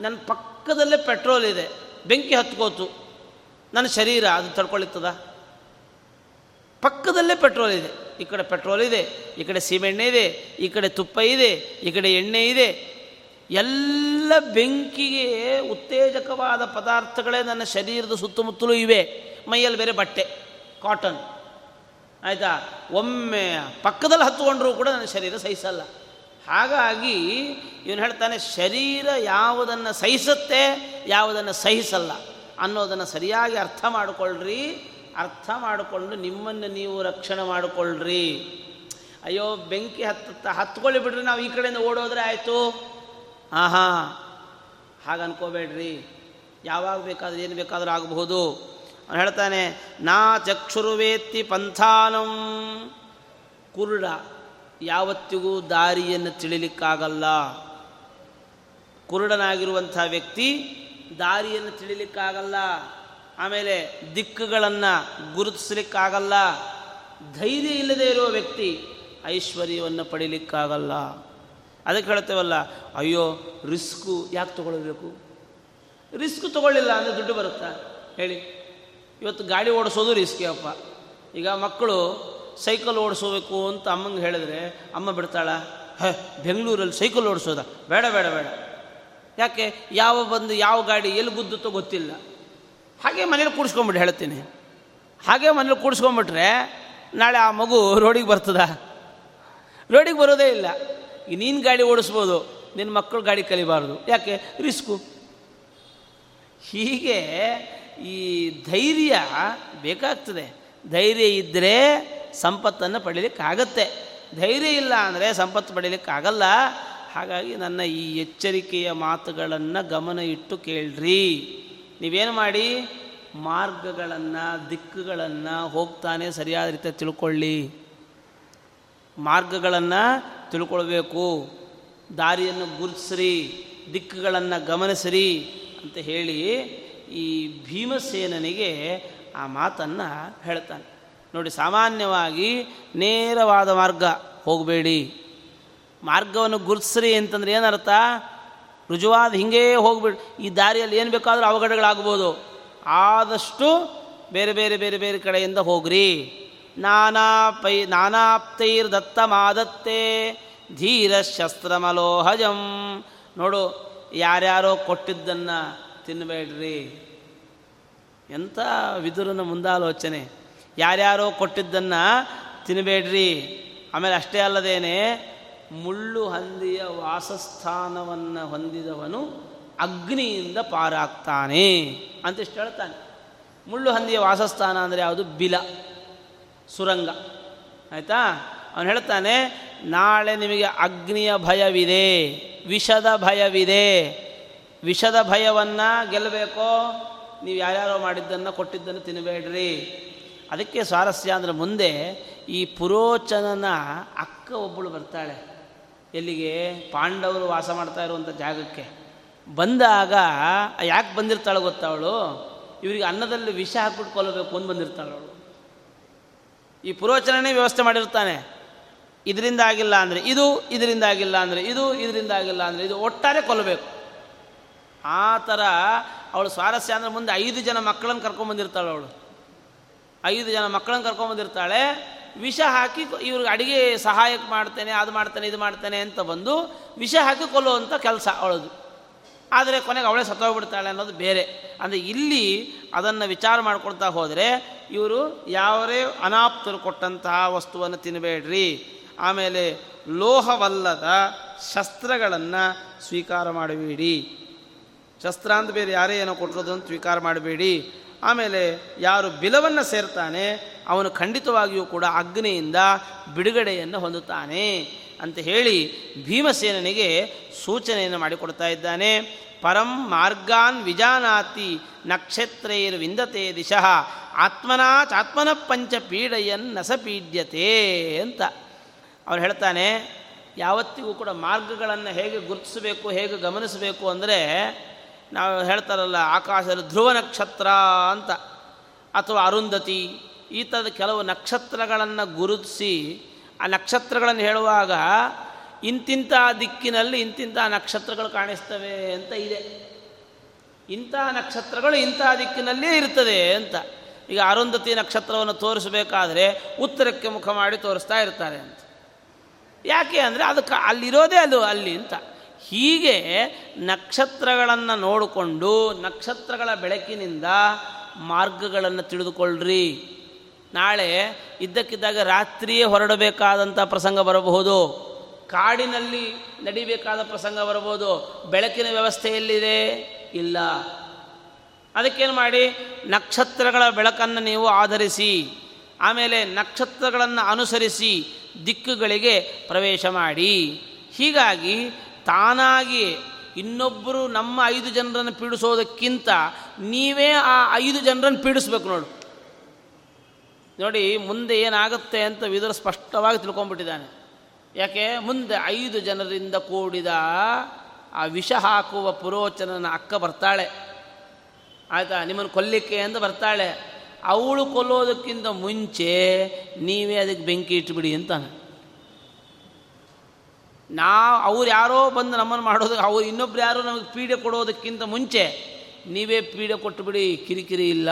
Speaker 1: ನನ್ನ ಪಕ್ಕದಲ್ಲೇ ಪೆಟ್ರೋಲ್ ಇದೆ, ಬೆಂಕಿ ಹತ್ಕೋತು, ನನ್ನ ಶರೀರ ಅದು ತಡ್ಕೊಳ್ಳುತ್ತದ ಪಕ್ಕದಲ್ಲೇ ಪೆಟ್ರೋಲ್ ಇದೆ, ಈ ಕಡೆ ಪೆಟ್ರೋಲ್ ಇದೆ, ಈ ಕಡೆ ಸೀಮೆಣ್ಣೆ ಇದೆ, ಈ ಕಡೆ ತುಪ್ಪ ಇದೆ, ಈ ಕಡೆ ಎಣ್ಣೆ ಇದೆ ಎಲ್ಲ ಬೆಂಕಿಗೆ ಉತ್ತೇಜಕವಾದ ಪದಾರ್ಥಗಳೇ ನನ್ನ ಶರೀರದ ಸುತ್ತಮುತ್ತಲೂ ಇವೆ. ಮೈಯಲ್ಲಿ ಬೇರೆ ಬಟ್ಟೆ ಕಾಟನ್ ಆಯಿತಾ? ಒಮ್ಮೆ ಪಕ್ಕದಲ್ಲಿ ಹತ್ತುಕೊಂಡ್ರೂ ಕೂಡ ನನ್ನ ಶರೀರ ಸಹಿಸಲ್ಲ. ಹಾಗಾಗಿ ಇವನು ಹೇಳ್ತಾನೆ, ಶರೀರ ಯಾವುದನ್ನು ಸಹಿಸುತ್ತೆ, ಯಾವುದನ್ನು ಸಹಿಸಲ್ಲ. ಅನ್ನೋದನ್ನು ಸರಿಯಾಗಿ ಅರ್ಥ ಮಾಡಿಕೊಳ್ಳ್ರಿ ಅರ್ಥ ಮಾಡಿಕೊಂಡು ನಿಮ್ಮನ್ನು ನೀವು ರಕ್ಷಣೆ ಮಾಡಿಕೊಳ್ಳ್ರಿ ಅಯ್ಯೋ, ಬೆಂಕಿ ಹತ್ತ ಹತ್ಕೊಳ್ಳಿ ಬಿಡ್ರಿ. ನಾವು ಈ ಕಡೆಯಿಂದ ಓಡೋದ್ರೆ ಆಯಿತು. ಆಹಾ, ಹಾಗೆ ಅನ್ಕೋಬೇಡ್ರಿ. ಯಾವಾಗ ಬೇಕಾದ್ರೂ, ಏನು ಬೇಕಾದರೂ ಆಗಬಹುದು. ಅವನು ಹೇಳ್ತಾನೆ, ನಾ ಚಕ್ಷುರುವೇತ್ತಿ ಪಂಥಾನಂ. ಕುರುಡ, ಯಾವತ್ತಿಗೂ ದಾರಿಯನ್ನು ತಿಳಿಲಿಕ್ಕಾಗಲ್ಲ. ಕುರುಡನಾಗಿರುವಂಥ ವ್ಯಕ್ತಿ ದಾರಿಯನ್ನು ತಿಳಿಲಿಕ್ಕಾಗಲ್ಲ. ಆಮೇಲೆ ದಿಕ್ಕುಗಳನ್ನು ಗುರುತಿಸಲಿಕ್ಕಾಗಲ್ಲ. ಧೈರ್ಯ ಇಲ್ಲದೆ ಇರುವ ವ್ಯಕ್ತಿ ಐಶ್ವರ್ಯವನ್ನು ಪಡೀಲಿಕ್ಕಾಗಲ್ಲ. ಅದಕ್ಕೆ ಹೇಳ್ತೇವಲ್ಲ ಅಯ್ಯೋ, ರಿಸ್ಕು ಯಾಕೆ ತೊಗೊಳ್ಬೇಕು? ರಿಸ್ಕ್ ತೊಗೊಳ್ಳಿಲ್ಲ ಅಂದರೆ ದುಡ್ಡು ಬರುತ್ತಾ? ಹೇಳಿ. ಇವತ್ತು ಗಾಡಿ ಓಡಿಸೋದು ರಿಸ್ಕಿ ಅಪ್ಪ. ಈಗ ಮಕ್ಕಳು ಸೈಕಲ್ ಓಡಿಸೋಬೇಕು ಅಂತ ಅಮ್ಮಂಗೆ ಹೇಳಿದ್ರೆ, ಅಮ್ಮ ಬಿಡ್ತಾಳ? ಹ, ಬೆಂಗಳೂರಲ್ಲಿ ಸೈಕಲ್ ಓಡಿಸೋದ? ಬೇಡ ಬೇಡ ಬೇಡ. ಯಾಕೆ? ಯಾವ ಬಂದು ಯಾವ ಗಾಡಿ ಎಲ್ಲಿ ಗುದ್ದುತ್ತೋ ಗೊತ್ತಿಲ್ಲ. ಹಾಗೆ ಮನೇಲಿ ಕೂಡಿಸ್ಕೊಂಬಿಟ್ಟು ಹೇಳ್ತೀನಿ. ಹಾಗೆ ಮನೇಲಿ ಕೂಡಿಸ್ಕೊಂಬಿಟ್ರೆ ನಾಳೆ ಆ ಮಗು ರೋಡಿಗೆ ಬರ್ತದ? ರೋಡಿಗೆ ಬರೋದೇ ಇಲ್ಲ. ನೀನು ಗಾಡಿ ಓಡಿಸ್ಬೋದು ನಿನ್ನ ಮಕ್ಕಳು ಗಾಡಿ ಕಲಿಬಾರ್ದು. ಯಾಕೆ? ರಿಸ್ಕು. ಹೀಗೆ ಈ ಧೈರ್ಯ ಬೇಕಾಗ್ತದೆ. ಧೈರ್ಯ ಇದ್ದರೆ ಸಂಪತ್ತನ್ನು ಪಡೀಲಿಕ್ಕಾಗತ್ತೆ ಧೈರ್ಯ ಇಲ್ಲ ಅಂದರೆ ಸಂಪತ್ತು ಪಡೀಲಿಕ್ಕಾಗಲ್ಲ ಹಾಗಾಗಿ ನನ್ನ ಈ ಎಚ್ಚರಿಕೆಯ ಮಾತುಗಳನ್ನು ಗಮನ ಇಟ್ಟು ಕೇಳ್ರಿ. ನೀವೇನು ಮಾಡಿ? ಮಾರ್ಗಗಳನ್ನು, ದಿಕ್ಕುಗಳನ್ನು ಹೋಗ್ತಾನೆ ಸರಿಯಾದ ರೀತಿಯ ತಿಳ್ಕೊಳ್ಳಿ. ಮಾರ್ಗಗಳನ್ನು ತಿಳ್ಕೊಳ್ಬೇಕು. ದಾರಿಯನ್ನು ಗುರುತಿಸ್ರಿ, ದಿಕ್ಕುಗಳನ್ನು ಗಮನಿಸ್ರಿ ಅಂತ ಹೇಳಿ ಈ ಭೀಮಸೇನನಿಗೆ ಆ ಮಾತನ್ನು ಹೇಳ್ತಾನೆ. ನೋಡಿ, ಸಾಮಾನ್ಯವಾಗಿ ನೇರವಾದ ಮಾರ್ಗ ಹೋಗಬೇಡಿ. ಮಾರ್ಗವನ್ನು ಗುರುತಿಸ್ರಿ ಅಂತಂದ್ರೆ ಏನರ್ಥ? ರುಜುವಾದ ಹಿಂಗೇ ಹೋಗ್ಬಿಡಿ, ಈ ದಾರಿಯಲ್ಲಿ ಏನು ಬೇಕಾದರೂ ಅವಘಡಗಳಾಗ್ಬೋದು. ಆದಷ್ಟು ಬೇರೆ ಬೇರೆ ಬೇರೆ ಬೇರೆ ಕಡೆಯಿಂದ ಹೋಗ್ರಿ. ನಾನಾ ಪೈ ನಾನಾಪ್ತೈರ್ ದತ್ತ ಮಾದತ್ತೆ ಧೀರ ಶಸ್ತ್ರಮಲೋಹಜಂ ನೋಡು, ಯಾರ್ಯಾರೋ ಕೊಟ್ಟಿದ್ದನ್ನು ತಿನ್ನಬೇಡ್ರಿ ಎಂಥ ವಿದುರನ ಮುಂದಾಲೋಚನೆ. ಯಾರ್ಯಾರೋ ಕೊಟ್ಟಿದ್ದನ್ನು ತಿನ್ನಬೇಡ್ರಿ ಆಮೇಲೆ ಅಷ್ಟೇ ಅಲ್ಲದೇನೆ, ಮುಳ್ಳು ಹಂದಿಯ ವಾಸಸ್ಥಾನವನ್ನು ಹೊಂದಿದವನು ಅಗ್ನಿಯಿಂದ ಪಾರಾಗ್ತಾನೆ ಅಂತಿಷ್ಟು ಹೇಳ್ತಾನೆ. ಮುಳ್ಳು ಹಂದಿಯ ವಾಸಸ್ಥಾನ ಅಂದರೆ ಯಾವುದು? ಬಿಲ. ಸುರಂಗ. ಆಯಿತಾ? ಅವನು ಹೇಳ್ತಾನೆ, ನಾಳೆ ನಿಮಗೆ ಅಗ್ನಿಯ ಭಯವಿದೆ, ವಿಷದ ಭಯವಿದೆ. ವಿಷದ ಭಯವನ್ನು ಗೆಲ್ಲಬೇಕೋ? ನೀವು ಯಾರ್ಯಾರೋ ಮಾಡಿದ್ದನ್ನು ಕೊಟ್ಟಿದ್ದನ್ನು ತಿನ್ನಬೇಡ್ರಿ ಅದಕ್ಕೆ ಸ್ವಾರಸ್ಯ ಅಂದರೆ ಮುಂದೆ ಈ ಪುರೋಚನನ ಅಕ್ಕ ಒಬ್ಬಳು ಬರ್ತಾಳೆ. ಎಲ್ಲಿಗೆ? ಪಾಂಡವರು ವಾಸ ಮಾಡ್ತಾ ಇರುವಂಥ ಜಾಗಕ್ಕೆ. ಬಂದಾಗ, ಯಾಕೆ ಬಂದಿರ್ತಾಳೆ ಗೊತ್ತವಳು ಇವರಿಗೆ ಅನ್ನದಲ್ಲಿ ವಿಷ ಹಾಕ್ಬಿಟ್ಟು ಕೊಲ್ಲಬೇಕು ಅಂತ ಬಂದಿರ್ತಾಳೆ ಈ ಪುರೋಚನೇ ವ್ಯವಸ್ಥೆ ಮಾಡಿರ್ತಾನೆ ಇದರಿಂದ ಆಗಿಲ್ಲ ಅಂದರೆ ಇದು, ಇದರಿಂದ ಆಗಿಲ್ಲ ಅಂದರೆ ಇದು, ಇದರಿಂದ ಆಗಿಲ್ಲ ಅಂದರೆ ಇದು ಒಟ್ಟಾರೆ ಕೊಲ್ಲಬೇಕು. ಆ ಥರ ಅವಳು ಸ್ವಾರಸ್ಯ ಅಂದರೆ ಮುಂದೆ ಐದು ಜನ ಮಕ್ಕಳನ್ನು ಕರ್ಕೊಂಬಂದಿರ್ತಾಳೆ ಅವಳು. ಐದು ಜನ ಮಕ್ಕಳನ್ನು ಕರ್ಕೊಂಬಂದಿರ್ತಾಳೆ ವಿಷ ಹಾಕಿ ಇವ್ರಿಗೆ ಅಡುಗೆ ಸಹಾಯಕ್ಕೆ ಮಾಡ್ತೇನೆ, ಅದು ಮಾಡ್ತೇನೆ, ಇದು ಮಾಡ್ತೇನೆ ಅಂತ ಬಂದು ವಿಷ ಹಾಕಿ ಕೊಲ್ಲುವಂಥ ಕೆಲಸ ಅವಳದು. ಆದರೆ ಕೊನೆಗೆ ಅವಳೇ ಸತ್ತೋಗ್ಬಿಡ್ತಾಳೆ ಅನ್ನೋದು ಬೇರೆ. ಅಂದರೆ ಇಲ್ಲಿ ಅದನ್ನು ವಿಚಾರ ಮಾಡ್ಕೊಳ್ತಾ ಹೋದರೆ ಇವರು ಯಾವರೇ ಅನಾಪ್ತರು ಕೊಟ್ಟಂತಹ ವಸ್ತುವನ್ನು ತಿನ್ನಬೇಡ್ರಿ ಆಮೇಲೆ ಲೋಹವಲ್ಲದ ಶಸ್ತ್ರಗಳನ್ನು ಸ್ವೀಕಾರ ಮಾಡಬೇಡಿ. ಶಸ್ತ್ರ ಅಂತ ಬೇರೆ ಯಾರೇ ಏನೋ ಕೊಟ್ಟಿರೋದನ್ನು ಸ್ವೀಕಾರ ಮಾಡಬೇಡಿ. ಆಮೇಲೆ ಯಾರು ಬಿಲವನ್ನು ಸೇರ್ತಾನೆ, ಅವನು ಖಂಡಿತವಾಗಿಯೂ ಕೂಡ ಅಗ್ನಿಯಿಂದ ಬಿಡುಗಡೆಯನ್ನು ಹೊಂದುತ್ತಾನೆ ಅಂತ ಹೇಳಿ ಭೀಮಸೇನನಿಗೆ ಸೂಚನೆಯನ್ನು ಮಾಡಿಕೊಡ್ತಾ ಇದ್ದಾನೆ. ಪರಂ ಮಾರ್ಗಾನ್ ವಿಜಾನಾತಿ ನಕ್ಷತ್ರೇರ್ ವಿಂದತೆ ದಿಶಃ. ಆತ್ಮನಾ ಚಾತ್ಮನ ಪಂಚ ಪೀಡೆಯನ್ ನಸಪೀಡ್ಯತೆ ಅಂತ. ಅವ್ರು ಹೇಳ್ತಾನೆ, ಯಾವತ್ತಿಗೂ ಕೂಡ ಮಾರ್ಗಗಳನ್ನು ಹೇಗೆ ಗುರುತಿಸಬೇಕು, ಹೇಗೆ ಗಮನಿಸಬೇಕು ಅಂದರೆ, ನಾವು ಹೇಳ್ತಾರಲ್ಲ ಆಕಾಶದಲ್ಲಿ ಧ್ರುವ ನಕ್ಷತ್ರ ಅಂತ. ಅಥವಾ ಅರುಂಧತಿ, ಈ ಥರದ ಕೆಲವು ನಕ್ಷತ್ರಗಳನ್ನು ಗುರುತಿಸಿ, ಆ ನಕ್ಷತ್ರಗಳನ್ನು ಹೇಳುವಾಗ ಇಂತಿಂಥ ದಿಕ್ಕಿನಲ್ಲಿ ಇಂತಿಂಥ ನಕ್ಷತ್ರಗಳು ಕಾಣಿಸ್ತವೆ ಅಂತ ಇದೆ. ಇಂಥ ನಕ್ಷತ್ರಗಳು ಇಂಥ ದಿಕ್ಕಿನಲ್ಲೇ ಇರ್ತದೆ ಅಂತ. ಈಗ ಅರುಂಧತಿ ನಕ್ಷತ್ರವನ್ನು ತೋರಿಸಬೇಕಾದ್ರೆ ಉತ್ತರಕ್ಕೆ ಮುಖ ಮಾಡಿ ತೋರಿಸ್ತಾ ಇರ್ತಾರೆ ಅಂತ. ಯಾಕೆ ಅಂದರೆ ಅದಕ್ಕೆ ಅಲ್ಲಿರೋದೇ ಅದು ಅಲ್ಲಿ ಅಂತ. ಹೀಗೆ ನಕ್ಷತ್ರಗಳನ್ನು ನೋಡಿಕೊಂಡು ನಕ್ಷತ್ರಗಳ ಬೆಳಕಿನಿಂದ ಮಾರ್ಗಗಳನ್ನು ತಿಳಿದುಕೊಳ್ಳ್ರಿ ನಾಳೆ ಇದ್ದಕ್ಕಿದ್ದಾಗ ರಾತ್ರಿಯೇ ಹೊರಡಬೇಕಾದಂಥ ಪ್ರಸಂಗ ಬರಬಹುದು. ಕಾಡಿನಲ್ಲಿ ನಡಿಬೇಕಾದ ಪ್ರಸಂಗ ಬರಬಹುದು. ಬೆಳಕಿನ ವ್ಯವಸ್ಥೆಯಲ್ಲಿದೆ ಇಲ್ಲ. ಅದಕ್ಕೇನು ಮಾಡಿ? ನಕ್ಷತ್ರಗಳ ಬೆಳಕನ್ನು ನೀವು ಆಧರಿಸಿ, ಆಮೇಲೆ ನಕ್ಷತ್ರಗಳನ್ನು ಅನುಸರಿಸಿ ದಿಕ್ಕುಗಳಿಗೆ ಪ್ರವೇಶ ಮಾಡಿ. ಹೀಗಾಗಿ ತಾನಾಗಿ ಇನ್ನೊಬ್ಬರು ನಮ್ಮ ಐದು ಜನರನ್ನು ಪೀಡಿಸೋದಕ್ಕಿಂತ ನೀವೇ ಆ ಐದು ಜನರನ್ನು ಪೀಡಿಸ್ಬೇಕು ನೋಡು. ನೋಡಿ, ಮುಂದೆ ಏನಾಗುತ್ತೆ ಅಂತ ವಿದುರ ಸ್ಪಷ್ಟವಾಗಿ ತಿಳ್ಕೊಂಡ್ಬಿಟ್ಟಿದ್ದಾನೆ. ಯಾಕೆ? ಮುಂದೆ ಐದು ಜನರಿಂದ ಕೂಡಿದ ಆ ವಿಷ ಹಾಕುವ ಪುರೋಚನನ ಅಕ್ಕ ಬರ್ತಾಳೆ. ಆಯಿತಾ? ನಿಮ್ಮನ್ನು ಕೊಲ್ಲಿಕ್ಕೆ ಅಂತ ಬರ್ತಾಳೆ. ಅವಳು ಕೊಲ್ಲೋದಕ್ಕಿಂತ ಮುಂಚೆ ನೀವೇ ಅದಕ್ಕೆ ಬೆಂಕಿ ಇಟ್ಬಿಡಿ ಅಂತಾನೆ. ನಾ, ಅವ್ರು ಯಾರೋ ಬಂದು ನಮ್ಮನ್ನು ಮಾಡೋದು, ಅವ್ರು ಇನ್ನೊಬ್ರು ಯಾರೋ ನಮಗೆ ಪೀಡೆ ಕೊಡೋದಕ್ಕಿಂತ ಮುಂಚೆ ನೀವೇ ಪೀಡೆ ಕೊಟ್ಟುಬಿಡಿ, ಕಿರಿಕಿರಿ ಇಲ್ಲ.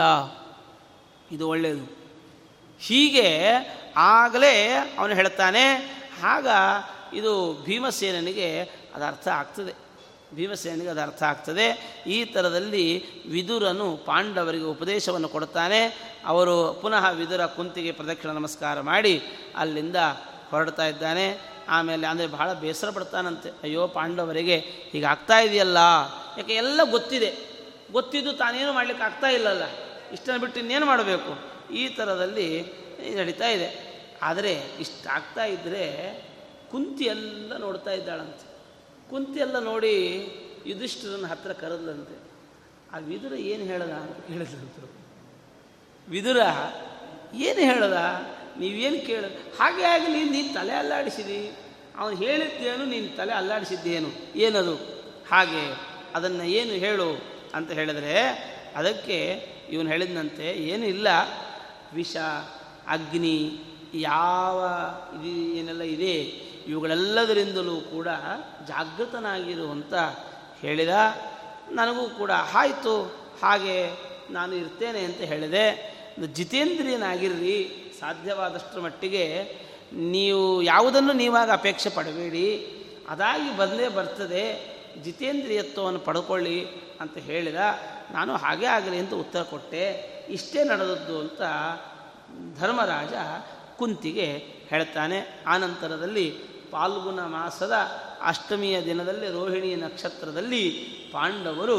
Speaker 1: ಇದು ಒಳ್ಳೆಯದು ಹೀಗೆ ಆಗಲೇ ಅವನು ಹೇಳ್ತಾನೆ, ಆಗ ಇದು ಭೀಮಸೇನಿಗೆ ಅದು ಅರ್ಥ ಆಗ್ತದೆ. ಭೀಮಸೇನಿಗೆ ಅದು ಅರ್ಥ ಆಗ್ತದೆ. ಈ ಥರದಲ್ಲಿ ವಿದುರನು ಪಾಂಡವರಿಗೆ ಉಪದೇಶವನ್ನು ಕೊಡ್ತಾನೆ. ಅವರು ಪುನಃ ವಿದುರ ಕುಂತಿಗೆ ಪ್ರದಕ್ಷಿಣ ನಮಸ್ಕಾರ ಮಾಡಿ ಅಲ್ಲಿಂದ ಹೊರಡ್ತಾ ಇದ್ದಾನೆ. ಆಮೇಲೆ ಅಂದರೆ ಬಹಳ ಬೇಸರ ಪಡ್ತಾನಂತೆ. ಅಯ್ಯೋ, ಪಾಂಡವರಿಗೆ ಹೀಗೆ ಆಗ್ತಾ ಇದೆಯಲ್ಲ? ಯಾಕೆ ಎಲ್ಲ ಗೊತ್ತಿದೆ. ಗೊತ್ತಿದ್ದು ತಾನೇನು ಮಾಡಲಿಕ್ಕೆ ಆಗ್ತಾ ಇಲ್ಲಲ್ಲ? ಇಷ್ಟನ್ನು ಬಿಟ್ಟು ಇನ್ನೇನು ಮಾಡಬೇಕು? ಈ ಥರದಲ್ಲಿ ನಡೀತಾ ಇದೆ. ಆದರೆ ಇಷ್ಟಾಗ್ತಾ ಇದ್ದರೆ ಕುಂತಿ ಎಲ್ಲ ನೋಡ್ತಾ ಇದ್ದಾಳಂತೆ. ಕುಂತಿ ಎಲ್ಲ ನೋಡಿ ಯುಧಿಷ್ಠಿರನ ಹತ್ರ ಕರೆದ್ಲಂತೆ. ಆ ವಿದುರ ಏನು ಹೇಳದ? ಅಂತ ಕೇಳಿದಂತರು ವಿದುರ ಏನು ಹೇಳದ? ನೀವೇನು ಕೇಳ ಹಾಗೆ ಆಗಲಿ ನೀನು ತಲೆ ಅಲ್ಲಾಡಿಸಿದಿ. ಅವನು ಹೇಳಿದ್ದೇನು ನೀನು ತಲೆ ಅಲ್ಲಾಡಿಸಿದ್ದೇನು ಏನದು? ಹಾಗೆ ಅದನ್ನು ಏನು ಹೇಳು ಅಂತ ಹೇಳಿದರೆ ಅದಕ್ಕೆ ಇವನು ಹೇಳಿದಂತೆ ಏನು ಇಲ್ಲ. ವಿಷ ಅಗ್ನಿ ಯಾವ ಇದು ಏನೆಲ್ಲ ಇದೆ ಇವುಗಳೆಲ್ಲದರಿಂದಲೂ ಕೂಡ ಜಾಗೃತನಾಗಿರುವಂತ ಹೇಳಿದ, ನನಗೂ ಕೂಡ ಆಯಿತು, ಹಾಗೆ ನಾನು ಇರ್ತೇನೆ ಅಂತ ಹೇಳಿದೆ. ಜಿತೇಂದ್ರಿಯನಾಗಿರ್ರಿ ಸಾಧ್ಯವಾದಷ್ಟರ ಮಟ್ಟಿಗೆ ನೀವು ಯಾವುದನ್ನು ನೀವಾಗ ಅಪೇಕ್ಷೆ ಪಡಬೇಡಿ, ಅದಾಗಿ ಬಂದೇ ಬರ್ತದೆ, ಜಿತೇಂದ್ರಿಯತ್ವವನ್ನು ಪಡ್ಕೊಳ್ಳಿ ಅಂತ ಹೇಳಿದ. ನಾನು ಹಾಗೆ ಆಗಲಿ ಅಂತ ಉತ್ತರ ಕೊಟ್ಟೆ. ಇಷ್ಟೇ ನಡೆದದ್ದು ಅಂತ ಧರ್ಮರಾಜ ಕುಂತಿಗೆ ಹೇಳ್ತಾನೆ. ಆನಂತರದಲ್ಲಿ ಪಾಲ್ಗುಣ ಮಾಸದ ಅಷ್ಟಮಿಯ ದಿನದಲ್ಲಿ ರೋಹಿಣಿ ನಕ್ಷತ್ರದಲ್ಲಿ ಪಾಂಡವರು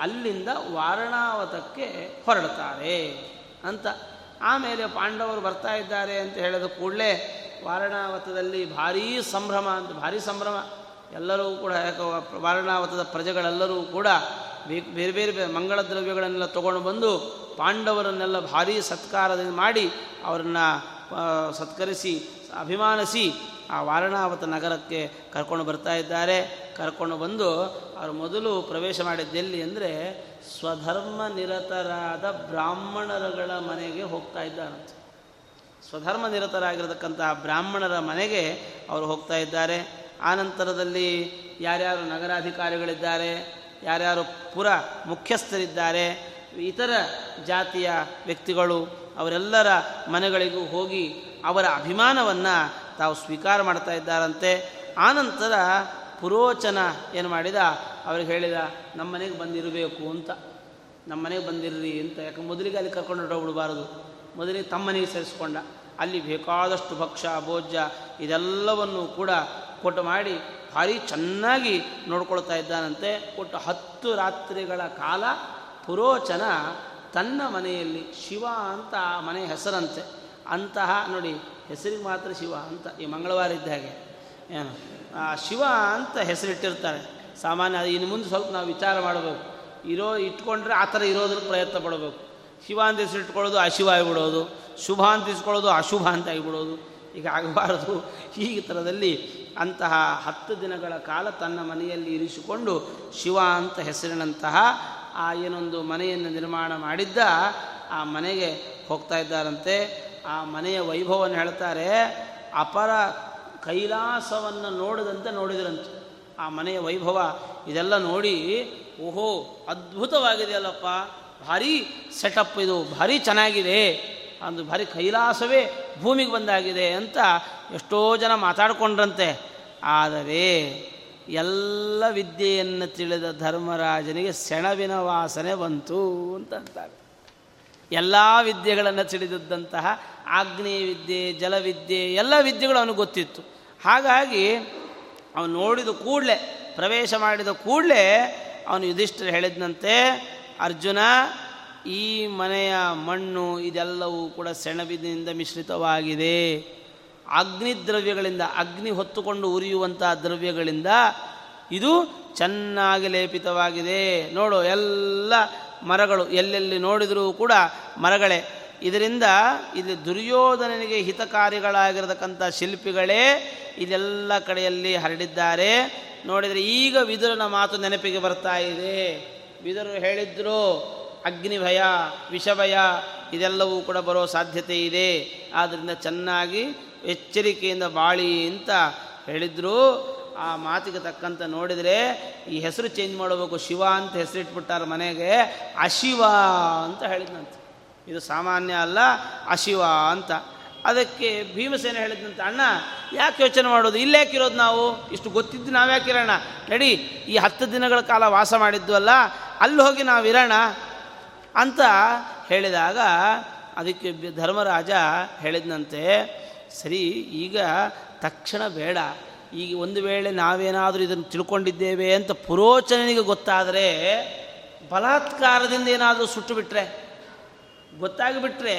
Speaker 1: ಅಲ್ಲಿಂದ ವಾರಣಾವತಕ್ಕೆ ಹೊರಡ್ತಾರೆ ಅಂತ. ಆಮೇಲೆ ಪಾಂಡವರು ಬರ್ತಾ ಇದ್ದಾರೆ ಅಂತ ಹೇಳಿದ ಕೂಡಲೇ ವಾರಣಾವತದಲ್ಲಿ ಭಾರೀ ಸಂಭ್ರಮ ಅಂತ, ಭಾರೀ ಸಂಭ್ರಮ. ಎಲ್ಲರೂ ಕೂಡ ವಾರಣಾವತದ ಪ್ರಜೆಗಳೆಲ್ಲರೂ ಕೂಡ ಬೇರೆ ಬೇರೆ ಮಂಗಳ ದ್ರವ್ಯಗಳನ್ನೆಲ್ಲ ತಗೊಂಡು ಬಂದು ಪಾಂಡವರನ್ನೆಲ್ಲ ಭಾರೀ ಸತ್ಕಾರದಿಂದ ಮಾಡಿ ಅವರನ್ನು ಸತ್ಕರಿಸಿ, ಅಭಿಮಾನಿಸಿ ಆ ವಾರಣಾವತ ನಗರಕ್ಕೆ ಕರ್ಕೊಂಡು ಬರ್ತಾ ಇದ್ದಾರೆ. ಕರ್ಕೊಂಡು ಬಂದು ಅವರು ಮೊದಲು ಪ್ರವೇಶ ಮಾಡಿದ್ದೆಲ್ಲಿ ಅಂದರೆ ಸ್ವಧರ್ಮ ನಿರತರಾದ ಬ್ರಾಹ್ಮಣರುಗಳ ಮನೆಗೆ ಹೋಗ್ತಾ ಇದ್ದಾರಂತೆ ಸ್ವಧರ್ಮ ನಿರತರಾಗಿರತಕ್ಕಂತಹ ಬ್ರಾಹ್ಮಣರ ಮನೆಗೆ ಅವರು ಹೋಗ್ತಾ ಇದ್ದಾರೆ. ಆನಂತರದಲ್ಲಿ ಯಾರ್ಯಾರು ನಗರಾಧಿಕಾರಿಗಳಿದ್ದಾರೆ, ಯಾರ್ಯಾರು ಪುರ ಮುಖ್ಯಸ್ಥರಿದ್ದಾರೆ, ಇತರ ಜಾತಿಯ ವ್ಯಕ್ತಿಗಳು ಅವರೆಲ್ಲರ ಮನೆಗಳಿಗೂ ಹೋಗಿ ಅವರ ಅಭಿಮಾನವನ್ನು ತಾವು ಸ್ವೀಕಾರ ಮಾಡ್ತಾ ಇದ್ದಾರಂತೆ. ಆನಂತರ ಪುರೋಚನ ಏನು ಮಾಡಿದ? ಅವ್ರಿಗೆ ಹೇಳಿದ, ನಮ್ಮ ಮನೆಗೆ ಬಂದಿರಬೇಕು ಅಂತ. ನಮ್ಮ ಮನೆಗೆ ಬಂದಿರ್ರಿ ಅಂತ. ಯಾಕೆ ಮೊದಲಿಗೆ ಅಲ್ಲಿ ಕರ್ಕೊಂಡು ಹೊರಟೋಗ್ಬಿಡಬಾರದು ಮೊದಲಿಗೆ ತಮ್ಮನೆಗೆ ಸೇರಿಸ್ಕೊಂಡ. ಅಲ್ಲಿ ಬೇಕಾದಷ್ಟು ಭಕ್ಷ ಭೋಜ್ಯ ಇದೆಲ್ಲವನ್ನು ಕೂಡ ಕೊಟ್ಟು ಮಾಡಿ ಭಾರಿ ಚೆನ್ನಾಗಿ ನೋಡ್ಕೊಳ್ತಾ ಇದ್ದಾನಂತೆ. ಒಟ್ಟು ಹತ್ತು ರಾತ್ರಿಗಳ ಕಾಲ ಪುರೋಚನ ತನ್ನ ಮನೆಯಲ್ಲಿ ಶಿವ ಅಂತ ಮನೆ ಹೆಸರಂತೆ. ಅಂತಹ ನೋಡಿ ಹೆಸರಿಗೆ ಮಾತ್ರ ಶಿವ ಅಂತ, ಈ ಮಂಗಳವಾರ ಇದ್ದ ಹಾಗೆ. ಏನು? ಶಿವ ಅಂತ ಹೆಸರಿಟ್ಟಿರ್ತಾರೆ. ಸಾಮಾನ್ಯ ಇನ್ನು ಮುಂದೆ ಸ್ವಲ್ಪ ನಾವು ವಿಚಾರ ಮಾಡಬೇಕು. ಇರೋ, ಇಟ್ಕೊಂಡ್ರೆ ಆ ಥರ ಇರೋದ್ರ ಪ್ರಯತ್ನ ಪಡಬೇಕು. ಶಿವ ಅಂತ ಹೆಸರಿಟ್ಕೊಳ್ಳೋದು ಅಶಿವ ಆಗಿಬಿಡೋದು. ಶುಭ ಅಂತ ಇಸ್ಕೊಳ್ಳೋದು ಅಶುಭ ಅಂತ ಆಗಿಬಿಡೋದು. ಈಗ ಆಗಬಾರದು. ಈ ಥರದಲ್ಲಿ ಅಂತಹ ಹತ್ತು ದಿನಗಳ ಕಾಲ ತನ್ನ ಮನೆಯಲ್ಲಿ ಇರಿಸಿಕೊಂಡು ಶಿವ ಅಂತ ಹೆಸರಿನಂತಹ ಆ ಏನೊಂದು ಮನೆಯನ್ನು ನಿರ್ಮಾಣ ಮಾಡಿದ್ದ ಆ ಮನೆಗೆ ಹೋಗ್ತಾ ಇದ್ದಾರಂತೆ. ಆ ಮನೆಯ ವೈಭವವನ್ನು ಹೇಳ್ತಾರೆ, ಅಪರ ಕೈಲಾಸವನ್ನು ನೋಡದಂತೆ ನೋಡಿದ್ರಂತೆ. ಆ ಮನೆಯ ವೈಭವ ಇದೆಲ್ಲ ನೋಡಿ, ಓಹೋ, ಅದ್ಭುತವಾಗಿದೆಯಲ್ಲಪ್ಪ, ಭಾರಿ ಸೆಟಪ್ ಇದು, ಭಾರಿ ಚೆನ್ನಾಗಿದೆ, ಅಂದು ಭಾರಿ ಕೈಲಾಸವೇ ಭೂಮಿಗೆ ಬಂದಾಗಿದೆ ಅಂತ ಎಷ್ಟೋ ಜನ ಮಾತಾಡಿಕೊಂಡ್ರಂತೆ. ಆದರೆ ಎಲ್ಲ ವಿದ್ಯೆಯನ್ನು ತಿಳಿದ ಧರ್ಮರಾಜನಿಗೆ ಸೆಣವಿನ ವಾಸನೆ ಬಂತು ಅಂತ ಅಂತಾರೆ ಎಲ್ಲ ವಿದ್ಯೆಗಳನ್ನು ತಿಳಿದಿದ್ದಂತಹ ಆಗ್ನೇಯ ವಿದ್ಯೆ ಜಲವಿದ್ಯೆ ಎಲ್ಲ ವಿದ್ಯೆಗಳು ಅವನಿಗೆ ಗೊತ್ತಿತ್ತು. ಹಾಗಾಗಿ ಅವನು ನೋಡಿದ ಕೂಡಲೇ, ಪ್ರವೇಶ ಮಾಡಿದ ಕೂಡಲೇ ಅವನು ಯುಧಿಷ್ಠರು ಹೇಳಿದಂತೆ ಅರ್ಜುನ, ಈ ಮನೆಯ ಮಣ್ಣು ಇದೆಲ್ಲವೂ ಕೂಡ ಸೆಣಬಿನಿಂದ ಮಿಶ್ರಿತವಾಗಿದೆ. ಅಗ್ನಿ ದ್ರವ್ಯಗಳಿಂದ ಅಗ್ನಿ ಹೊತ್ತುಕೊಂಡು ಉರಿಯುವಂತಹ ದ್ರವ್ಯಗಳಿಂದ ಇದು ಚೆನ್ನಾಗಿ ಲೇಪಿತವಾಗಿದೆ. ನೋಡು, ಎಲ್ಲ ಮರಗಳು ಎಲ್ಲೆಲ್ಲಿ ನೋಡಿದರೂ ಕೂಡ ಮರಗಳೇ, ಇದರಿಂದ ಇಲ್ಲಿ ದುರ್ಯೋಧನನಿಗೆ ಹಿತಕಾರಿಗಳಾಗಿರತಕ್ಕಂಥ ಶಿಲ್ಪಿಗಳೇ ಇದೆಲ್ಲ ಕಡೆಯಲ್ಲಿ ಹರಡಿದ್ದಾರೆ. ನೋಡಿದರೆ ಈಗ ವಿದುರನ ಮಾತು ನೆನಪಿಗೆ ಬರ್ತಾ ಇದೆ. ವಿದುರು ಹೇಳಿದ್ರು, ಅಗ್ನಿಭಯ, ವಿಷಭಯ, ಇದೆಲ್ಲವೂ ಕೂಡ ಬರೋ ಸಾಧ್ಯತೆ ಇದೆ. ಆದ್ದರಿಂದ ಚೆನ್ನಾಗಿ ಎಚ್ಚರಿಕೆಯಿಂದ ಬಾಳಿ ಅಂತ ಹೇಳಿದ್ರು. ಆ ಮಾತಿಗೆ ತಕ್ಕಂತ ನೋಡಿದರೆ ಈ ಹೆಸರು ಚೇಂಜ್ ಮಾಡಬೇಕು, ಶಿವ ಅಂತ ಹೆಸರಿಟ್ಬಿಟ್ಟಾರ ಮನೆಗೆ, ಅಶಿವ ಅಂತ ಹೇಳಿದ್ನಂತೆ. ಇದು ಸಾಮಾನ್ಯ ಅಲ್ಲ, ಅಶಿವ ಅಂತ. ಅದಕ್ಕೆ ಭೀಮಸೇನ ಹೇಳಿದಂತ, ಅಣ್ಣ, ಯಾಕೆ ಯೋಚನೆ ಮಾಡೋದು? ಇಲ್ಲೇಕಿರೋದು ನಾವು? ಇಷ್ಟು ಗೊತ್ತಿದ್ದು ನಾವ್ಯಾಕಿರೋಣ ನಡಿ, ಈ ಹತ್ತು ದಿನಗಳ ಕಾಲ ವಾಸ ಮಾಡಿದ್ದು ಅಲ್ಲ, ಅಲ್ಲಿ ಹೋಗಿ ನಾವು ಇರೋಣ. ಅಂತ ಹೇಳಿದಾಗ, ಅದಕ್ಕೆ ಧರ್ಮರಾಜ ಹೇಳಿದಂತೆ ಸರಿ, ಈಗ ತಕ್ಷಣ ಬೇಡ. ಈಗ ಒಂದು ವೇಳೆ ನಾವೇನಾದರೂ ಇದನ್ನು ತಿಳ್ಕೊಂಡಿದ್ದೇವೆ ಅಂತ ಪುರೋಚನಿಗೆ ಗೊತ್ತಾದರೆ, ಬಲಾತ್ಕಾರದಿಂದ ಏನಾದರೂ ಸುಟ್ಟು ಬಿಟ್ಟರೆ ಗೊತ್ತಾಗಿಬಿಟ್ರೆ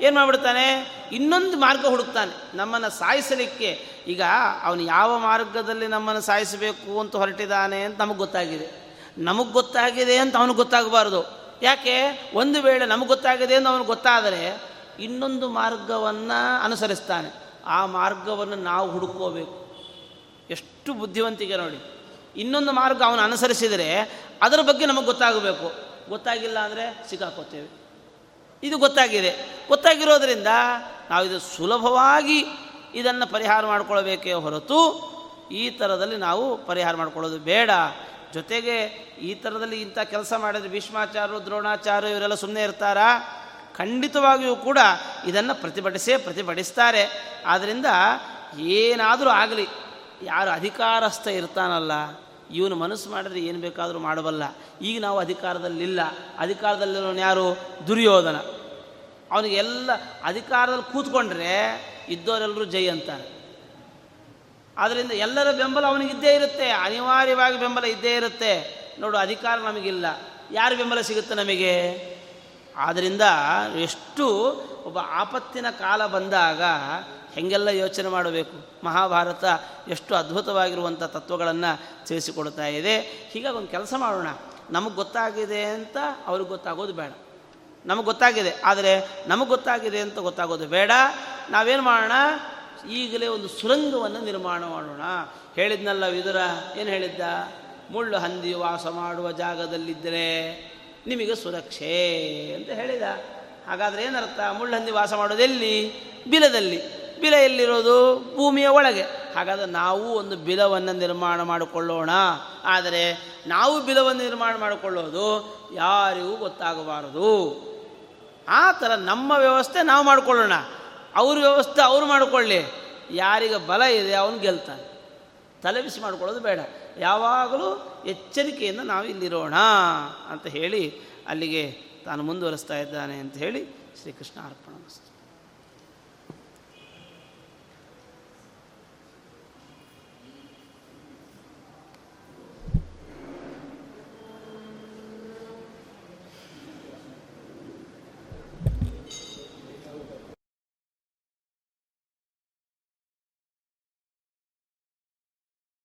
Speaker 1: ಏನು ಮಾಡಿಬಿಡ್ತಾನೆ? ಇನ್ನೊಂದು ಮಾರ್ಗ ಹುಡುಕ್ತಾನೆ. ನಮ್ಮನ್ನು ಸಾಯಿಸಲಿಕ್ಕೆ. ಈಗ ಅವನು ಯಾವ ಮಾರ್ಗದಲ್ಲಿ ನಮ್ಮನ್ನು ಸಾಯಿಸಬೇಕು ಅಂತ ಹೊರಟಿದ್ದಾನೆ ಅಂತ ನಮಗೆ ಗೊತ್ತಾಗಿದೆ. ನಮಗೆ ಗೊತ್ತಾಗಿದೆ ಅಂತ ಅವನಿಗೆ ಗೊತ್ತಾಗಬಾರ್ದು. ಯಾಕೆ? ಒಂದು ವೇಳೆ ನಮಗೆ ಗೊತ್ತಾಗಿದೆ ಅಂತ ಅವನಿಗೆ ಗೊತ್ತಾದರೆ ಇನ್ನೊಂದು ಮಾರ್ಗವನ್ನು ಅನುಸರಿಸ್ತಾನೆ. ಆ ಮಾರ್ಗವನ್ನು ನಾವು ಹುಡುಕೋಬೇಕು. ಎಷ್ಟು ಬುದ್ಧಿವಂತಿಕೆ ನೋಡಿ. ಇನ್ನೊಂದು ಮಾರ್ಗ ಅವನು ಅನುಸರಿಸಿದರೆ ಅದರ ಬಗ್ಗೆ ನಮಗೆ ಗೊತ್ತಾಗಬೇಕು. ಗೊತ್ತಾಗಿಲ್ಲ ಅಂದರೆ ಸಿಕ್ಕಾಕೋತೇವೆ. ಇದು ಗೊತ್ತಾಗಿದೆ. ಗೊತ್ತಾಗಿರೋದ್ರಿಂದ ನಾವು ಇದು ಸುಲಭವಾಗಿ ಇದನ್ನು ಪರಿಹಾರ ಮಾಡಿಕೊಳ್ಬೇಕೇ ಹೊರತು ಈ ಥರದಲ್ಲಿ ನಾವು ಪರಿಹಾರ ಮಾಡಿಕೊಳ್ಳೋದು ಬೇಡ. ಜೊತೆಗೆ ಈ ಥರದಲ್ಲಿ ಇಂಥ ಕೆಲಸ ಮಾಡಿದರೆ ಭೀಷ್ಮಾಚಾರ್ಯರು ದ್ರೋಣಾಚಾರ್ಯ ಇವರೆಲ್ಲ ಸುಮ್ಮನೆ ಇರ್ತಾರಾ? ಖಂಡಿತವಾಗಿಯೂ ಕೂಡ ಇದನ್ನು ಪ್ರತಿಭಟಿಸೇ ಪ್ರತಿಭಟಿಸ್ತಾರೆ. ಆದ್ದರಿಂದ ಏನಾದರೂ ಆಗಲಿ, ಯಾರು ಅಧಿಕಾರಸ್ಥ ಇರ್ತಾನಲ್ಲ, ಇವನು ಮನಸ್ಸು ಮಾಡಿದ್ರೆ ಏನು ಬೇಕಾದರೂ ಮಾಡಬಲ್ಲ. ಈಗ ನಾವು ಅಧಿಕಾರದಲ್ಲಿಲ್ಲ. ಅಧಿಕಾರದಲ್ಲಿರೋನು ಯಾರು? ದುರ್ಯೋಧನ. ಅವನಿಗೆ ಎಲ್ಲ ಅಧಿಕಾರದಲ್ಲಿ ಕೂತ್ಕೊಂಡ್ರೆ ಇದ್ದವರೆಲ್ಲರೂ ಜೈ ಅಂತಾರೆ. ಆದ್ದರಿಂದ ಎಲ್ಲರ ಬೆಂಬಲ ಅವನಿಗಿದ್ದೇ ಇರುತ್ತೆ, ಅನಿವಾರ್ಯವಾಗಿ ಬೆಂಬಲ ಇದ್ದೇ ಇರುತ್ತೆ. ನೋಡು, ಅಧಿಕಾರ ನಮಗಿಲ್ಲ. ಯಾರು ಬೆಂಬಲ ಸಿಗುತ್ತೆ ನಮಗೆ? ಆದ್ದರಿಂದ ಎಷ್ಟು ಒಬ್ಬ ಆಪತ್ತಿನ ಕಾಲ ಬಂದಾಗ ಹೆಂಗೆಲ್ಲ ಯೋಚನೆ ಮಾಡಬೇಕು? ಮಹಾಭಾರತ ಎಷ್ಟು ಅದ್ಭುತವಾಗಿರುವಂಥ ತತ್ವಗಳನ್ನು ತಿಳಿಸಿಕೊಡ್ತಾ ಇದೆ. ಹೀಗಾಗಿ ಒಂದು ಕೆಲಸ ಮಾಡೋಣ. ನಮಗೆ ಗೊತ್ತಾಗಿದೆ ಅಂತ ಅವ್ರಿಗೆ ಗೊತ್ತಾಗೋದು ಬೇಡ. ನಮಗೆ ಗೊತ್ತಾಗಿದೆ. ಆದರೆ ನಮಗೆ ಗೊತ್ತಾಗಿದೆ ಅಂತ ಗೊತ್ತಾಗೋದು ಬೇಡ. ನಾವೇನು ಮಾಡೋಣ? ಈಗಲೇ ಒಂದು ಸುರಂಗವನ್ನು ನಿರ್ಮಾಣ ಮಾಡೋಣ. ಹೇಳಿದ್ನಲ್ಲ ವಿದುರ, ಏನು ಹೇಳಿದ್ದ? ಮುಳ್ಳು ಹಂದಿ ವಾಸ ಮಾಡುವ ಜಾಗದಲ್ಲಿದ್ದರೆ ನಿಮಗೆ ಸುರಕ್ಷೆ ಅಂತ ಹೇಳಿದ. ಹಾಗಾದರೆ ಏನರ್ಥ? ಮುಳ್ಳು ಹಂದಿ ವಾಸ ಮಾಡೋದೆಲ್ಲಿ ಬಿಲದಲ್ಲಿ. ಬಿಲ ಎಲ್ಲಿರೋದು? ಭೂಮಿಯ ಒಳಗೆ. ಹಾಗಾದರೆ ನಾವು ಒಂದು ಬಿಲವನ್ನು ನಿರ್ಮಾಣ ಮಾಡಿಕೊಳ್ಳೋಣ. ಆದರೆ ನಾವು ಬಿಲವನ್ನು ನಿರ್ಮಾಣ ಮಾಡಿಕೊಳ್ಳೋದು ಯಾರಿಗೂ ಗೊತ್ತಾಗಬಾರದು. ಆ ಥರ ನಮ್ಮ ವ್ಯವಸ್ಥೆ ನಾವು ಮಾಡಿಕೊಳ್ಳೋಣ. ಅವ್ರ ವ್ಯವಸ್ಥೆ ಅವ್ರು ಮಾಡಿಕೊಳ್ಳಿ. ಯಾರಿಗೆ ಬಲ ಇದೆ ಅವನು ಗೆಲ್ತಾನೆ. ತಲೆಬಿಸಿ ಮಾಡಿಕೊಳ್ಳೋದು ಬೇಡ. ಯಾವಾಗಲೂ ಎಚ್ಚರಿಕೆಯಿಂದ ನಾವು ಇಲ್ಲಿರೋಣ ಅಂತ ಹೇಳಿ ಅಲ್ಲಿಗೆ ತಾನು ಮುಂದುವರಿಸ್ತಾ ಇದ್ದಾನೆ ಅಂತ ಹೇಳಿ ಶ್ರೀಕೃಷ್ಣ ಅರ್ಪಣ